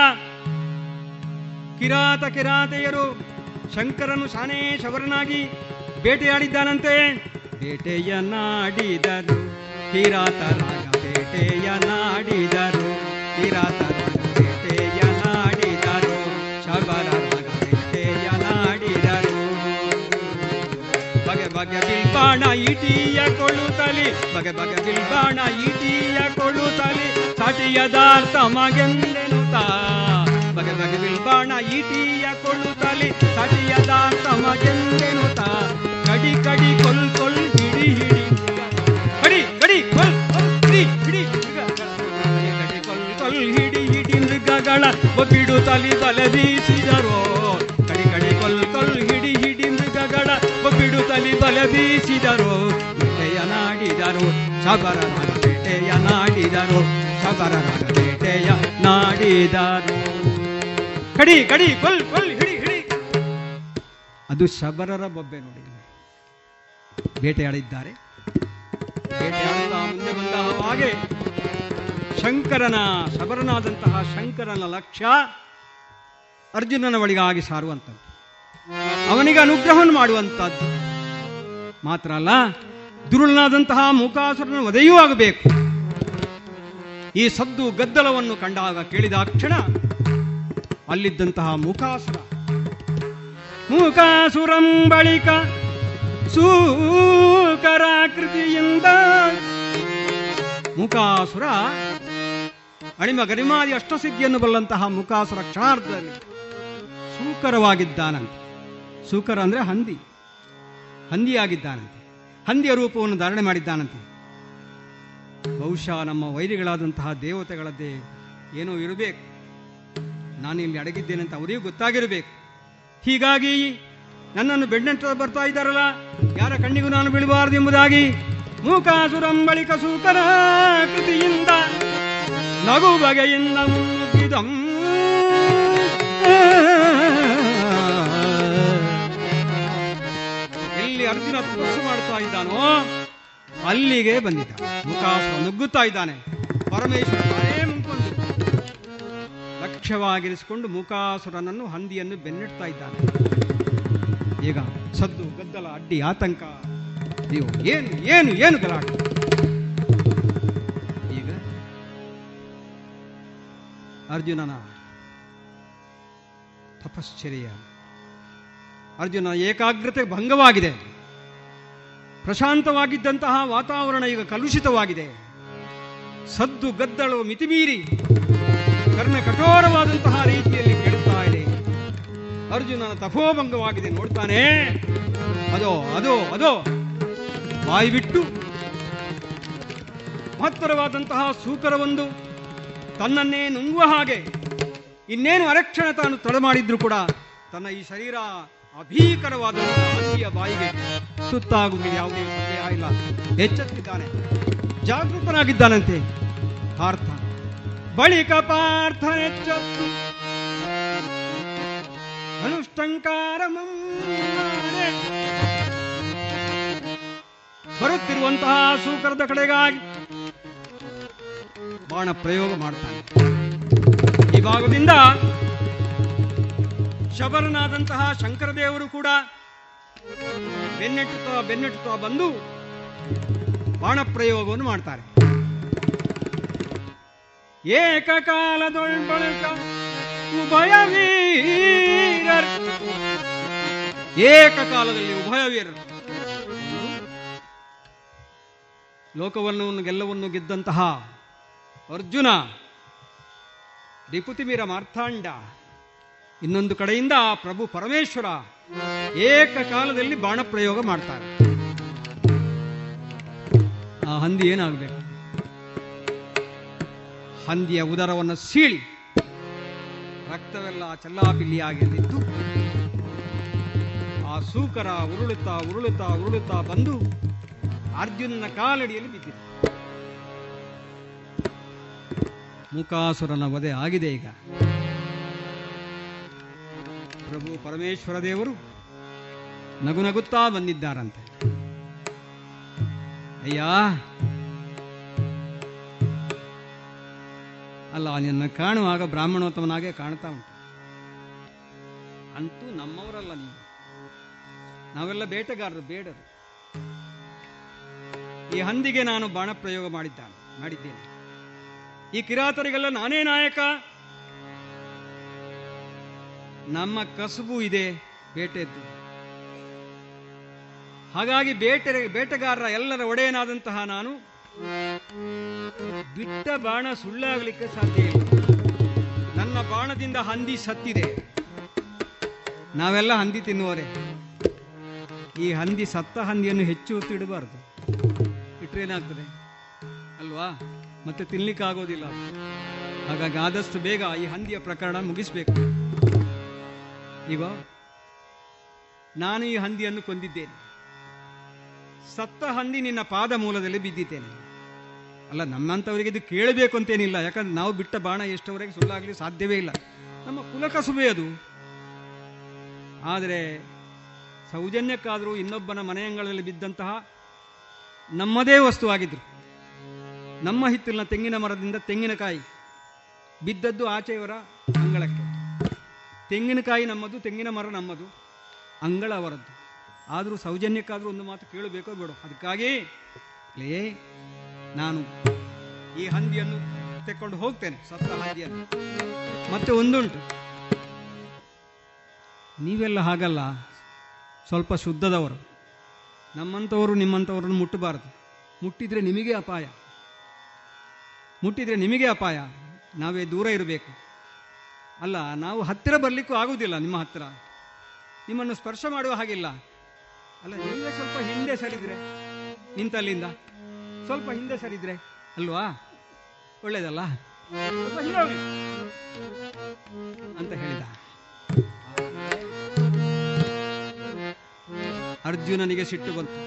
ಕಿರಾತ ಕಿರಾತೆಯರು ಶಂಕರನು ಶಾನೇ ಶಬರನಾಗಿ ಬೇಟೆಯಾಡಿದ್ದಾನಂತೆ. ಬೇಟೆಯನ್ನಾಡಿದರು ಕಿರಾತರಾಗ ಬೇಟೆಯನ್ನಾಡಿದರು ಕಿರಾತರಾಗ ಬಗೆ ಬಿಲ್ಬಾಣ ಇಟಿಯ ಕೊಳ್ಳುತ್ತಲಿ ಬಗೆ ಬಗೆ ಬಿಲ್ಬಾಣ ಇಟಿಯ ಕೊಳ್ಳುತ್ತಲಿ ಸಟಿಯದಾರ್ಥ ಮಗೆಂದೆನುತ ಬಗೆ ಬಗೆ ಬಿಲ್ಬಾಣ ಇಟಿಯ ಕೊಳ್ಳುತ್ತಲಿ ಸಟಿಯದಾರ್ಥ ಮಗೆಂದೆನುತ ಕಡಿ ಕಡಿ ಕೊಲ್ ಕೊಲ್ ಹಿಡಿ ಹಿಡಿ. ಕಡಿ ಕಡಿ ಕೊಲ್ ಹಿಡಿ ಹಿಡಿ. ಕಡಿ ಕೊಲ್ ಕೊಲ್ ಹಿಡಿ ಹಿಡಿ ಮೃಗಗಳ ಒಬ್ಬಿಡು ತಲಿ ಬಲ ಬೀಸಿದರು ಬೇಟೆಯ ನಾಡಿದರು ಶಬರನಾಗ ಬೇಟೆಯ ನಾಡಿದರು. ಶಬರನಾಗ ಬೇಟೆಯ ನಾಡಿದರು ಕಡಿ ಕಡಿ, ಕೊಲ್ ಕೊಲ್, ಹಿಡಿ ಹಿಡಿ. ಅದು ಶಬರರ ಬೊಬ್ಬೆ ನೋಡಿ ಬೇಟೆಯಾಡಿದ್ದಾರೆ. ಬೇಟೆಯಾಡುತ್ತಾ ಮುಂದೆ ಬಂದ ಹಾಗೆ ಶಂಕರನ, ಶಬರನಾದಂತಹ ಶಂಕರನ ಲಕ್ಷ್ಯ ಅರ್ಜುನನ ಬಳಿಗಾಗಿ ಸಾರುವಂಥದ್ದು. ಅವನಿಗೆ ಅನುಗ್ರಹವನ್ನು ಮಾಡುವಂತಹದ್ದು ಮಾತ್ರ ಅಲ್ಲ, ದುರುಳನಾದಂತಹ ಮುಖಾಸುರನ ವಧೆಯೂ ಆಗಬೇಕು. ಈ ಸದ್ದು ಗದ್ದಲವನ್ನು ಕಂಡಾಗ ಕೇಳಿದ ಕ್ಷಣ ಅಲ್ಲಿದ್ದಂತಹ ಮೂಕಾಸುರ, ಮೂಕಾಸುರಂ ಬಳಿಕ ಸೂಕರಾಕೃತಿಯಿಂದ ಮುಖಾಸುರ ಅಣಿಮ ಗರಿಮಾದಿ ಅಷ್ಟಸಿದ್ಧಿಯನ್ನು ಬಲ್ಲಂತಹ ಮುಖಾಸುರ ಕ್ಷಣಾರ್ಧದಲ್ಲಿ ಸೂಕರವಾಗಿದ್ದಾನಂತೆ. ಸೂಕರ ಅಂದ್ರೆ ಹಂದಿ. ಹಂದಿಯಾಗಿದ್ದಾನಂತೆ. ಹಂದಿಯ ರೂಪವನ್ನು ಧಾರಣೆ ಮಾಡಿದ್ದಾನಂತೆ. ಬಹುಶಃ ನಮ್ಮ ವೈರಿಗಳಾದಂತಹ ದೇವತೆಗಳದ್ದೇ ಏನೋ ಇರಬೇಕು. ನಾನು ಇಲ್ಲಿ ಅಡಗಿದ್ದೇನೆ ಅಂತ ಅವರಿಗೂ ಗೊತ್ತಾಗಿರಬೇಕು. ಹೀಗಾಗಿ ನನ್ನನ್ನು ಬೆನ್ನಟ್ಟ ಬರ್ತಾ ಇದ್ದಾರಲ್ಲ, ಯಾರ ಕಣ್ಣಿಗೂ ನಾನು ಬೀಳಬಾರದು ಎಂಬುದಾಗಿ ಮೂಕಾಸುರಂ ಬಳಿಕ ಸೂಕರ ಕೃತಿಯಿಂದ ನಗು ಬಗೆಯಿಂದ ಮುನ್ನುಗ್ಗಿದಂ ಅರ್ಜುನ ತಪಸ್ಸು ಮಾಡ್ತಾ ಇದ್ದಾನೋ, ಅಲ್ಲಿಗೆ ಬಂದಿದ್ದ ಮುಖಾಸುರ ನುಗ್ಗುತ್ತಾ ಇದ್ದಾನೆ. ಪರಮೇಶ್ವರ ಲಕ್ಷ್ಯವಾಗಿರಿಸಿಕೊಂಡು ಮುಖಾಸುರನನ್ನು ಹಂದಿಯನ್ನು ಬೆನ್ನಿಡ್ತಾ ಇದ್ದಾನೆ. ಈಗ ಸದ್ದು, ಗದ್ದಲ, ಅಡ್ಡಿ, ಆತಂಕ ನೀವು ಏನು ಏನು ಏನು ಗಲಾಟೆ? ಈಗ ಅರ್ಜುನನ ತಪಶ್ಚರ್ಯ. ಅರ್ಜುನ ಏಕಾಗ್ರತೆ ಭಂಗವಾಗಿದೆ. ಪ್ರಶಾಂತವಾಗಿದ್ದಂತಹ ವಾತಾವರಣ ಈಗ ಕಲುಷಿತವಾಗಿದೆ. ಸದ್ದು ಗದ್ದಳು ಮಿತಿಮೀರಿ ಕರ್ಣ ಕಠೋರವಾದಂತಹ ರೀತಿಯಲ್ಲಿ ಕೇಳುತ್ತಾ ಇದೆ. ಅರ್ಜುನನ ತಪೋಭಂಗವಾಗಿದೆ. ನೋಡ್ತಾನೆ. ಅದೋ ಅದೋ ಅದೋ. ಬಾಯಿ ಬಿಟ್ಟು. ಮಹತ್ತರವಾದಂತಹ ಸೂಕರವೊಂದು. ತನ್ನನ್ನೇ ನುಂಗುವ ಹಾಗೆ ಇನ್ನೇನು ಅರಕ್ಷಣ ತಾನು ತಡೆ ಮಾಡಿದ್ರು ಕೂಡ ತನ್ನ ಈ ಶರೀರ ಅಭೀಕರವಾದ ಹಂದಿಯ ಬಾಯಿಗೆ ಸುತ್ತಾಗುವುದು ಯಾವುದೇ ಸಂದೇಹ ಇಲ್ಲ ಎಚ್ಚೆತ್ತಿದ್ದಾನೆ ಜಾಗೃತನಾಗಿದ್ದಾನಂತೆ ಪಾರ್ಥ ಬಳಿಕ ಪಾರ್ಥ ಎಚ್ಚತ್ತು ಅನುಷ್ಟಂಕಾರ ಬರುತ್ತಿರುವಂತಹ ಸೂಕರದ ಕಡೆಗಾಗಿ ಬಾಣ ಪ್ರಯೋಗ ಮಾಡ್ತಾನೆ ಈ ಭಾಗದಿಂದ ಶಬರನಾದಂತಹ ಶಂಕರದೇವರು ಕೂಡ ಬೆನ್ನೆಟ್ಟುತ್ತಾ ಬೆನ್ನೆಟ್ಟುತ್ತಾ ಬಂದು ಬಾಣಪ್ರಯೋಗವನ್ನು ಮಾಡ್ತಾರೆ. ಏಕಕಾಲದೊಳ್ಬಳಕ ಉಭಯ ಏಕಕಾಲದಲ್ಲಿ ಉಭಯ ವೀರರು. ಲೋಕವನ್ನು ಗೆಲ್ಲವನ್ನು ಗೆದ್ದಂತಹ ಅರ್ಜುನ ರಿಪುತಿಮೀರ ಮಾರ್ಥಾಂಡ ಇನ್ನೊಂದು ಕಡೆಯಿಂದ ಪ್ರಭು ಪರಮೇಶ್ವರ ಏಕಕಾಲದಲ್ಲಿ ಬಾಣ ಪ್ರಯೋಗ ಮಾಡ್ತಾರೆ. ಆ ಹಂದಿ ಏನಾಗಬೇಕು? ಹಂದಿಯ ಉದರವನ್ನು ಸೀಳಿ ರಕ್ತವೆಲ್ಲ ಚಲ್ಲಾಪಿಲ್ಲಿಯಾಗಿ ನಿಂತು ಆ ಸೂಕರ ಉರುಳುತ್ತಾ ಉರುಳುತ್ತಾ ಉರುಳುತ್ತಾ ಬಂದು ಅರ್ಜುನನ ಕಾಲಡಿಯಲ್ಲಿ ಬಿದ್ದಿದೆ ಮುಖಾಸುರನ ವಧೆ ಆಗಿದೆ ಈಗ. ಪ್ರಭು ಪರಮೇಶ್ವರ ದೇವರು ನಗು ನಗುತ್ತಾ ಬಂದಿದ್ದಾರಂತೆ. ಅಯ್ಯ. ಅಲ್ಲ, ನಿನ್ನ ಕಾಣುವಾಗ ಬ್ರಾಹ್ಮಣೋತ್ತಮನಾಗೆ ಕಾಣ್ತಾ ಉಂಟು. ಅಂತೂ ನಮ್ಮವರಲ್ಲ ನೀವು. ನಾವೆಲ್ಲ ಬೇಟೆಗಾರರು, ಬೇಡರು. ಈ ಹಂದಿಗೆ ನಾನು ಬಾಣ ಪ್ರಯೋಗ ಮಾಡಿದ್ದಾನೆ, ಮಾಡಿದ್ದೇನೆ. ಈ ಕಿರಾತರಿಗೆಲ್ಲ ನಾನೇ ನಾಯಕ. ನಮ್ಮ ಕಸುಬು ಇದೆ ಬೇಟೆದ್ದು. ಹಾಗಾಗಿ ಬೇಟೆ, ಬೇಟೆಗಾರರ ಎಲ್ಲರ ಒಡೆಯನಾದಂತಹ ನಾನು ಬಿಟ್ಟ ಬಾಣ ಸುಳ್ಳಾಗಲಿಕ್ಕೆ ಸಾಧ್ಯ ಇಲ್ಲ. ನನ್ನ ಬಾಣದಿಂದ ಹಂದಿ ಸತ್ತಿದೆ. ನಾವೆಲ್ಲ ಹಂದಿ ತಿನ್ನುವರೆ. ಈ ಹಂದಿ ಸತ್ತ ಹಂದಿಯನ್ನು ಹೆಚ್ಚು ಹೊತ್ತು ಇಡಬಾರದು. ಇಟ್ರೆ ಏನಾಗ್ತದೆ? ಅಲ್ವಾ? ಮತ್ತೆ ತಿನ್ಲಿಕ್ಕಾಗೋದಿಲ್ಲ. ಹಾಗಾಗಿ ಆದಷ್ಟು ಬೇಗ ಈ ಹಂದಿಯ ಪ್ರಕರಣ ಮುಗಿಸ್ಬೇಕು. ಈಗ ನಾನು ಈ ಹಂದಿಯನ್ನು ಕೊಂದಿದ್ದೇನೆ. ಸತ್ತ ಹಂದಿ ನಿನ್ನ ಪಾದ ಮೂಲದಲ್ಲಿ ಬಿದ್ದಿದ್ದೇನೆ. ಅಲ್ಲ ನಮ್ಮಂಥವರಿಗೆ ಇದು ಕೇಳಬೇಕು ಅಂತೇನಿಲ್ಲ. ಯಾಕಂದ್ರೆ ನಾವು ಬಿಟ್ಟ ಬಾಣ ಎಷ್ಟವರೆಗೆ ಸುಳ್ಳಾಗಲಿ ಸಾಧ್ಯವೇ ಇಲ್ಲ. ನಮ್ಮ ಕುಲಕಸುಬೆ ಅದು. ಆದರೆ, ಸೌಜನ್ಯಕ್ಕಾದರೂ ಇನ್ನೊಬ್ಬನ ಮನೆಯಂಗಳದಲ್ಲಿ ಬಿದ್ದಂತಹ ನಮ್ಮದೇ ವಸ್ತುವಾಗಿದ್ರು ನಮ್ಮ ಹಿತ್ತಲಿನ ತೆಂಗಿನ ಮರದಿಂದ ತೆಂಗಿನಕಾಯಿ. ಬಿದ್ದದ್ದು ಆಚೆಯವರ ಅಂಗಳಕ್ಕೆ. ತೆಂಗಿನಕಾಯಿ ನಮ್ಮದು, ತೆಂಗಿನ ಮರ ನಮ್ಮದು, ಅಂಗಳ ಅವರದ್ದು. ಆದರೂ ಸೌಜನ್ಯಕ್ಕಾದರೂ ಒಂದು ಮಾತು ಕೇಳಬೇಕೋ ಬೇಡ? ಅದಕ್ಕಾಗಿ ಲೇ ನಾನು ಈ ಹಂದಿಯನ್ನು ತೆಕ್ಕೊಂಡು ಹೋಗ್ತೇನೆ, ಸತ್ತ ಹಂದಿಯನ್ನು. ಮತ್ತೆ ಒಂದುಂಟು. ನೀವೆಲ್ಲ ಹಾಗಲ್ಲ, ಸ್ವಲ್ಪ ಶುದ್ಧದವರು. ನಮ್ಮಂಥವರು ನಿಮ್ಮಂಥವ್ರನ್ನು ಮುಟ್ಟಬಾರದು. ಮುಟ್ಟಿದರೆ ನಿಮಗೆ ಅಪಾಯ. ಮುಟ್ಟಿದರೆ ನಿಮಗೆ ಅಪಾಯ. ನಾವೇ ದೂರ ಇರಬೇಕು. ಅಲ್ಲ, ನಾವು ಹತ್ತಿರ ಬರಲಿಕ್ಕೂ ಆಗುವುದಿಲ್ಲ ನಿಮ್ಮ ಹತ್ತಿರ ನಿಮ್ಮನ್ನು ಸ್ಪರ್ಶ ಮಾಡುವ ಹಾಗಿಲ್ಲ. ಅಲ್ಲ ನೀವೇ ಸ್ವಲ್ಪ ಹಿಂದೆ ಸರಿದ್ರೆ, ನಿಂತಲ್ಲಿಂದ ಸ್ವಲ್ಪ ಹಿಂದೆ ಸರಿದ್ರೆ ಅಲ್ವಾ? ಒಳ್ಳೇದಲ್ಲ? ಅಂತ ಹೇಳಿದ. ಅರ್ಜುನನಿಗೆ ಸಿಟ್ಟು ಬಂತು.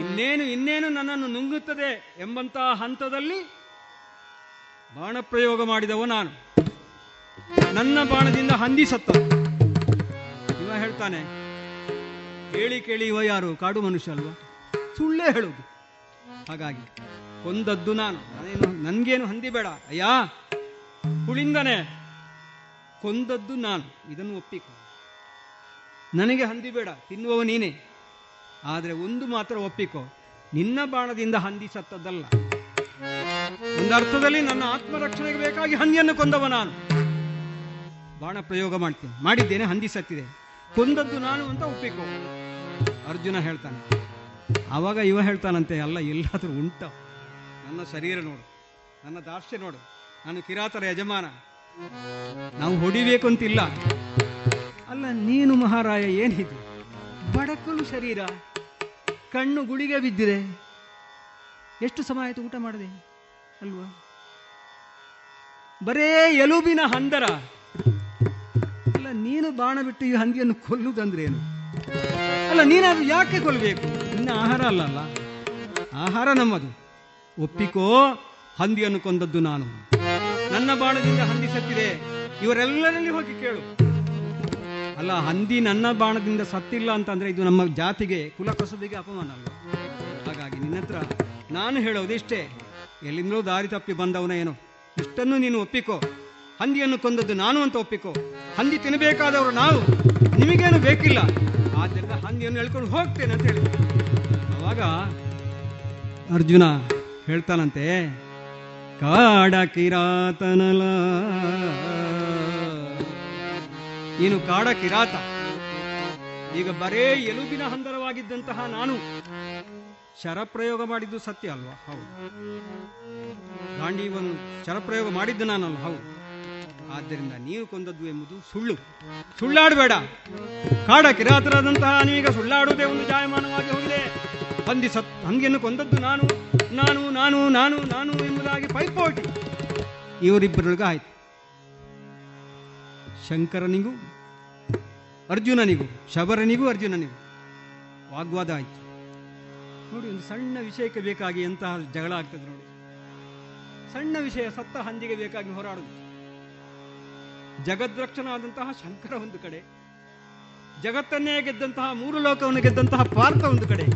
ಇನ್ನೇನು ಇನ್ನೇನು ನನ್ನನ್ನು ನುಂಗುತ್ತದೆ ಎಂಬಂತಹ ಹಂತದಲ್ಲಿ ಬಾಣ ಪ್ರಯೋಗ ಮಾಡಿದವ ನಾನು. ನನ್ನ ಬಾಣದಿಂದ ಹಂದಿ ಸತ್ತ. ಇವ ಹೇಳ್ತಾನೆ, ಕೇಳಿ ಕೇಳಿ ಇವ ಯಾರು? ಕಾಡು ಮನುಷ್ಯ ಅಲ್ವಾ? ಸುಳ್ಳೇ ಹೇಳುದು. ಹಾಗಾಗಿ ಕೊಂದದ್ದು ನಾನು. ನಾನೇನು, ನನ್ಗೇನು ಹಂದಿ ಬೇಡ. ಅಯ್ಯ ಹುಳಿಂದನೆ ಕೊಂದದ್ದು ನಾನು. ಇದನ್ನು ಒಪ್ಪಿಕೊ. ನನಗೆ ಹಂದಿ ಬೇಡ, ತಿನ್ನುವವ ನೀನೇ. ಆದರೆ ಒಂದು ಮಾತ್ರ ಒಪ್ಪಿಕೊ. ನಿನ್ನ ಬಾಣದಿಂದ ಹಂದಿ ಸತ್ತದ್ದಲ್ಲ. ಒಂದು ಅರ್ಥದಲ್ಲಿ ನನ್ನ ಆತ್ಮರಕ್ಷಣೆಗೆ ಬೇಕಾಗಿ ಹಂದಿಯನ್ನು ಕೊಂದವ ನಾನು. ಬಾಣ ಪ್ರಯೋಗ ಮಾಡ್ತೀನಿ. ಮಾಡಿದ್ದೇನೆ, ಹಂದಿ ಸತ್ತಿದೆ. ಕೊಂದದ್ದು ನಾನು ಅಂತ ಒಪ್ಪಿಕೋ. ಅರ್ಜುನ ಹೇಳ್ತಾನೆ. ಆವಾಗ ಇವ ಹೇಳ್ತಾನಂತೆ, ಅಲ್ಲ, ಎಲ್ಲಾದ್ರೂ ಉಂಟ? ನನ್ನ ಶರೀರ ನೋಡು. ನನ್ನ ದಾರ್ಶ್ಯ ನೋಡು. ನಾನು ಕಿರಾತರ ಯಜಮಾನ. ನಾವು ಹೊಡಿಬೇಕು ಅಂತಿಲ್ಲ. ಅಲ್ಲ, ನೀನು ಮಹಾರಾಯ ಏನಿದು ಬಡಕಲು ಶರೀರ. ಕಣ್ಣು ಗುಳಿಗೆ ಬಿದ್ದಿದೆ. ಎಷ್ಟು ಸಮಯ ಆಯಿತು ಊಟ ಮಾಡದೆ? ಅಲ್ವಾ? ಬರೇ ಎಲುಬಿನ ಹಂದರ. ಅಲ್ಲ, ನೀನು ಬಾಣ ಬಿಟ್ಟು ಈ ಹಂದಿಯನ್ನು ಕೊಲ್ಲುವುದಂದ್ರೆ ಏನು ಅಲ್ಲ ನೀನದು ಯಾಕೆ ಕೊಲ್ಲಬೇಕು ನಿನ್ನ ಆಹಾರ ಅಲ್ಲಲ್ಲ. ಆಹಾರ ನಮ್ಮದು. ಒಪ್ಪಿಕೋ, ಹಂದಿಯನ್ನು ಕೊಂದದ್ದು ನಾನು. ನನ್ನ ಬಾಣದಿಂದ ಹಂದಿ ಸತ್ತಿದೆ. ಇವರೆಲ್ಲರಲ್ಲಿ ಹೋಗಿ ಕೇಳು. ಅಲ್ಲ, ಹಂದಿ ನನ್ನ ಬಾಣದಿಂದ ಸತ್ತಿಲ್ಲ ಅಂತಂದ್ರೆ ಇದು ನಮ್ಮ ಜಾತಿಗೆ ಕುಲ ಕಸುಬಿಗೆ ಅಪಮಾನ ಅಲ್ಲ ಹಾಗಾಗಿ ನಿನ್ನ ಹತ್ರ ನಾನು ಹೇಳೋದಿಷ್ಟೇ. ಎಲ್ಲಿಂದಲೋ ದಾರಿ ತಪ್ಪಿ ಬಂದವನ ಏನು? ಇಷ್ಟನ್ನು ನೀನು ಒಪ್ಪಿಕೋ. ಹಂದಿಯನ್ನು ಕೊಂದದ್ದು ನಾನು ಅಂತ ಒಪ್ಪಿಕೋ. ಹಂದಿ ತಿನ್ನಬೇಕಾದವರು ನಾವು. ನಿಮಗೇನು ಬೇಕಿಲ್ಲ. ಆದ್ದರಿಂದ ಹಂದಿಯನ್ನು ಎಳ್ಕೊಂಡು ಹೋಗ್ತೇನೆ ಅಂತ ಹೇಳಿ. ಅವಾಗ ಅರ್ಜುನ ಹೇಳ್ತಾನಂತೆ, ಕಾಡ ಕಿರಾತನಲ. ನೀನು ಕಾಡ ಕಿರಾತ. ಈಗ ಬರೇ ಎಲುಬಿನ ಹಂದರವಾಗಿದ್ದಂತಹ ನಾನು. ಶರಪ್ರಯೋಗ ಮಾಡಿದ್ದು ಸತ್ಯ ಅಲ್ವಾ? ಹೌದು. ಗಾಂಡೀವನ್ನು ಶರಪ್ರಯೋಗ ಮಾಡಿದ್ದು ನಾನಲ್ಲ, ಹೌದು. ಆದ್ದರಿಂದ ನೀವು ಕೊಂದದ್ದು ಎಂಬುದು ಸುಳ್ಳು. ಸುಳ್ಳಾಡಬೇಡ. ಕಾಡ ಕಿರಾತರಾದಂತಹ ನೀವೀಗ ಸುಳ್ಳಾಡುವುದೇ ಒಂದು ಜಾಯಮಾನವಾಗಿ ಹೋಗಿದೆ. ಹಂದಿ ಸತ್, ಹಂದಿಯನ್ನು ಕೊಂದದ್ದು ನಾನು ನಾನು ನಾನು ನಾನು ನಾನು ಎಂಬುದಾಗಿ ಪೈಪೋಟಿ. ಇವರಿಬ್ಬರೊಳಗೆ ಆಯ್ತು. ಶಂಕರನಿಗೂ ಅರ್ಜುನನಿಗೂ, ಶಬರನಿಗೂ ಅರ್ಜುನನಿಗೂ ವಾಗ್ವಾದ ಆಯ್ತು. ನೋಡಿ, ಒಂದು ಸಣ್ಣ ವಿಷಯಕ್ಕೆ ಬೇಕಾಗಿ ಎಂತಹ ಜಗಳ ಆಗ್ತದೆ ನೋಡಿ. ಸಣ್ಣ ವಿಷಯ ಸತ್ತ ಹಂದಿಗೆ ಬೇಕಾಗಿ ಹೋರಾಡುದು ಜಗದ್ರಕ್ಷನಾದಂತಹ ಶಂಕರ ಒಂದು ಕಡೆ, ಜಗತ್ತನ್ನೇ ಗೆದ್ದಂತಹ ಮೂರು ಲೋಕವನ್ನು ಗೆದ್ದಂತಹ ಪಾರ್ಥ ಒಂದು ಕಡೆ,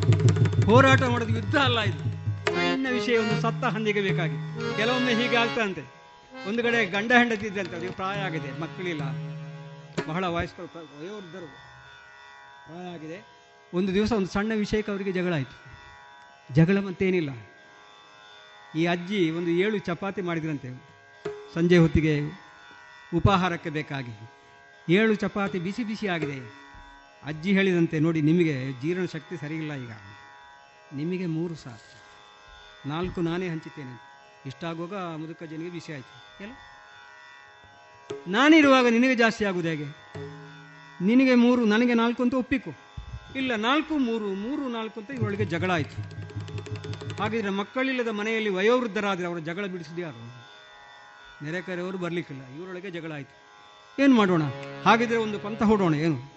ಹೋರಾಟ ಮಾಡೋದು ಯುದ್ಧ ಅಲ್ಲ ಇದು. ಸಣ್ಣ ವಿಷಯ ಒಂದು ಸತ್ತ ಹಂದಿಗೆ ಬೇಕಾಗಿ. ಕೆಲವೊಮ್ಮೆ ಹೀಗೆ ಆಗ್ತಂತೆ ಒಂದು ಕಡೆ ಗಂಡ ಹೆಂಡತಿದ್ದೆ ಅಂತ ಅದಕ್ಕೆ ಪ್ರಾಯ ಆಗಿದೆ, ಮಕ್ಕಳಿಲ್ಲ. ಬಹಳ ವಯಸ್ಕರು, ವಯೋವೃದ್ಧರು. ಪ್ರಾಯ ಆಗಿದೆ. ಒಂದು ದಿವಸ ಒಂದು ಸಣ್ಣ ವಿಷಯಕ್ಕೆ ಅವರಿಗೆ ಜಗಳ ಆಯಿತು. ಜಗಳ ಮತ್ತೇನಿಲ್ಲ ಈ ಅಜ್ಜಿ ಒಂದು ಏಳು ಚಪಾತಿ ಮಾಡಿದ್ರಂತೆ. ಸಂಜೆ ಹೊತ್ತಿಗೆ ಉಪಾಹಾರಕ್ಕೆ ಬೇಕಾಗಿ. ಏಳು ಚಪಾತಿ ಬಿಸಿ ಬಿಸಿ ಆಗಿದೆ. ಅಜ್ಜಿ ಹೇಳಿದಂತೆ, ನೋಡಿ, ನಿಮಗೆ ಜೀರ್ಣ ಶಕ್ತಿ ಸರಿಯಿಲ್ಲ ಈಗ. ನಿಮಗೆ ಮೂರು ಸಾಕು. ನಾಲ್ಕು ನಾನೇ ಹಂಚುತ್ತೇನೆ ಇಷ್ಟಾಗುವಾಗ ಮುದುಕಜ್ಜನಿಗೆ ಬಿಸಿ ಆಯಿತು. ಎಲ್ಲ? ನಾನಿರುವಾಗ ನಿನಗೆ ಜಾಸ್ತಿ ಆಗುವುದು ಹೇಗೆ? ನಿನಗೆ ಮೂರು, ನನಗೆ ನಾಲ್ಕು ಅಂತ ಒಪ್ಪಿಕು. ಇಲ್ಲ, ನಾಲ್ಕು, ಮೂರು ಮೂರು, ನಾಲ್ಕು ಅಂತ ಇವಳಿಗೆ ಜಗಳ ಆಯಿತು. ಹಾಗಿದ್ರೆ ಮಕ್ಕಳಿಲ್ಲದ ಮನೆಯಲ್ಲಿ ವಯೋವೃದ್ಧರಾದರೆ ಅವರ ಜಗಳ ಬಿಡಿಸಿದ ಯಾರು? ನೆರೆಕರೆಯವರು ಬರಲಿಕ್ಕಿಲ್ಲ, ಇವರೊಳಗೆ ಜಗಳ ಆಯಿತು. ಏನು ಮಾಡೋಣ? ಹಾಗಿದ್ರೆ ಒಂದು ಪಂಥ ಹೊಡೋಣ, ಏನು?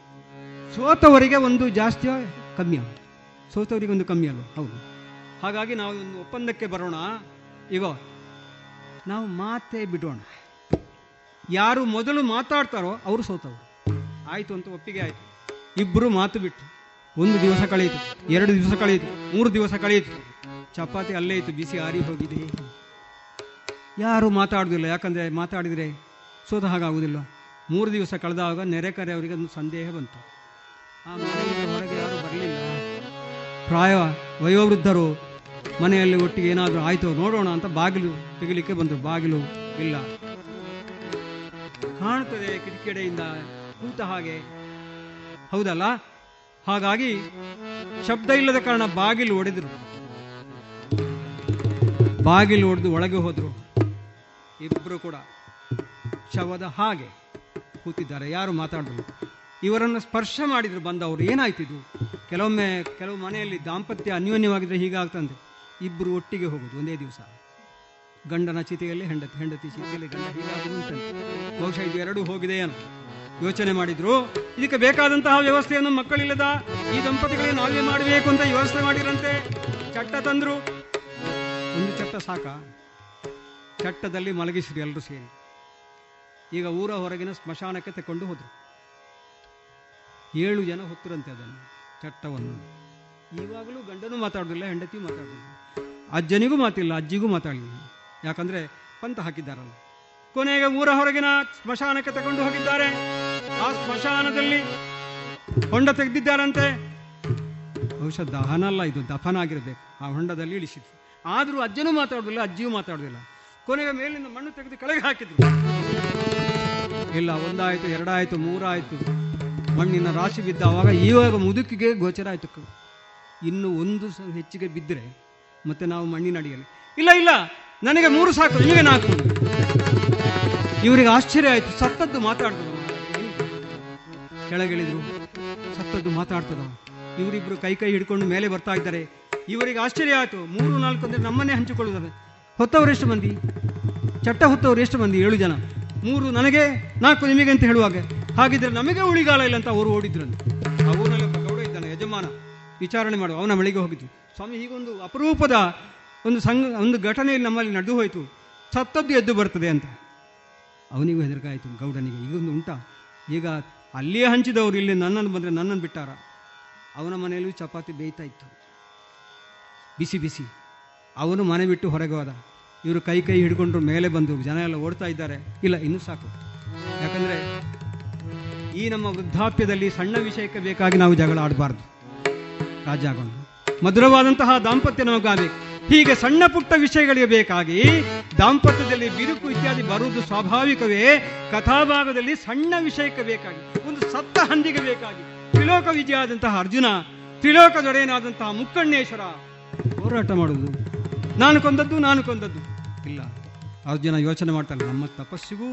ಸೋತವರಿಗೆ ಒಂದು ಜಾಸ್ತಿಯ ಕಮ್ಮಿಯ ಸೋತವರಿಗೆ ಒಂದು ಕಮ್ಮಿ ಅಲ್ವ? ಹೌದು. ಹಾಗಾಗಿ ನಾವು ಒಂದು ಒಪ್ಪಂದಕ್ಕೆ ಬರೋಣ. ಈಗ ನಾವು ಮಾತೇ ಬಿಡೋಣ. ಯಾರು ಮೊದಲು ಮಾತಾಡ್ತಾರೋ ಅವರು ಸೋತವರು. ಆಯಿತು ಅಂತ ಒಪ್ಪಿಗೆ ಆಯಿತು. ಇಬ್ಬರು ಮಾತು ಬಿಟ್ಟು ಒಂದು ದಿವಸ ಕಳೆಯಿತು, ಎರಡು ದಿವಸ ಕಳೆಯಿತು, ಮೂರು ದಿವಸ ಕಳೆಯಿತು. ಚಪಾತಿ ಅಲ್ಲೇ ಇತ್ತು, ಬಿಸಿ ಆರಿ ಹೋಗಿದೆ. ಯಾರು ಮಾತಾಡೋದಿಲ್ಲ, ಯಾಕಂದರೆ ಮಾತಾಡಿದರೆ ಸೋತ ಹಾಗಾಗುವುದಿಲ್ಲ. ಮೂರು ದಿವಸ ಕಳೆದಾಗ ನೆರೆಕರೆ ಅವರಿಗೆ ಒಂದು ಸಂದೇಹ ಬಂತು. ಆ ಮನೆಯಿಂದ ಹೊರಗೆ ಯಾರು ಬರಲಿಲ್ಲ. ಪ್ರಾಯ ವಯೋವೃದ್ಧರು ಮನೆಯಲ್ಲಿ ಒಟ್ಟಿಗೆ ಏನಾದರೂ ಆಯಿತು ನೋಡೋಣ ಅಂತ ಬಾಗಿಲು ತೆಗಿಲಿಕ್ಕೆ ಬಂದರು. ಬಾಗಿಲು ಇಲ್ಲ. ಕಾಣುತ್ತದೆ ಕಿಟಕಿಡೆಯಿಂದ ಕೂತ ಹಾಗೆ. ಹೌದಲ್ಲ? ಹಾಗಾಗಿ ಶಬ್ದ ಇಲ್ಲದ ಕಾರಣ ಬಾಗಿಲು ಒಡೆದರು. ಬಾಗಿಲು ಒಡೆದು ಒಳಗೆ ಹೋದರು. ಇಬ್ಬರು ಕೂಡ ಶವದ ಹಾಗೆ ಕೂತಿದ್ದಾರೆ. ಯಾರು ಮಾತಾಡ್ರು? ಇವರನ್ನು ಸ್ಪರ್ಶ ಮಾಡಿದ್ರು, ಬಂದವರು. ಏನಾಯ್ತಿದು ಕೆಲವೊಮ್ಮೆ ಕೆಲವು ಮನೆಯಲ್ಲಿ ದಾಂಪತ್ಯ ಅನ್ಯೋನ್ಯವಾಗಿದ್ರೆ ಹೀಗಾಗ್ತಂತೆ. ಇಬ್ಬರು ಒಟ್ಟಿಗೆ ಹೋಗೋದು ಒಂದೇ ದಿವಸ. ಗಂಡನ ಚಿತೆಯಲ್ಲಿ ಹೆಂಡತಿ ಹೆಂಡತಿ ಚಿತೆಯಲ್ಲಿ ಗಂಡ ಹೀಗಾಗಿ ಬಹುಶಃ ಇದು ಎರಡೂ ಹೋಗಿದೆ ಯೋಚನೆ ಮಾಡಿದ್ರು. ಇದಕ್ಕೆ ಬೇಕಾದಂತಹ ವ್ಯವಸ್ಥೆಯನ್ನು ಮಕ್ಕಳಿಲ್ಲದ ಈ ದಂಪತಿಗಳಿಗೆ ನಾವೇ ಮಾಡಬೇಕು ಅಂತ ವ್ಯವಸ್ಥೆ ಮಾಡಿರಂತೆ? ಚಟ್ಟ ತಂದ್ರು. ಒಂದು ಚಟ್ಟ ಸಾಕ? ಚಟ್ಟದಲ್ಲಿ ಮಲಗಿಸಿದ್ರು ಎಲ್ಲರೂ ಸೇರಿ. ಈಗ ಊರ ಹೊರಗಿನ ಸ್ಮಶಾನಕ್ಕೆ ತಕೊಂಡು ಹೋದರು. ಏಳು ಜನ ಹೊತ್ತರಂತೆ ಅದನ್ನು, ಚಟ್ಟವನ್ನು. ಈವಾಗಲೂ ಗಂಡನೂ ಮಾತಾಡೋದಿಲ್ಲ, ಹೆಂಡತಿಯೂ ಮಾತಾಡೋದಿಲ್ಲ. ಅಜ್ಜನಿಗೂ ಮಾತಿಲ್ಲ, ಅಜ್ಜಿಗೂ ಮಾತಾಡಲಿಲ್ಲ. ಯಾಕಂದ್ರೆ ಪಂತ ಹಾಕಿದ್ದಾರಲ್ಲ. ಕೊನೆಗೆ ಊರ ಹೊರಗಿನ ಸ್ಮಶಾನಕ್ಕೆ ತಗೊಂಡು ಹೋಗಿದ್ದಾರೆ. ಆ ಸ್ಮಶಾನದಲ್ಲಿ ಹೊಂಡ ತೆಗೆದಿದ್ದಾರಂತೆ. ಬಹುಶಃ ದಹನ ಅಲ್ಲ, ಇದು ದಫನ ಆಗಿರಬೇಕು. ಆ ಹೊಂಡದಲ್ಲಿ ಇಳಿಸಿದ್ರು. ಆದರೂ ಅಜ್ಜನೂ ಮಾತಾಡೋದಿಲ್ಲ, ಅಜ್ಜಿಯೂ ಮಾತಾಡೋದಿಲ್ಲ. ಕೊನೆಗೆ ಮೇಲಿಂದ ಮಣ್ಣು ತೆಗೆದು ಕೆಳಗೆ ಹಾಕಿದ್ರು. ಇಲ್ಲ, ಒಂದಾಯ್ತು, ಎರಡಾಯ್ತು, ಮೂರಾಯ್ತು. ಮಣ್ಣಿನ ರಾಶಿ ಬಿದ್ದ ಅವಾಗ ಇವಾಗ ಮುದುಕಿಗೆ ಗೋಚರ ಆಯ್ತು ಇನ್ನು ಒಂದು ಹೆಚ್ಚಿಗೆ ಬಿದ್ದರೆ ಮತ್ತೆ ನಾವು ಮಣ್ಣಿನ ಅಡಿಯಲ್ಲಿ. ಇಲ್ಲ ಇಲ್ಲ, ನನಗೆ ಮೂರು ಸಾಕು, ನಿಮಗೆ ನಾಲ್ಕು. ಇವರಿಗೆ ಆಶ್ಚರ್ಯ ಆಯ್ತು, ಸತ್ತದ್ದು ಮಾತಾಡ್ತದ ಕೆಳಗಿಳಿದ್ರು. ಸತ್ತದ್ದು ಮಾತಾಡ್ತದ. ಇವರಿಬ್ರು ಕೈ ಕೈ ಹಿಡ್ಕೊಂಡು ಮೇಲೆ ಬರ್ತಾ ಇದ್ದಾರೆ. ಇವರಿಗೆ ಆಶ್ಚರ್ಯ ಆಯಿತು. ಮೂರು, ನಾಲ್ಕು ಅಂದ್ರೆ ನಮ್ಮನ್ನೇ ಹಂಚಿಕೊಳ್ಳುತ್ತಾರೆ ಹೊತ್ತವರು ಎಷ್ಟು ಮಂದಿ? ಚಟ್ಟ ಹೊತ್ತವರು ಎಷ್ಟು ಮಂದಿ? ಏಳು ಜನ. ಮೂರು, ನನಗೆ, ನಾಲ್ಕು ನಿಮಗೆ ಅಂತ ಹೇಳುವಾಗ, ಹಾಗಿದ್ರೆ ನಮಗೆ ಉಳಿಗಾಲ ಇಲ್ಲ ಅಂತ ಅವರು ಓಡಿದ್ರು ಆ ಊರಿನಲ್ಲಿ ಒಬ್ಬ ಗೌಡ ಇದ್ದಾನೆ, ಯಜಮಾನ. ವಿಚಾರಣೆ ಮಾಡುವ, ಅವನ ಮಳೆಗೆ ಹೋಗಿದ್ದು. ಸ್ವಾಮಿ, ಹೀಗೊಂದು ಅಪರೂಪದ ಒಂದು ಸಂಘ, ಒಂದು ಘಟನೆಯಲ್ಲಿ ನಮ್ಮಲ್ಲಿ ನಡೆದು ಹೋಯಿತು. ಸತ್ತದ್ದು ಎದ್ದು ಬರ್ತದೆ ಅಂತ. ಅವನಿಗೂ ಹೆದರಿಕಾಯಿತು ಗೌಡನಿಗೆ. ಈಗೊಂದು ಉಂಟಾ? ಈಗ ಅಲ್ಲಿಯೇ ಹಂಚಿದವರು, ಇಲ್ಲಿ ನನ್ನನ್ನು ಬಂದರೆ ನನ್ನನ್ನು ಬಿಟ್ಟಾರ? ಅವನ ಮನೆಯಲ್ಲೂ ಚಪಾತಿ ಬೇಯ್ತಾ ಇತ್ತು. ಬಿಸಿ ಬಿಸಿ. ಅವನು ಮನೆ ಬಿಟ್ಟು ಹೊರಗೆ ಹೋದ. ಇವರು ಕೈ ಕೈ ಹಿಡ್ಕೊಂಡ್ರು ಮೇಲೆ ಬಂದು, ಜನ ಎಲ್ಲ ಓಡ್ತಾ ಇದ್ದಾರೆ. ಇಲ್ಲ, ಇನ್ನೂ ಸಾಕು. ಯಾಕಂದರೆ ಈ ನಮ್ಮ ವೃದ್ಧಾಪ್ಯದಲ್ಲಿ ಸಣ್ಣ ವಿಷಯಕ್ಕೆ ಬೇಕಾಗಿ ನಾವು ಜಗಳ ಆಡಬಾರ್ದು. ರಾಜಾಗೊಂಡು ಮಧುರವಾದಂತಹ ದಾಂಪತ್ಯ ನಮಗಾಗಬೇಕು. ಹೀಗೆ ಸಣ್ಣ ಪುಟ್ಟ ವಿಷಯಗಳಿಗೆ ಬೇಕಾಗಿ ದಾಂಪತ್ಯದಲ್ಲಿ ಬಿರುಕು ಇತ್ಯಾದಿ ಬರುವುದು ಸ್ವಾಭಾವಿಕವೇ? ಕಥಾಭಾಗದಲ್ಲಿ ಸಣ್ಣ ವಿಷಯಕ್ಕೆ ಬೇಕಾಗಿ, ಒಂದು ಸತ್ತ ಹಂದಿಗೆ ಬೇಕಾಗಿ, ತ್ರಿಲೋಕ ವಿಜಯಾದಂತಹ ಅರ್ಜುನ, ತ್ರಿಲೋಕದೊಡೆಯನಾದಂತಹ ಮುಕ್ಕಣ್ಣೇಶ್ವರ ಹೋರಾಟ ಮಾಡುವುದು. ನಾನು ಕೊಂದದ್ದು ನಾನು ಕೊಂದದ್ದು. ಇಲ್ಲ, ಅರ್ಜುನ ಯೋಚನೆ ಮಾಡ್ತಾನೆ, ನಮ್ಮ ತಪಸ್ಸಿಗೂ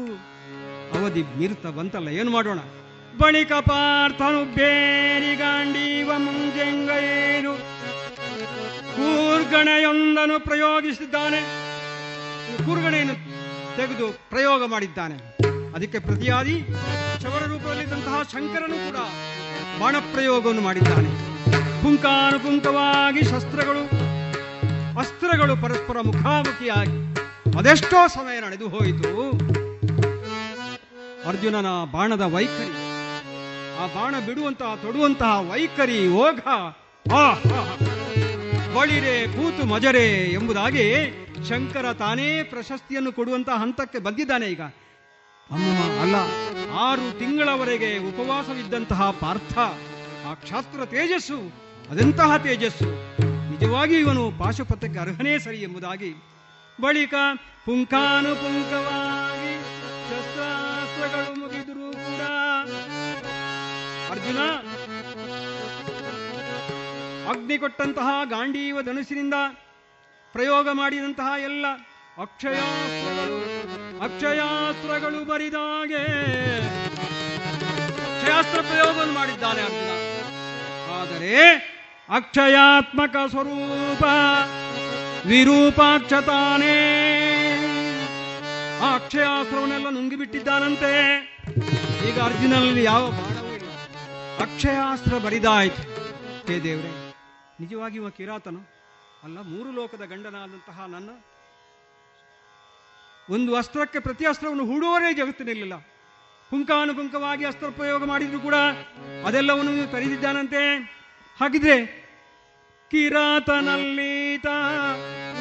ಅವಧಿ ಮೀರ್ತ ಬಂತಲ್ಲ, ಏನು ಮಾಡೋಣ? ಬಳಿಕ ಪಾರ್ಥನು ಬೇರಿಗಾಂಡೀವ ಮುಂಜೆಂಗೇನು ಕೂರ್ಗಣೆಯೊಂದನ್ನು ಪ್ರಯೋಗಿಸಿದ್ದಾನೆ. ಕೂರ್ಗಣೆಯನ್ನು ತೆಗೆದು ಪ್ರಯೋಗ ಮಾಡಿದ್ದಾನೆ. ಅದಕ್ಕೆ ಪ್ರತಿಯಾದಿ ಶವರ ರೂಪದಲ್ಲಿದ್ದಂತಹ ಶಂಕರನು ಕೂಡ ಬಾಣ ಪ್ರಯೋಗವನ್ನು ಮಾಡಿದ್ದಾನೆ. ಪುಂಕಾನುಪುಂಕವಾಗಿ ಶಸ್ತ್ರಗಳು, ಅಸ್ತ್ರಗಳು ಪರಸ್ಪರ ಮುಖಾಮುಖಿಯಾಗಿ ಅದೆಷ್ಟೋ ಸಮಯ ನಡೆದು ಹೋಯಿತು. ಅರ್ಜುನನ ಬಾಣದ ವೈಖರಿ, ಆ ಬಾಣ ಬಿಡುವಂತಹ, ತೊಡುವಂತಹ ವೈಖರಿ ಓಘ ಆ. ಬಳಿರೆ ಕೂತು ಮಜರೆ ಎಂಬುದಾಗಿ ಶಂಕರ ತಾನೇ ಪ್ರಶಸ್ತಿಯನ್ನು ಕೊಡುವಂತಹ ಹಂತಕ್ಕೆ ಬಂದಿದ್ದಾನೆ ಈಗ. ಅಮ್ಮ, ಅಲ್ಲ, ಆರು ತಿಂಗಳವರೆಗೆ ಉಪವಾಸವಿದ್ದಂತಹ ಪಾರ್ಥ, ಆ ಕ್ಷಾತ್ರ ತೇಜಸ್ಸು, ಅದೆಂತಹ ತೇಜಸ್ಸು? ನಿಜವಾಗಿ ಇವನು ಪಾಶುಪಥಕ್ಕೆ ಅರ್ಹನೇ ಸರಿ ಎಂಬುದಾಗಿ. ಬಳಿಕ ಪುಂಕಾನುಪುಂಕವಾಗಿ ಶಸ್ತ್ರಾಸ್ತ್ರಗಳು ಮುಗಿದರೂ ಕೂಡ ಅರ್ಜುನ ಅಗ್ನಿ ಕೊಟ್ಟಂತಹ ಗಾಂಡೀವ ಧನುಸಿನಿಂದ ಪ್ರಯೋಗ ಮಾಡಿದಂತಹ ಎಲ್ಲ ಅಕ್ಷಯಾಸ್ತ್ರಗಳು ಅಕ್ಷಯಾಸ್ತ್ರಗಳು ಬರಿದಾಗೆ ಅಕ್ಷಯಾಸ್ತ್ರ ಪ್ರಯೋಗವನ್ನು ಮಾಡಿದ್ದಾನೆ ಅರ್ಜುನ ಆದರೆ ಅಕ್ಷಯಾತ್ಮಕ ಸ್ವರೂಪ ವಿರೂಪಾಕ್ಷತಾನೇ. ಆ ಅಕ್ಷಯಾಸ್ತ್ರವನ್ನೆಲ್ಲ ನುಂಗಿಬಿಟ್ಟಿದ್ದಾನಂತೆ. ಈಗ ಅರ್ಜುನಲ್ಲಿ ಯಾವ ಬಾಣವೂ ಅಕ್ಷಯಾಸ್ತ್ರ ಬರಿದಾಯ್ತು. ಹೇ ದೇವ್ರೆ. ನಿಜವಾಗಿ ಇವ ಕಿರಾತನು? ಅಲ್ಲ, ಮೂರು ಲೋಕದ ಗಂಡನಾದಂತಹ ನನ್ನ ಒಂದು ಅಸ್ತ್ರಕ್ಕೆ ಪ್ರತಿ ಅಸ್ತ್ರವನ್ನು ಹೂಡುವವರೇ ಜಗತ್ತಿನಲ್ಲಿಲ್ಲ ಪುಂಕಾನುಪುಂಕವಾಗಿ ಅಸ್ತ್ರ ಪ್ರಯೋಗ ಮಾಡಿದ್ರು ಕೂಡ ಅದೆಲ್ಲವನ್ನು ಕರೀದಿದ್ದಾನಂತೆ ಹಾಗಿದ್ರೆ ಕಿರಾತನಲ್ಲೀತ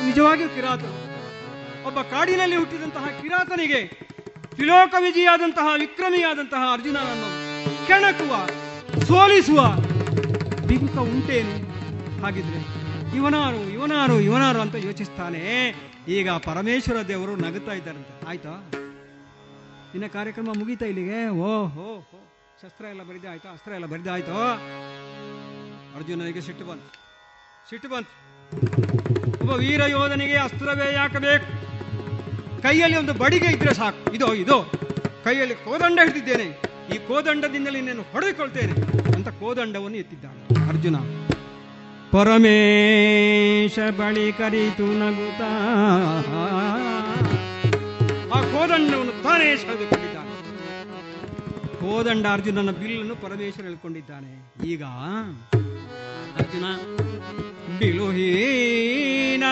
ನಿಜವಾಗಿಯೂ ಕಿರಾತ ಒಬ್ಬ ಕಾಡಿನಲ್ಲಿ ಹುಟ್ಟಿದಂತಹ ಕಿರಾತನಿಗೆ ತ್ರಿಲೋಕ ವಿಜಯಾದಂತಹ ವಿಕ್ರಮಿಯಾದಂತಹ ಅರ್ಜುನನನ್ನು ಕೆಣಕುವ, ಸೋಲಿಸುವ ಬಿಂಕ ಉಂಟೇನು? ಹಾಗಿದ್ರೆ ಇವನಾರು ಇವನಾರು ಇವನಾರು ಅಂತ ಯೋಚಿಸ್ತಾನೆ. ಈಗ ಪರಮೇಶ್ವರ ದೇವರು ನಗುತ್ತಾ ಇದ್ದಾರಂತೆ. ಆಯ್ತಾ? ಇನ್ನ ಕಾರ್ಯಕ್ರಮ ಮುಗೀತಾ ಇಲ್ಲಿಗೆ? ಓ, ಹೋ ಶಸ್ತ್ರ ಎಲ್ಲ ಬರಿದೆ, ಆಯ್ತಾ? ಅಸ್ತ್ರ ಎಲ್ಲ ಬರಿದೆ, ಆಯ್ತು. ಅರ್ಜುನನಿಗೆ ಸಿಟ್ಟು ಬಂತು. ಸಿಟ್ಟು ಬಂತು. ಒಬ್ಬ ವೀರ ಯೋಧನಿಗೆ ಅಸ್ತ್ರವೇ ಯಾಕಬೇಕು? ಕೈಯಲ್ಲಿ ಒಂದು ಬಡಿಗೆ ಇದ್ರೆ ಸಾಕು. ಇದು, ಇದೋ. ಕೈಯಲ್ಲಿ ಕೋದಂಡ ಹಿಡಿದಿದ್ದೇನೆ. ಈ ಕೋದಂಡದಿಂದಲೇ ನಾನು ಹೊಡೆದುಕೊಳ್ತೇನೆ ಅಂತ ಕೋದಂಡವನ್ನು ಎತ್ತಿದ್ದಾನೆ ಅರ್ಜುನ. ಪರಮೇಶ ಬಳಿ ಕರೀತು ನಗುತ್ತಾ ಆ ಕೋದಂಡವನ್ನು ತಾನೇ ಸೆಳೆದುಕೊಂಡಿದ್ದಾನೆ. ಕೋದಂಡ ಅರ್ಜುನನ ಬಿಲ್ಲನ್ನು ಪರಮೇಶ್ವರ ಹೇಳ್ಕೊಂಡಿದ್ದಾನೆ. ಈಗ ಅರ್ಜುನ, ಬಿಲುಹೀನ,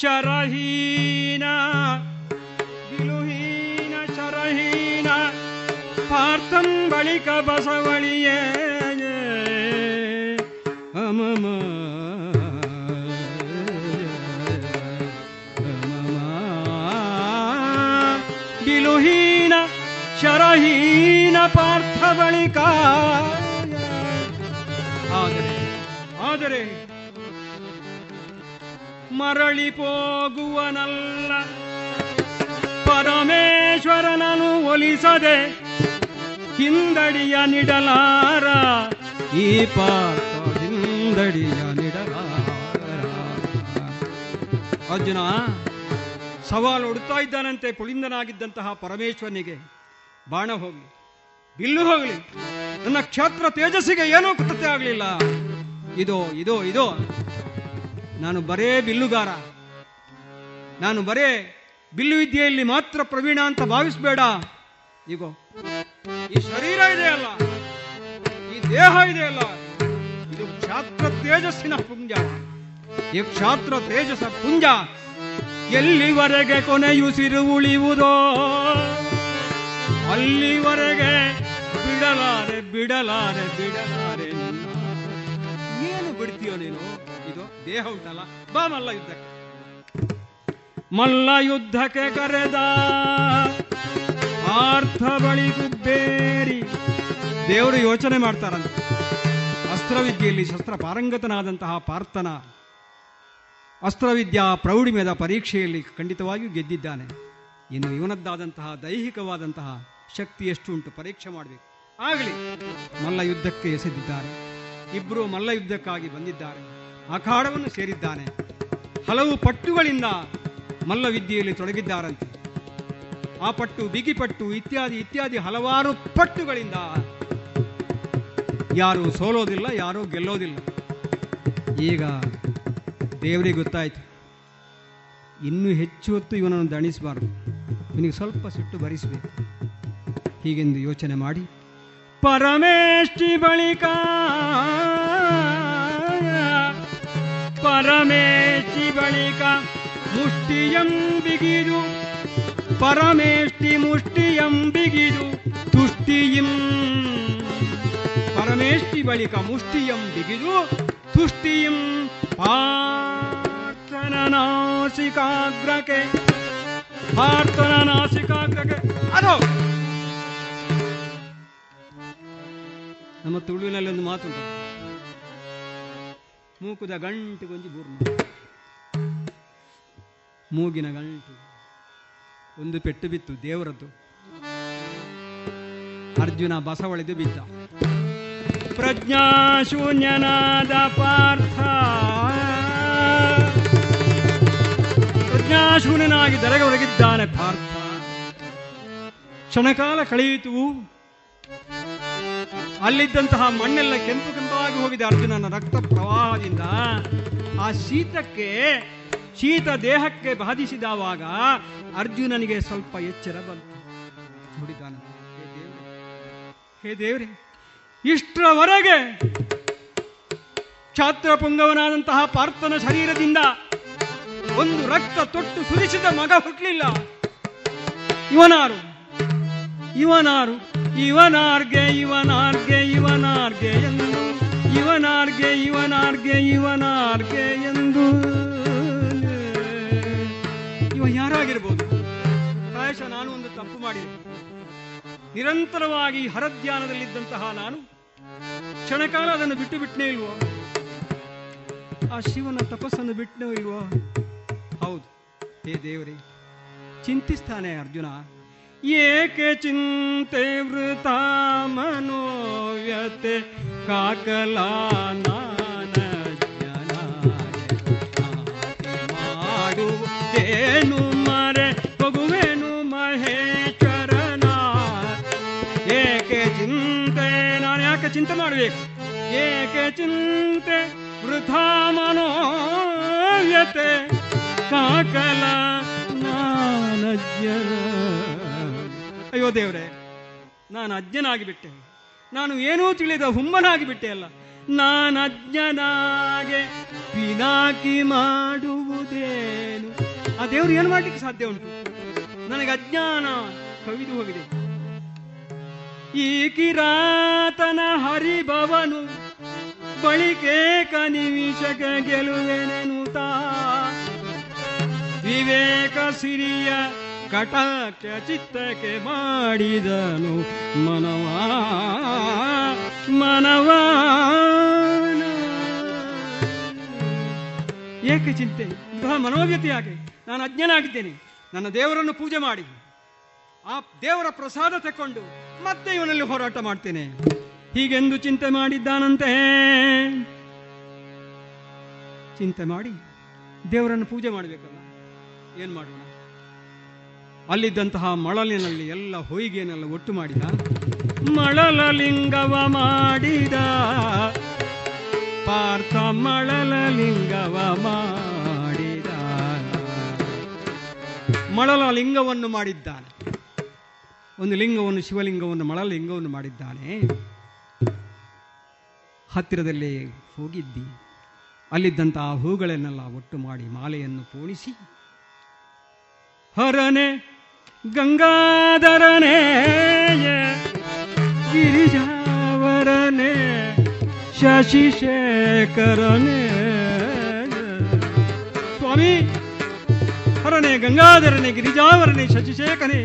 ಶರಹೀನ ಬಿಲುಹೀನ, ಶರಹೀನ ಪಾರ್ಥಂ ಬಳಿಕ ಬಸವಳಿಯೇ. ಪಾರ್ಥ ಬಳಿಕ. ಆದರೆ ಆದರೆ, ಮರಳಿ ಹೋಗುವನಲ್ಲ. ಪರಮೇಶ್ವರನನು ಒಲಿಸದೆ ಹಿಂದಡಿಯ ನಿಡಲಾರ. ಈ ಪಾರ್ಥ ಹಿಂದಡಿಯ ನಿಡಲಾರ. ಅರ್ಜುನ, ಸವಾಲು ಉಡ್ತಾ ಇದ್ದಾನಂತೆ ಪುಳಿಂದನಾಗಿದ್ದಂತಹ ಪರಮೇಶ್ವರನಿಗೆ. ಬಾಣ ಹೋಗಲಿ, ಬಿಲ್ಲು ಹೋಗಲಿ, ನನ್ನ ಕ್ಷೇತ್ರ ತೇಜಸ್ಸಿಗೆ ಏನೂ ಕೃತ್ಯ ಆಗಲಿಲ್ಲ. ಇದೋ ಇದೋ ಇದೋ ನಾನು ಬರೇ ಬಿಲ್ಲುಗಾರ. ನಾನು ಬರೇ ಬಿಲ್ಲು ವಿದ್ಯೆಯಲ್ಲಿ ಮಾತ್ರ ಪ್ರವೀಣ ಅಂತ ಭಾವಿಸ್ಬೇಡ. ಈಗೋ ಈ ಶರೀರ ಇದೆಯಲ್ಲ, ಈ ದೇಹ ಇದೆಯಲ್ಲ, ಇದು ಕ್ಷಾತ್ರ ತೇಜಸ್ಸಿನ ಪುಂಜ. ಈ ಕ್ಷಾತ್ರ ತೇಜಸ್ಸ ಪುಂಜ ಎಲ್ಲಿವರೆಗೆ ಕೊನೆಯುಸಿರು ಉಳಿಯುವುದೋ? ಅಲ್ಲಿವರೆಗೆ ಬಿಡಲಾರೆ ಬಿಡಲಾರೆ ಬಿಡಲಾರೆ. ಏನು ಬಿಡ್ತೀಯೋ ನೀನು? ಇದು ದೇಹ ಉಂಟಲ್ಲ, ಬಾ ಮಲ್ಲ ಯುದ್ಧಕ್ಕೆ. ಮಲ್ಲ ಯುದ್ಧಕ್ಕೆ ಕರೆದ ಅರ್ಥ ಬಳಿ ಗುಬ್ಬೇರಿ ದೇವರು ಯೋಚನೆ ಮಾಡ್ತಾರಂತ. ಅಸ್ತ್ರವಿದ್ಯೆಯಲ್ಲಿ ಶಸ್ತ್ರ ಪಾರಂಗತನಾದಂತಹ ಪಾರ್ಥನ ಅಸ್ತ್ರವಿದ್ಯಾ ಪ್ರೌಢಿಮೆದ ಪರೀಕ್ಷೆಯಲ್ಲಿ ಖಂಡಿತವಾಗಿಯೂ ಗೆದ್ದಿದ್ದಾನೆ. ಇನ್ನು ಇವನದ್ದಾದಂತಹ ದೈಹಿಕವಾದಂತಹ ಶಕ್ತಿ ಎಷ್ಟು ಉಂಟು. ಪರೀಕ್ಷೆ ಮಾಡಬೇಕು. ಆಗಲಿ, ಮಲ್ಲ ಯುದ್ಧಕ್ಕೆ ಎಸೆದಿದ್ದಾರೆ. ಇಬ್ಬರು ಮಲ್ಲ ಯುದ್ಧಕ್ಕಾಗಿ ಬಂದಿದ್ದಾರೆ. ಅಖಾಡವನ್ನು ಸೇರಿದ್ದಾನೆ. ಹಲವು ಪಟ್ಟುಗಳಿಂದ ಮಲ್ಲ ವಿದ್ಯೆಯಲ್ಲಿ ತೊಡಗಿದ್ದಾರಂತೆ. ಆ ಪಟ್ಟು ಬಿಗಿಪಟ್ಟು ಇತ್ಯಾದಿ ಇತ್ಯಾದಿ ಹಲವಾರು ಪಟ್ಟುಗಳಿಂದ ಯಾರು ಸೋಲೋದಿಲ್ಲ, ಯಾರು ಗೆಲ್ಲೋದಿಲ್ಲ. ಈಗ ದೇವರಿಗೆ ಗೊತ್ತಾಯ್ತು. ಇನ್ನೂ ಹೆಚ್ಚು ಹೊತ್ತು ಇವನನ್ನು ದಣಿಸಬಾರದು. ಇವನಿಗೆ ಸ್ವಲ್ಪ ಸಿಟ್ಟು ಭರಿಸಬೇಕು ಹೀಗೆಂದು ಯೋಚನೆ ಮಾಡಿ, ಪರಮೇಷ್ಠಿ ಬಳಿಕ ಪರಮೇಷ್ಠಿ ಬಳಿಕ ಮುಷ್ಟಿಯಂ ಬಿಗಿದು ಪರಮೇಷ್ಠಿ ಮುಷ್ಟಿಯಂ ಬಿಗಿದು ತುಷ್ಟಿಯಂ. ಪರಮೇಷ್ಠಿ ಬಳಿಕ ಮುಷ್ಟಿಯಂ ಬಿಗಿದು ತುಷ್ಟಿಯಂ. ಪಾರ್ಥನ ನಾಸಿಕಾಗ್ರಕ್ಕೆ ಪಾರ್ಥನ ನಾಸಿಕಾಗ್ರಕ್ಕೆ ಅದು ನಮ್ಮ ತುಳುವಿನಲ್ಲಿ ಒಂದು ಮಾತುಂಟು ಮೂಕುದ ಗಂಟು ಒಂದು ಬೂರ್ಣ. ಮೂಗಿನ ಗಂಟು. ಒಂದು ಪೆಟ್ಟು ಬಿತ್ತು ದೇವರದ್ದು. ಅರ್ಜುನ ಬಸವಳಿದು ಬಿದ್ದ. ಪ್ರಜ್ಞಾಶೂನ್ಯನಾದ ಪಾರ್ಥ. ದರೆಗೆ ಒಳಗಿದ್ದಾನೆ ಪಾರ್ಥ. ಕ್ಷಣಕಾಲ ಕಳೆಯಿತು. ಅಲ್ಲಿದ್ದಂತಹ ಮಣ್ಣೆಲ್ಲ ಕೆಂಪು ಕೆಂಪಾಗಿ ಹೋಗಿದೆ ಅರ್ಜುನನ ರಕ್ತ ಪ್ರವಾಹದಿಂದ. ಆ ಶೀತಕ್ಕೆ, ಶೀತ ದೇಹಕ್ಕೆ ಬಾಧಿಸಿದವಾಗ ಅರ್ಜುನನಿಗೆ ಸ್ವಲ್ಪ ಎಚ್ಚರ ಬಂತು. ನೋಡಿದ್ದಾನೆ ಹೇ ದೇವ್ರೆ, ಇಷ್ಟರವರೆಗೆ ಕ್ಷಾತ್ರ ಪುಂಗವನಾದಂತಹ ಪಾರ್ಥನ ಶರೀರದಿಂದ ಒಂದು ರಕ್ತ ತೊಟ್ಟು ಸುರಿಸಿದ ಮಗ ಹುಟ್ಟಲಿಲ್ಲ ಇವನಾರು. ಇವನಾರು. ಇವನಾರ್ಗೆ ಇವನಾರ್ಗೆ ಇವನಾರ್ಗೆ ಎಂದು. ಇವನಾರ್ಗೆ ಇವನಾರ್ಗೆ ಇವನಾರ್ಗೆ ಎಂದು. ಇವ ಯಾರಾಗಿರ್ಬೋದು? ಪ್ರಾಯಶಃ ನಾನು ಒಂದು ತಪ್ಪು ಮಾಡಿದೆ. ನಿರಂತರವಾಗಿ ಹರಧ್ಯಾನದಲ್ಲಿದ್ದಂತಹ ನಾನು, ಕ್ಷಣಕಾಲ ಅದನ್ನು ಬಿಟ್ಟು ಬಿಟ್ಟನೇ ಇಲ್ವೋ? ಆ ಶಿವನ ತಪಸ್ಸನ್ನು ಬಿಟ್ಟನೋ ಇಲ್ವೋ? ಹೌದು. ಹೇ ದೇವರೇ ಚಿಂತಿಸ್ತಾನೆ ಅರ್ಜುನ. ಏಕೆ ಚಿಂತೆ ವೃತ ಮನೋವ್ಯತೆ ಕಾಕಲಾನ ಮಾಡುತ್ತೇನು ಮರೆ, ಹೋಗುವೆನು ಮಹೇಶ್ವರನ ಏಕೆ ಚಿಂತೆ, ನಾನು ಯಾಕೆ ಚಿಂತೆ ಮಾಡಬೇಕು? ಏಕೆ ಚಿಂತೆ ವೃಥಾ ಮನೋವ್ಯತೆ ಕಾಕಲ ನಾನಜ್ಞನ ಅಯ್ಯೋ ದೇವ್ರೆ, ನಾನು ಅಜ್ಞನಾಗಿ ಬಿಟ್ಟೆ ನಾನು ಏನೂ ತಿಳಿದ ಹುಮ್ಮನಾಗಿ ಬಿಟ್ಟೆ ಅಲ್ಲ. ನಾನು ಅಜ್ಞನಾಗೆ ಪಿನಾಕಿ ಮಾಡುವುದೇನು? ಆ ದೇವ್ರು ಏನು ಮಾಡ್ಲಿಕ್ಕೆ ಸಾಧ್ಯ ಉಂಟು? ನನಗೆ ಅಜ್ಞಾನ ಕವಿದು ಹೋಗಿದೆ. ಈ ಕಿರಾತನ ಹರಿಭವನು ಬಳಿಕೇಕ ನಿಮಿಷಕ್ಕೆ ಗೆಲುವೆನೆನುತಾ ವಿವೇಕ ಸಿರಿಯ ಕಟಾಕ್ಯ ಚಿತ್ತಕ್ಕೆ ಮಾಡಿದನು ಮನವಾ ಮನವಾ. ಏಕೆ ಚಿಂತೆ? ಇಂತಹ ಮನೋವ್ಯತಿ ನಾನು ಅಜ್ಞನಾಗಿದ್ದೇನೆ. ನನ್ನ ದೇವರನ್ನು ಪೂಜೆ ಮಾಡಿ. ಆ ದೇವರ ಪ್ರಸಾದ ತಕೊಂಡು ಮತ್ತೆ ಇವನಲ್ಲಿ ಹೋರಾಟ ಮಾಡ್ತೇನೆ. ಹೀಗೆಂದು ಚಿಂತೆ ಮಾಡಿದ್ದಾನಂತೆ. ಚಿಂತೆ ಮಾಡಿ ದೇವರನ್ನು ಪೂಜೆ ಮಾಡಬೇಕಲ್ಲ ಏನ್ ಮಾಡೋಣ? ಅಲ್ಲಿದ್ದಂತಹ ಮಳಲಿನಲ್ಲಿ ಎಲ್ಲ ಹೊಯ್ಗೆನೆಲ್ಲ ಒಟ್ಟು ಮಾಡಿದ. ಮಳಲ ಲಿಂಗವ ಮಾಡಿದ. ಪಾರ್ಥ ಮಳಲ ಲಿಂಗವ ಮಾಡಿದ. ಮಳಲ ಲಿಂಗವನ್ನು ಮಾಡಿದ್ದಾನೆ. ಒಂದು ಲಿಂಗವನ್ನು, ಶಿವಲಿಂಗವನ್ನು ಮಳಲ ಲಿಂಗವನ್ನು ಮಾಡಿದ್ದಾನೆ. ಹತ್ತಿರದಲ್ಲಿ ಹೋಗಿದ್ದಿ. ಅಲ್ಲಿದ್ದಂತಹ ಹೂಗಳನ್ನೆಲ್ಲ ಒಟ್ಟು ಮಾಡಿ ಮಾಲೆಯನ್ನು ಪೋಣಿಸಿ हरने गंगाधरने गिरिजावरने शशि शेखरने स्वामी हरने गंगाधरने गिरिजावरने शशि शेखरने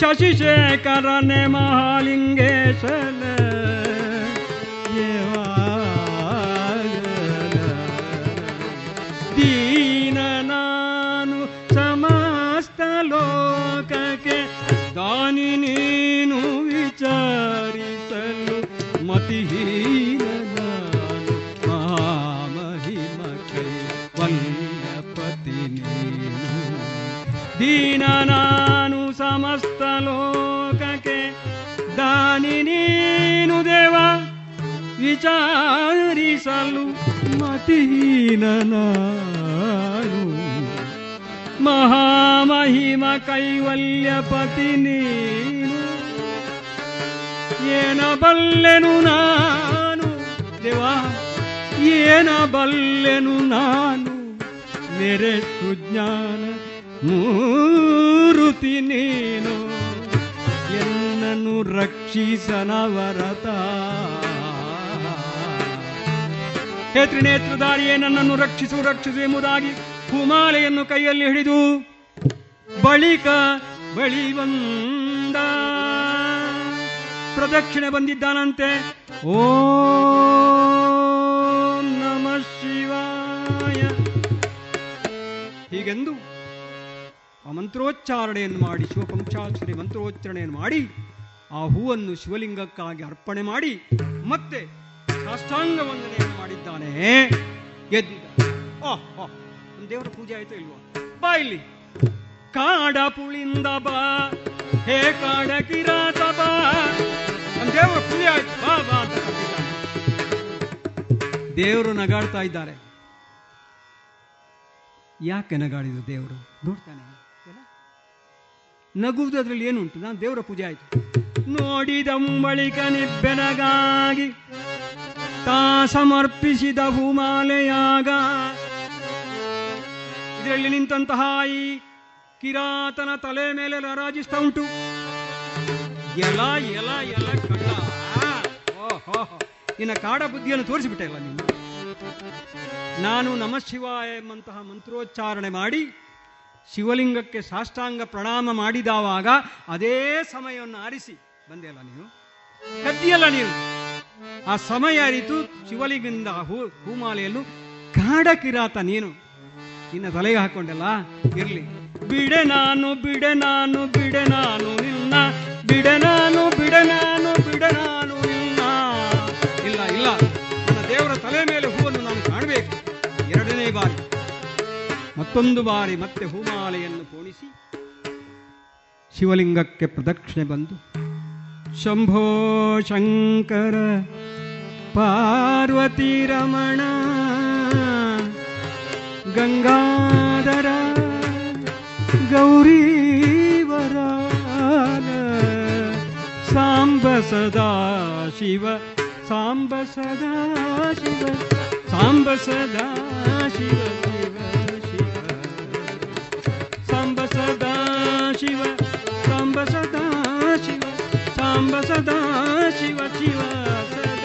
शशि शेखरने महालिंगेशने ದಾನಿ ನೀನು ವಿಚಾರಿಸಲು ಮತಿಹೀನ ನಾನು ಮಹಾಮಹಿಮ ಕೈ ವಲ್ಲಪತಿ ನೀನು ದೀನ ನಾನು ಸಮಸ್ತ ಲೋಕಕ್ಕೆ ದಾನಿ ನೀನು ದೇವ ಮಹಿಮ ಕೈವಲ್ಯಪತಿ ನೀನು. ಏನ ಬಲ್ಲೆನು ನಾನು, ದೇವಾ, ಏನ ಬಲ್ಲೆನು ನಾನು. ನೆರೆ ಸುಜ್ಞಾನ ಮೂರುತಿ ನೀನು. ಎನ್ನನ್ನು ರಕ್ಷಿಸನವರತ. ಹೇ ತ್ರಿನೇತ್ರಧಾರಿಯೇ, ನನ್ನನ್ನು ರಕ್ಷಿಸು ರಕ್ಷಿಸು ಎಂಬುದಾಗಿ ಕುಮಾಲೆಯನ್ನು ಕೈಯಲ್ಲಿ ಹಿಡಿದು ಬಳಿಕ ಬಳಿ ಬಂದ ಪ್ರದಕ್ಷಿಣೆ ಬಂದಿದ್ದಾನಂತೆ. ಓ ನಮ ಶಿವಾಯ. ಹೀಗೆಂದು ಆ ಮಂತ್ರೋಚ್ಚಾರಣೆಯನ್ನು ಮಾಡಿ, ಶಿವಪಂಚಾಕ್ಷರಿ ಮಂತ್ರೋಚ್ಚಾರಣೆಯನ್ನು ಮಾಡಿ, ಆ ಹೂವನ್ನು ಶಿವಲಿಂಗಕ್ಕಾಗಿ ಅರ್ಪಣೆ ಮಾಡಿ, ಮತ್ತೆ ಸಾಷ್ಟಾಂಗ ವಂದನೆಯನ್ನು ಮಾಡಿದ್ದಾನೆ. ಎದ್ದಿದ್ದ ಓಹ್ ದೇವರ ಪೂಜೆ ಆಯ್ತು ಇಲ್ವಾ? ಬಾ ಇಲ್ಲಿ. ಕಾಡ ಪುಳಿಂದ ಬಾ. ಹೇ ಕಾಡ ಕಿರಾತ ಬಾ. ನಮ್ಮ ದೇವರ ಪೂಜೆ ಆಯ್ತು. ಬಾ ಬಾ ದೇವರು ನಗಾಡ್ತಾ ಇದ್ದಾರೆ. ಯಾಕೆ ನಗಾಡಿದ್ರು ದೇವರು? ನೋಡ್ತಾನೆ? ನಗುವುದು ಅದರಲ್ಲಿ ಏನುಂಟು ನಾನು ದೇವರ ಪೂಜೆ ಆಯ್ತು. ನೋಡಿದಂಬಳಿಕ ನಿಬ್ಬೆನಗಾಗಿ ತಾ ಸಮರ್ಪಿಸಿದ ಹೂಮಾಲೆಯಾಗ ಇದರಲ್ಲಿ ನಿಂತಹ ಈ ಕಿರಾತನ ತಲೆ ಮೇಲೆ ರಾಜಿಸ್ತಾ ಉಂಟು. ಎಲ ಎಲ ಎಲ ಓಹೋ ನಿನ್ನ ಕಾಡ ಬುದ್ಧಿಯನ್ನು ತೋರಿಸಿಬಿಟ್ಟೆ ಅಲ್ಲ ನೀನು? ನಾನು ನಮ ಶಿವಾಯ ಎಂಬಂತಹ ಮಂತ್ರೋಚ್ಚಾರಣೆ ಮಾಡಿ ಶಿವಲಿಂಗಕ್ಕೆ ಸಾಷ್ಟಾಂಗ ಪ್ರಣಾಮ ಮಾಡಿದವಾಗ ಅದೇ ಸಮಯವನ್ನು ಆರಿಸಿ. ಬಂದೆ ಅಲ್ಲ ನೀನು? ಕದ್ದಿಯಲ್ಲ ನೀನು? ಆ ಸಮಯ ಅರಿತು ಶಿವಲಿಂಗದಿಂದ ಹೂ ಹೂಮಾಲೆಯನ್ನು ಕಾಡ ಕಿರಾತ ನೀನು. ನಿನ್ನ ತಲೆಗೆ ಹಾಕೊಂಡೆಲ್ಲ, ಇರ್ಲಿ. ಬಿಡೆ ನಾನು ಬಿಡೆ ನಾನು ಬಿಡೆ ನಾನು ನಿನ್ನ. ಬಿಡೆ ನಾನು ಬಿಡೆ ನಾನು, ಬಿಡ ನಾನು ಇಲ್ಲ ಇಲ್ಲ. ನನ್ನ ದೇವರ ತಲೆ ಮೇಲೆ ಹೂವನ್ನು ನಾನು ಕಾಣಬೇಕು. ಎರಡನೇ ಬಾರಿ. ಮತ್ತೊಂದು ಬಾರಿ ಮತ್ತೆ ಹೂಮಾಲೆಯನ್ನು ಪೋಣಿಸಿ. ಶಿವಲಿಂಗಕ್ಕೆ ಪ್ರದಕ್ಷಿಣೆ ಬಂದು, ಶಂಭೋ ಶಂಕರ ಪಾರ್ವತಿ ರಮಣ ಗಂಗಾಧರ ಗೌರೀವರ ಸಾಂಬ ಸದಾ ಶಿವ ಸಾಂಬ ಸದಾ ಶಿವ ಸಾಂಬ ಸದಾ ಶಿವ ಶಿವ ಶಿವ ಸಾಂಬ ಸದಾ ಶಿವ ಸಾಂಬ ಸದಾ ಶಿವ ಸಾಂಬ ಸದಾ ಶಿವ ಶಿವ ಸದಾ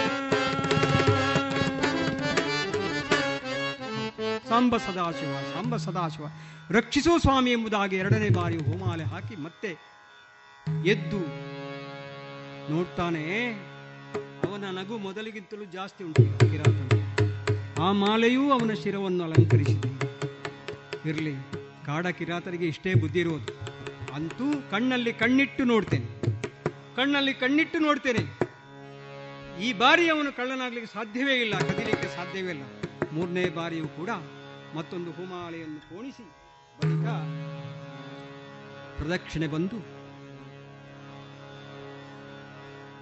ಸಾಂಬ ಸದಾಶಿವ ಸಾಂಬ ಸದಾಶಿವ. ರಕ್ಷಿಸೋ ಸ್ವಾಮಿ ಎಂಬುದಾಗಿ ಎರಡನೇ ಬಾರಿ ಹೋಮಾಲೆ ಹಾಕಿ ಮತ್ತೆ ಎದ್ದು ನೋಡ್ತಾನೆ, ಅವನ ನಗು ಮೊದಲಿಗಿಂತಲೂ ಜಾಸ್ತಿ ಉಂಟು. ಆ ಮಾಲೆಯೂ ಅವನ ಶಿರವನ್ನು ಅಲಂಕರಿಸಿದೆ. ಇರಲಿ, ಕಾಡ ಕಿರಾತರಿಗೆ ಇಷ್ಟೇ ಬುದ್ಧಿ ಇರೋದು. ಅಂತೂ ಕಣ್ಣಲ್ಲಿ ಕಣ್ಣಿಟ್ಟು ನೋಡ್ತೇನೆ. ಕಣ್ಣಲ್ಲಿ ಕಣ್ಣಿಟ್ಟು ನೋಡ್ತೇನೆ. ಈ ಬಾರಿ ಅವನು ಕಳ್ಳನಾಗ್ಲಿಕ್ಕೆ ಸಾಧ್ಯವೇ ಇಲ್ಲ, ಕದಿಲಿಕ್ಕೆ ಸಾಧ್ಯವೇ ಇಲ್ಲ. ಮೂರನೇ ಬಾರಿಯೂ ಕೂಡ ಮತ್ತೊಂದು ಹೂಮಾಲೆಯನ್ನು ಕೋಣಿಸಿ ಬಳಿಕ ಪ್ರದಕ್ಷಿಣೆ ಬಂದು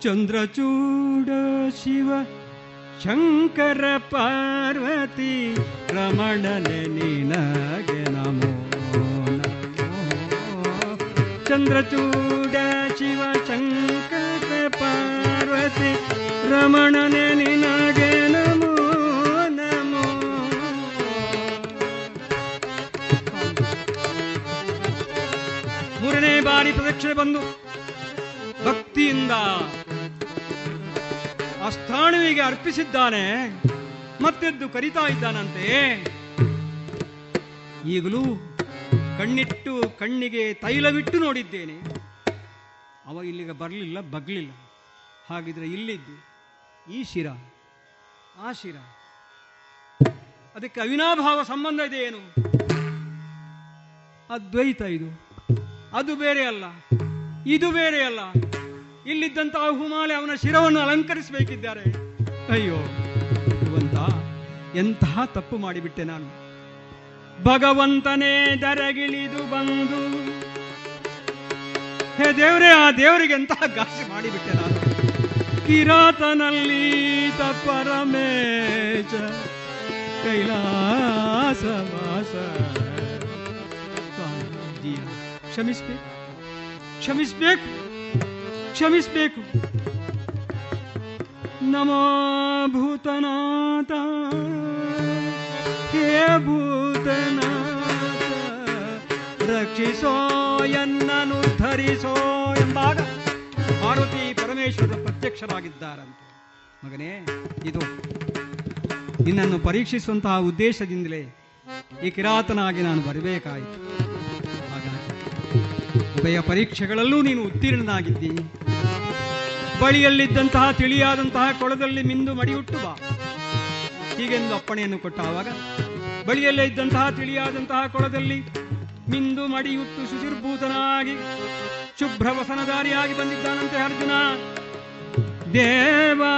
ಚಂದ್ರಚೂಡ ಶಿವ ಶಂಕರ ಪಾರ್ವತಿ ರಮಣನೆ ನಿನಗೆ ನಮೋ ಚಂದ್ರಚೂಡ ಶಿವ ಶಂಕರ ಪಾರ್ವತಿ ರಮಣನೆ ನಿನಗೆ ಬಾರಿ ಪ್ರದಕ್ಷಿಣೆ ಬಂದು ಭಕ್ತಿಯಿಂದ ಆ ಸ್ಥಾಣುವಿಗೆ ಅರ್ಪಿಸಿದ್ದಾನೆ, ಮತ್ತೆದ್ದು ಕರಿತಾ ಇದ್ದಾನಂತೆ ಈಗಲೂ ಕಣ್ಣಿಟ್ಟು ಕಣ್ಣಿಗೆ ತೈಲವಿಟ್ಟು ನೋಡಿದ್ದೇನೆ. ಅವ ಇಲ್ಲಿಗೆ ಬರಲಿಲ್ಲ, ಬಗ್ಲಿಲ್ಲ. ಹಾಗಿದ್ರೆ ಇಲ್ಲಿದ್ದು ಈ ಶಿರ, ಆ ಶಿರ. ಅದಕ್ಕೆ ಅವಿನಾಭಾವ ಸಂಬಂಧ ಇದೆ ಏನು? ಅದ್ವೈತ ಇದು. ಅದು ಬೇರೆ ಅಲ್ಲ. ಇದು ಬೇರೆ ಅಲ್ಲ. ಇಲ್ಲಿದ್ದಂತಹ ಹುಮಾಲೆ ಅವನ ಶಿರವನ್ನು ಅಲಂಕರಿಸಬೇಕಿದ್ದಾರೆ. ಅಯ್ಯೋ, ಭಗವಂತ, ಎಂತಹ ತಪ್ಪು ಮಾಡಿಬಿಟ್ಟೆ ನಾನು. ಭಗವಂತನೇ, ದರಗಿಳಿದು ಬಂದು. ಹೇ ದೇವರೇ, ಆ ದೇವರಿಗೆ ಎಂತಹ ಗಾಸಿ ಮಾಡಿಬಿಟ್ಟೆ ನಾನು. ಕಿರಾತನಲ್ಲಿ ಕೈಲಾಸ ಜೀವ ಕ್ಷಮಿಸ್ಬೇಕು. ಕ್ಷಮಿಸ್ಬೇಕು. ಕ್ಷಮಿಸ್ಬೇಕು. ನಮೋ ಭೂತನಾಥ. ಹೇ ಭೂತನಾಥ. ರಕ್ಷಿಸೋ, ಎನ್ನನು, ಧರಿಸೋ ಎಂದಾಗ ಪಾರ್ವತಿ ಪರಮೇಶ್ವರ ಪ್ರತ್ಯಕ್ಷರಾಗಿದ್ದಾರಂತೆ. ಮಗನೇ, ಇದು ನಿನ್ನನ್ನು ಪರೀಕ್ಷಿಸುವಂತಹ ಉದ್ದೇಶದಿಂದಲೇ ಈ ಕಿರಾತನಾಗಿ ನಾನು ಬರಬೇಕಾಯಿತು. ಉಭಯ ಪರೀಕ್ಷೆಗಳಲ್ಲೂ ನೀನು ಉತ್ತೀರ್ಣನಾಗಿದ್ದಿ. ಬಳಿಯಲ್ಲಿದ್ದಂತಹ ತಿಳಿಯಾದಂತಹ ಕೊಳದಲ್ಲಿ ಮಿಂದು ಮಡಿಯುಟ್ಟು ಬಾ. ಹೀಗೆಂದು ಅಪ್ಪಣೆಯನ್ನು ಕೊಟ್ಟ ಆವಾಗ, ಬಳಿಯಲ್ಲೇ ಇದ್ದಂತಹ ತಿಳಿಯಾದಂತಹ ಕೊಳದಲ್ಲಿ ಮಿಂದು ಮಡಿಯುಟ್ಟು ಶುಚಿರ್ಭೂತನಾಗಿ ಶುಭ್ರ ವಸನಧಾರಿಯಾಗಿ ಬಂದಿದ್ದಾನಂತೆ ಅರ್ಜುನ. ದೇವಾ,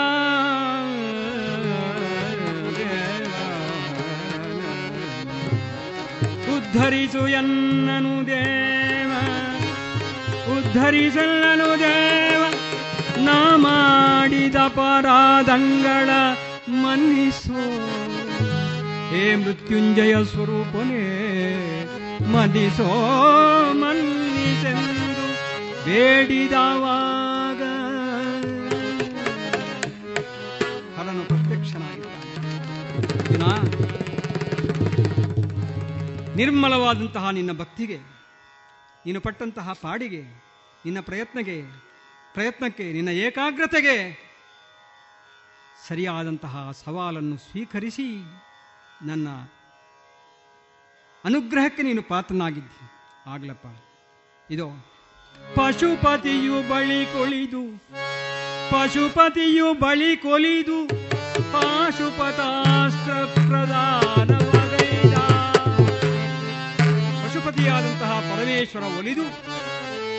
ಉದ್ಧರಿಸು ಎನ್ನನು ದೇವ. ಉದ್ಧರಿಸಲ್ಲನು ದೇವ, ನಾ ಮಾಡಿದ ಪರಾದಂಗಳ ಮನ್ನಿಸೋ. ಹೇ ಮೃತ್ಯುಂಜಯ ಸ್ವರೂಪನೇ ಮದಿಸೋ ಮನ್ನಿಸೆಂದು ಬೇಡಿದವಾಗ. ಹರನು ಪ್ರತ್ಯಕ್ಷನಾಗಿದ್ದಾನೆ. ನಿರ್ಮಲವಾದಂತಹ ನಿನ್ನ ಭಕ್ತಿಗೆ, ನೀನು ಪಟ್ಟಂತಹ ಪಾಡಿಗೆ ನಿನ್ನ ಪ್ರಯತ್ನಗೆ ಪ್ರಯತ್ನಕ್ಕೆ, ನಿನ್ನ ಏಕಾಗ್ರತೆಗೆ ಸರಿಯಾದಂತಹ ಸವಾಲನ್ನು ಸ್ವೀಕರಿಸಿ ನನ್ನ ಅನುಗ್ರಹಕ್ಕೆ ನೀನು ಪಾತ್ರನಾಗಿದ್ದಿ. ಆಗ್ಲಪ್ಪ. ಇದು ಪಶುಪತಿಯು ಬಳಿ ಕೊಳಿದು, ಪಶುಪತಿಯು ಬಳಿ ಕೊಲಿದು, ಪಾಶುಪತಾಸ್ತ್ರ ಪ್ರಧಾನ ಪಶುಪತಿಯಾದಂತಹ ಪರಮೇಶ್ವರ ಒಲಿದು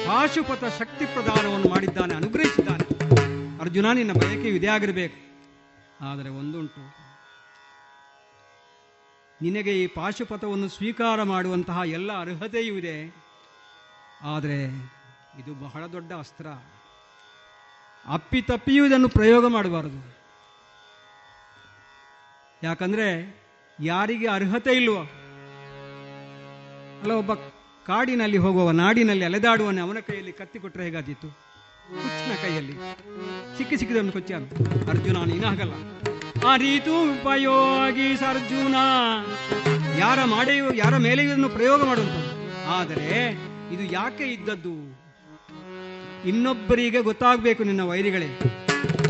ಪಾಶುಪತ ಶಕ್ತಿ ಪ್ರದಾನವನ್ನು ಮಾಡಿದ್ದಾನೆ, ಅನುಗ್ರಹಿಸಿದ್ದಾನೆ. ಅರ್ಜುನ, ನಿನ್ನ ಬಯಕೆ ಇದೇ ಆಗಿರಬೇಕು ಆದರೆ ಒಂದುಂಟು. ನಿನಗೆ ಈ ಪಾಶುಪಥವನ್ನು ಸ್ವೀಕಾರ ಮಾಡುವಂತಹ ಎಲ್ಲ ಅರ್ಹತೆಯೂ ಇದೆ. ಆದರೆ ಇದು ಬಹಳ ದೊಡ್ಡ ಅಸ್ತ್ರ. ಅಪ್ಪಿತಪ್ಪಿಯೂ ಇದನ್ನು ಪ್ರಯೋಗ ಮಾಡಬಾರದು. ಯಾಕಂದ್ರೆ ಯಾರಿಗೆ ಅರ್ಹತೆ ಇಲ್ವೋ ಅಲ್ಲ, ಒಬ್ಬ ಕಾಡಿನಲ್ಲಿ ಹೋಗುವ ನಾಡಿನಲ್ಲಿ ಅಲೆದಾಡುವನೆ ಅವನ ಕೈಯಲ್ಲಿ ಕತ್ತಿ ಕೊಟ್ಟರೆ ಹೇಗಾದೀತು? ಹುಚ್ಚಿನ ಕೈಯಲ್ಲಿ. ಸಿಕ್ಕ ಸಿಕ್ಕಿದವನು ಕೊಚ್ಚ ಅರ್ಜುನ ನೀನಾಗಲ್ಲ ಆ ರೀತು ಉಪಯೋಗಿ ಅರ್ಜುನ. ಯಾರ ಮಾಡೆಯು, ಯಾರ ಮೇಲೆ ಇದನ್ನು ಪ್ರಯೋಗ ಮಾಡುವಂತ ಆದರೆ ಇದು ಯಾಕೆ ಇದ್ದದ್ದು? ಇನ್ನೊಬ್ಬರಿಗೆ ಗೊತ್ತಾಗಬೇಕು ನಿನ್ನ ವೈರಿಗಳೇ.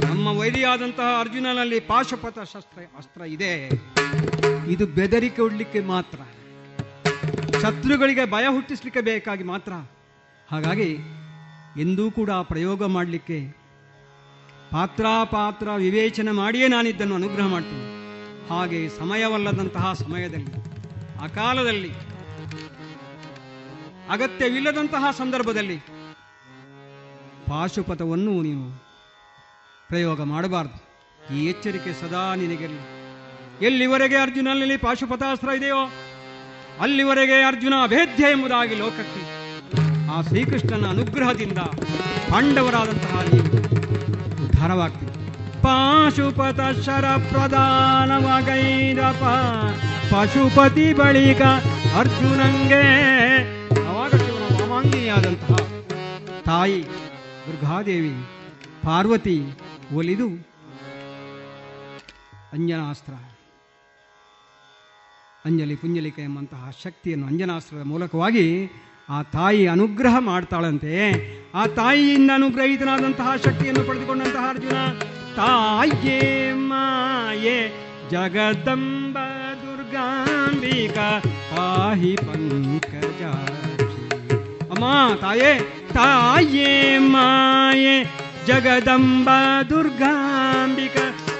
ನಮ್ಮ ನಮ್ಮ ವೈರಿಯಾದಂತಹ ಅರ್ಜುನನಲ್ಲಿ ಪಾಶುಪಥ ಶಸ್ತ್ರ, ಅಸ್ತ್ರ ಇದೆ. ಇದು ಬೆದರಿಕೆ ಉಡ್ಲಿಕ್ಕೆ ಮಾತ್ರ. ಶತ್ರುಗಳಿಗೆ ಭಯ ಹುಟ್ಟಿಸ್ಲಿಕ್ಕೆ ಬೇಕಾಗಿ ಮಾತ್ರ. ಹಾಗಾಗಿ ಎಂದೂ ಕೂಡ ಪ್ರಯೋಗ ಮಾಡಲಿಕ್ಕೆ ಪಾತ್ರ ಪಾತ್ರ ವಿವೇಚನೆ ಮಾಡಿಯೇ ನಾನಿದ್ದನ್ನು ಅನುಗ್ರಹ ಮಾಡ್ತೀನಿ. ಹಾಗೆ ಸಮಯವಲ್ಲದಂತಹ ಸಮಯದಲ್ಲಿ ಅಕಾಲದಲ್ಲಿ ಅಗತ್ಯವಿಲ್ಲದಂತಹ ಸಂದರ್ಭದಲ್ಲಿ ಪಾಶುಪಥವನ್ನು ನೀನು ಪ್ರಯೋಗ ಮಾಡಬಾರದು. ಈ ಎಚ್ಚರಿಕೆ ಸದಾ ನಿನಗಿರಲಿ. ಎಲ್ಲಿವರೆಗೆ ಅರ್ಜುನಲ್ಲಿ ಪಾಶುಪಥಾಸ್ತ್ರ ಇದೆಯೋ ಅಲ್ಲಿವರೆಗೆ ಅರ್ಜುನ ಅಭೇದ್ಯ ಎಂಬುದಾಗಿ ಲೋಕಕ್ಕೆ. ಆ ಶ್ರೀಕೃಷ್ಣನ ಅನುಗ್ರಹದಿಂದ ಪಾಂಡವರಾದಂತಹ ನೀವು ಉದ್ಧಾರವಾಗ್ತೀವಿ ಪಾಶುಪತ ಶರ ಪ್ರಧಾನವಾಗೈರಪ ಪಶುಪತಿ ಬಳಿಕ ಅರ್ಜುನಂಗೆ ಅವಾಗ ತಾಯಿ ದುರ್ಗಾದೇವಿ, ಪಾರ್ವತಿ ಒಲಿದು ಅಂಜನಾಸ್ತ್ರ ಅಂಜಲಿ ಪುಂಜಲಿಕೆ ಎಂಬಂತಹ ಶಕ್ತಿಯನ್ನು ಅಂಜನಾಸ್ತ್ರದ ಮೂಲಕವಾಗಿ ಆ ತಾಯಿ ಅನುಗ್ರಹ ಮಾಡ್ತಾಳಂತೆ. ಆ ತಾಯಿಯಿಂದ ಅನುಗ್ರಹಿತನಾದಂತಹ ಶಕ್ತಿಯನ್ನು ಪಡೆದುಕೊಂಡಂತಹ ಅರ್ಜುನ, ತಾಯೇ ಮಾಯೆ, ಜಗದಂಬ ದುರ್ಗಾಂಬಿಕ, ಪಾಹಿ ಪಂಕಜ ಅಮ್ಮ, ತಾಯೇ ತಾಯೇ ಮಾಯೆ, ಜಗದಂಬ ದುರ್ಗಾಂಬಿಕ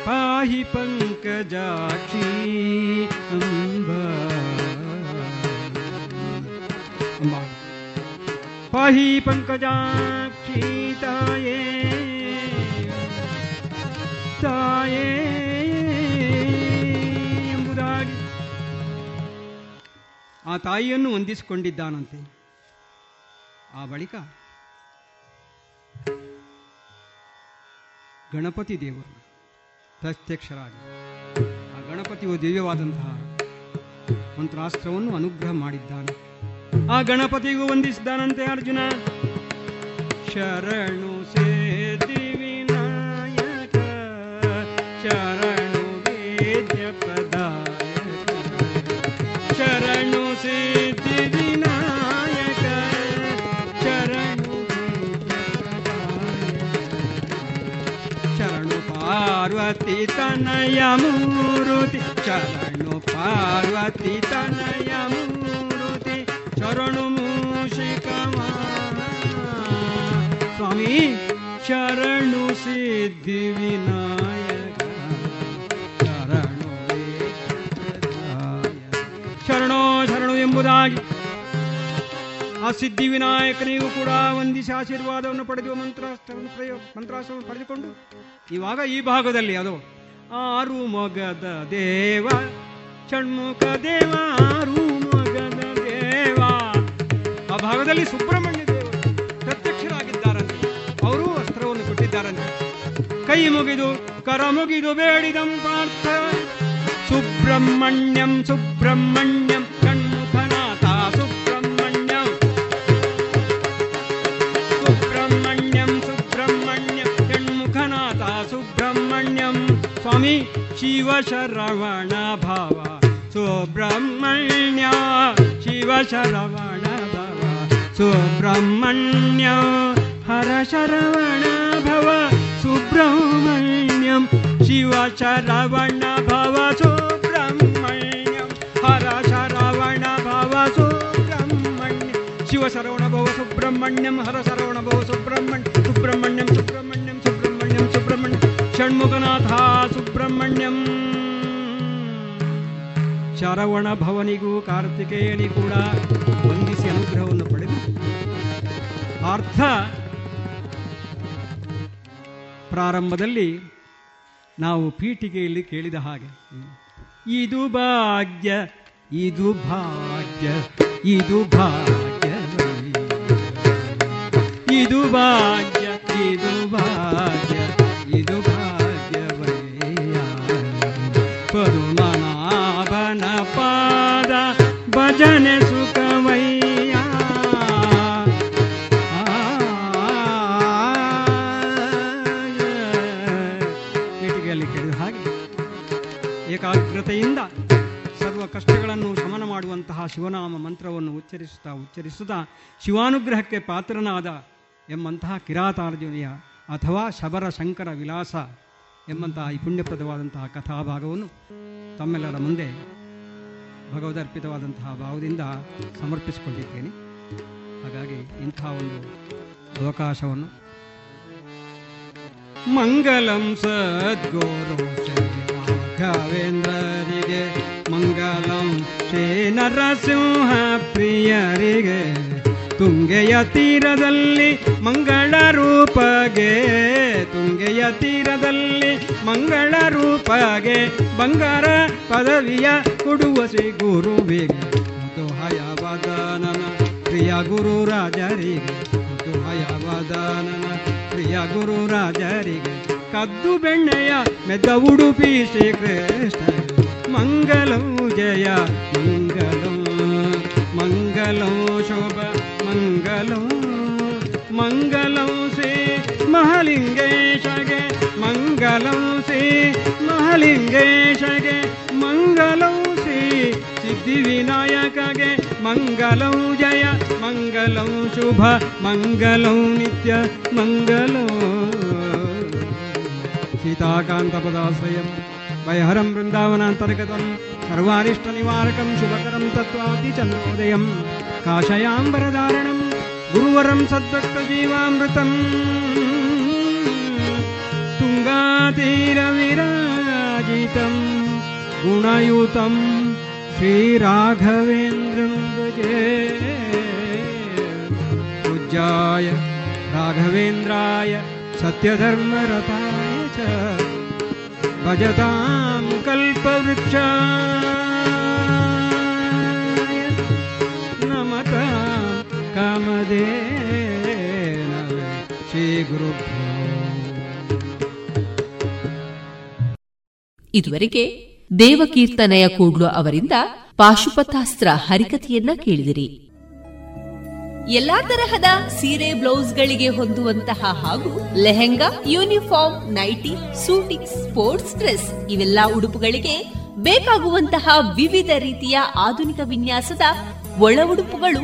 ಪಾಹಿ ಪಂಕಜಾಕ್ಷಿ ಅಂಬ ಪಾಹಿ ಪಂಕಜಾಕ್ಷಿ ತಾಯೇ ತಾಯೇ ಎಂಬುದಾಗಿ। ಆ ತಾಯಿಯನ್ನು ವಂದಿಸಿಕೊಂಡಿದ್ದಾನಂತೆ. ಆ ಬಳಿಕ ಗಣಪತಿ ದೇವರು ಪ್ರತ್ಯಕ್ಷರಾಗಿ. ಆ ಗಣಪತಿಯು ದಿವ್ಯವಾದಂತಹ ಮಂತ್ರಾಸ್ತ್ರವನ್ನು ಅನುಗ್ರಹ ಮಾಡಿದ್ದಾನೆ. ಆ ಗಣಪತಿಗೂ ವಂದಿಸಿದ್ದಾನಂತೆ ಅರ್ಜುನ. ಶರಣು ಸೇದಿ ತನಯ ಮೂರುತಿ ಶರಣು ಪಾರ್ವತಿ ತನಯ ಮೂರುತಿ ಶರಣು ಮೂಷಿಕ ಸ್ವಾಮಿ, ಶರಣು ಸಿದ್ಧಿ ವಿನಾಯಕ, ಶರಣು ಶರಣೋ ಶರಣು ಎಂಬುದಾಗಿ ಆ ಸಿದ್ಧಿ ವಿನಾಯಕನಿಗೂ ಕೂಡ ವಂದಿಸಿ ಆಶೀರ್ವಾದವನ್ನು ಪಡೆದು ಮಂತ್ರಾಸ್ತ್ರವನ್ನು ಪ್ರಯೋಗ ಮಂತ್ರಾಸ್ತ್ರವನ್ನು ಪಡೆದುಕೊಂಡು, ಇವಾಗ ಈ ಭಾಗದಲ್ಲಿ ಅದು ಆರು ಮೊಗದ ದೇವ, ಷಣ್ಮುಖ ದೇವ, ಆರು ಮೊಗದ ದೇವ. ಆ ಭಾಗದಲ್ಲಿ ಸುಬ್ರಹ್ಮಣ್ಯ ದೇವರು ಪ್ರತ್ಯಕ್ಷರಾಗಿದ್ದಾರಂತೆ. ಅವರು ಅಸ್ತ್ರವನ್ನು ಕೊಟ್ಟಿದ್ದಾರಂತೆ. ಕೈ ಮುಗಿದು, ಕರ ಮುಗಿದು ಬೇಡಿದಂ ಪಾರ್ಥ. ಸುಬ್ರಹ್ಮಣ್ಯಂ ಸುಬ್ರಹ್ಮಣ್ಯಂ. ಸ್ವಾಮಿ ಶಿವ ಶರವಣ ಭಾವ ಸುಬ್ರಹ್ಮಣ್ಯ ಶಿವ ಶರವಣ ಭವ ಸುಬ್ರಹ್ಮಣ್ಯ ಹರ ಶರವಣ ಭವ ಸುಬ್ರಹ್ಮಣ್ಯಂ ಶಿವ ಶರವಣ ಭವ ಸುಬ್ರಹ್ಮಣ್ಯಂ ಹರ ಶರವಣ ಭವ ಸುಬ್ರಹ್ಮಣ್ಯ ಶಿವ ಶರವಣ ಭವ ಸುಬ್ರಹ್ಮಣ್ಯಂ ಹರ ಶರವಣ ಭವ ಸುಬ್ರಹ್ಮಣ್ಯ ಷಣ್ಮುಖನಾಥ ಸುಬ್ರಹ್ಮಣ್ಯಂ. ಶರವಣ ಭವನಿಗೂ ಕಾರ್ತಿಕೇಯನಿ ಕೂಡ ವಂದಿಸಿ ಅನುಗ್ರಹವನ್ನು ಪಡೆದು ಅರ್ಥ ಪ್ರಾರಂಭದಲ್ಲಿ ನಾವು ಪೀಠಿಗೆಯಲ್ಲಿ ಕೇಳಿದ ಹಾಗೆ, ಇದು ಭಾಗ್ಯ ಇದು ಭಾಗ್ಯ ಇದು ಭಾಗ್ಯ ಇದು ಭಾಗ್ಯ ಇದು ಭಾಗ್ಯ. ಭಜನೆ ಸುಖಮಯ್ಯ ಪೀಠಿಗೆಯಲ್ಲಿ ಕೇಳಿದ ಹಾಗೆ ಏಕಾಗ್ರತೆಯಿಂದ ಸರ್ವ ಕಷ್ಟಗಳನ್ನು ಶಮನ ಮಾಡುವಂತಹ ಶಿವನಾಮ ಮಂತ್ರವನ್ನು ಉಚ್ಚರಿಸುತ್ತಾ ಉಚ್ಚರಿಸುತ್ತಾ ಶಿವಾನುಗ್ರಹಕ್ಕೆ ಪಾತ್ರನಾದ ಎಂಬಂತಹ ಕಿರಾತಾರ್ಜುನಿಯ ಅಥವಾ ಶಬರ ಶಂಕರ ವಿಲಾಸ ಎಂಬಂತಹ ಈ ಪುಣ್ಯಪ್ರದವಾದಂತಹ ಕಥಾಭಾಗವನ್ನು ತಮ್ಮೆಲ್ಲರ ಮುಂದೆ ಭಗವದರ್ಪಿತವಾದಂತಹ ಭಾವದಿಂದ ಸಮರ್ಪಿಸಿಕೊಂಡಿದ್ದೇನೆ. ಹಾಗಾಗಿ ಇಂತಹ ಒಂದು ಅವಕಾಶವನ್ನು ಮಂಗಲಂ ಸದ್ಗುರು ರಾಘವೇಂದ್ರರಿಗೆ ಮಂಗಲಂ ಶ್ರೀ ನರಸಿಂಹ ಪ್ರಿಯರಿಗೆ ತುಂಗೆಯ ತೀರದಲ್ಲಿ ಮಂಗಳ ರೂಪಗೆ, ತುಂಗೆಯ ತೀರದಲ್ಲಿ ಮಂಗಳ ರೂಪಗೆ ಬಂಗಾರ ಪದವಿಯ ಕೊಡುವ ಶ್ರೀ ಗುರುವಿಗೆ ಹಯವದನನ, ಪ್ರಿಯ ಗುರು ರಾಜರಿಗೆ. ಹಯವದನನ, ಪ್ರಿಯ ಗುರು ರಾಜರಿಗೆ. ಕದ್ದು ಬೆಣ್ಣೆಯ ಮೆದ್ದ ಉಡುಪಿ ಶ್ರೀಕೃಷ್ಣ. ಮಂಗಲಂ ಜಯ ಮಂಗಲಂ ಮಂಗಲಂ ಶೋಭ. मङ्गलं मङ्गलं से महालिङ्गेश गे मङ्गलं से महालिङ्गेश गे मङ्गलं से सिद्धिविनायक गे मङ्गलं जय मङ्गलं शुभ मङ्गलं नित्य मङ्गलं सीताकान्तपदाश्रयं वयहरं वृन्दावनान्तर्गतं, सर्वारिष्टनिवारकं शुभकरं तत्त्वादिचन्द्रोदयं काशयाम्बरधारणम् गुरुवरं सद्वक्तजीवामृतम् तुङ्गातीरविराजितम् गुणयुतं श्रीराघवेन्द्रं पूज्याय राघवेन्द्राय सत्यधर्मरताय च। भजतां कल्पवृक्षा कामधेन श्रीगुरुभ्यो ಇದುವರೆಗೆ ದೇವಕೀರ್ತನೆಯ ಕೂಡ್ಲು ಅವರಿಂದ ಪಾಶುಪತಾಸ್ತ್ರ ಹರಿಕಥೆಯನ್ನ ಕೇಳಿದಿರಿ ಎಲ್ಲಾ ತರಹದ ಸೀರೆ ಬ್ಲೌಸ್ಗಳಿಗೆ ಹೊಂದುವಂತಹ ಹಾಗೂ lehenga uniform nighty suiting sports dress ಇವೆಲ್ಲ ಉಡುಪುಗಳಿಗೆ ಬೇಕಾಗುವಂತಹ ವಿವಿಧ ರೀತಿಯ ಆಧುನಿಕ ವಿನ್ಯಾಸದ ಒಳ ಉಡುಪುಗಳು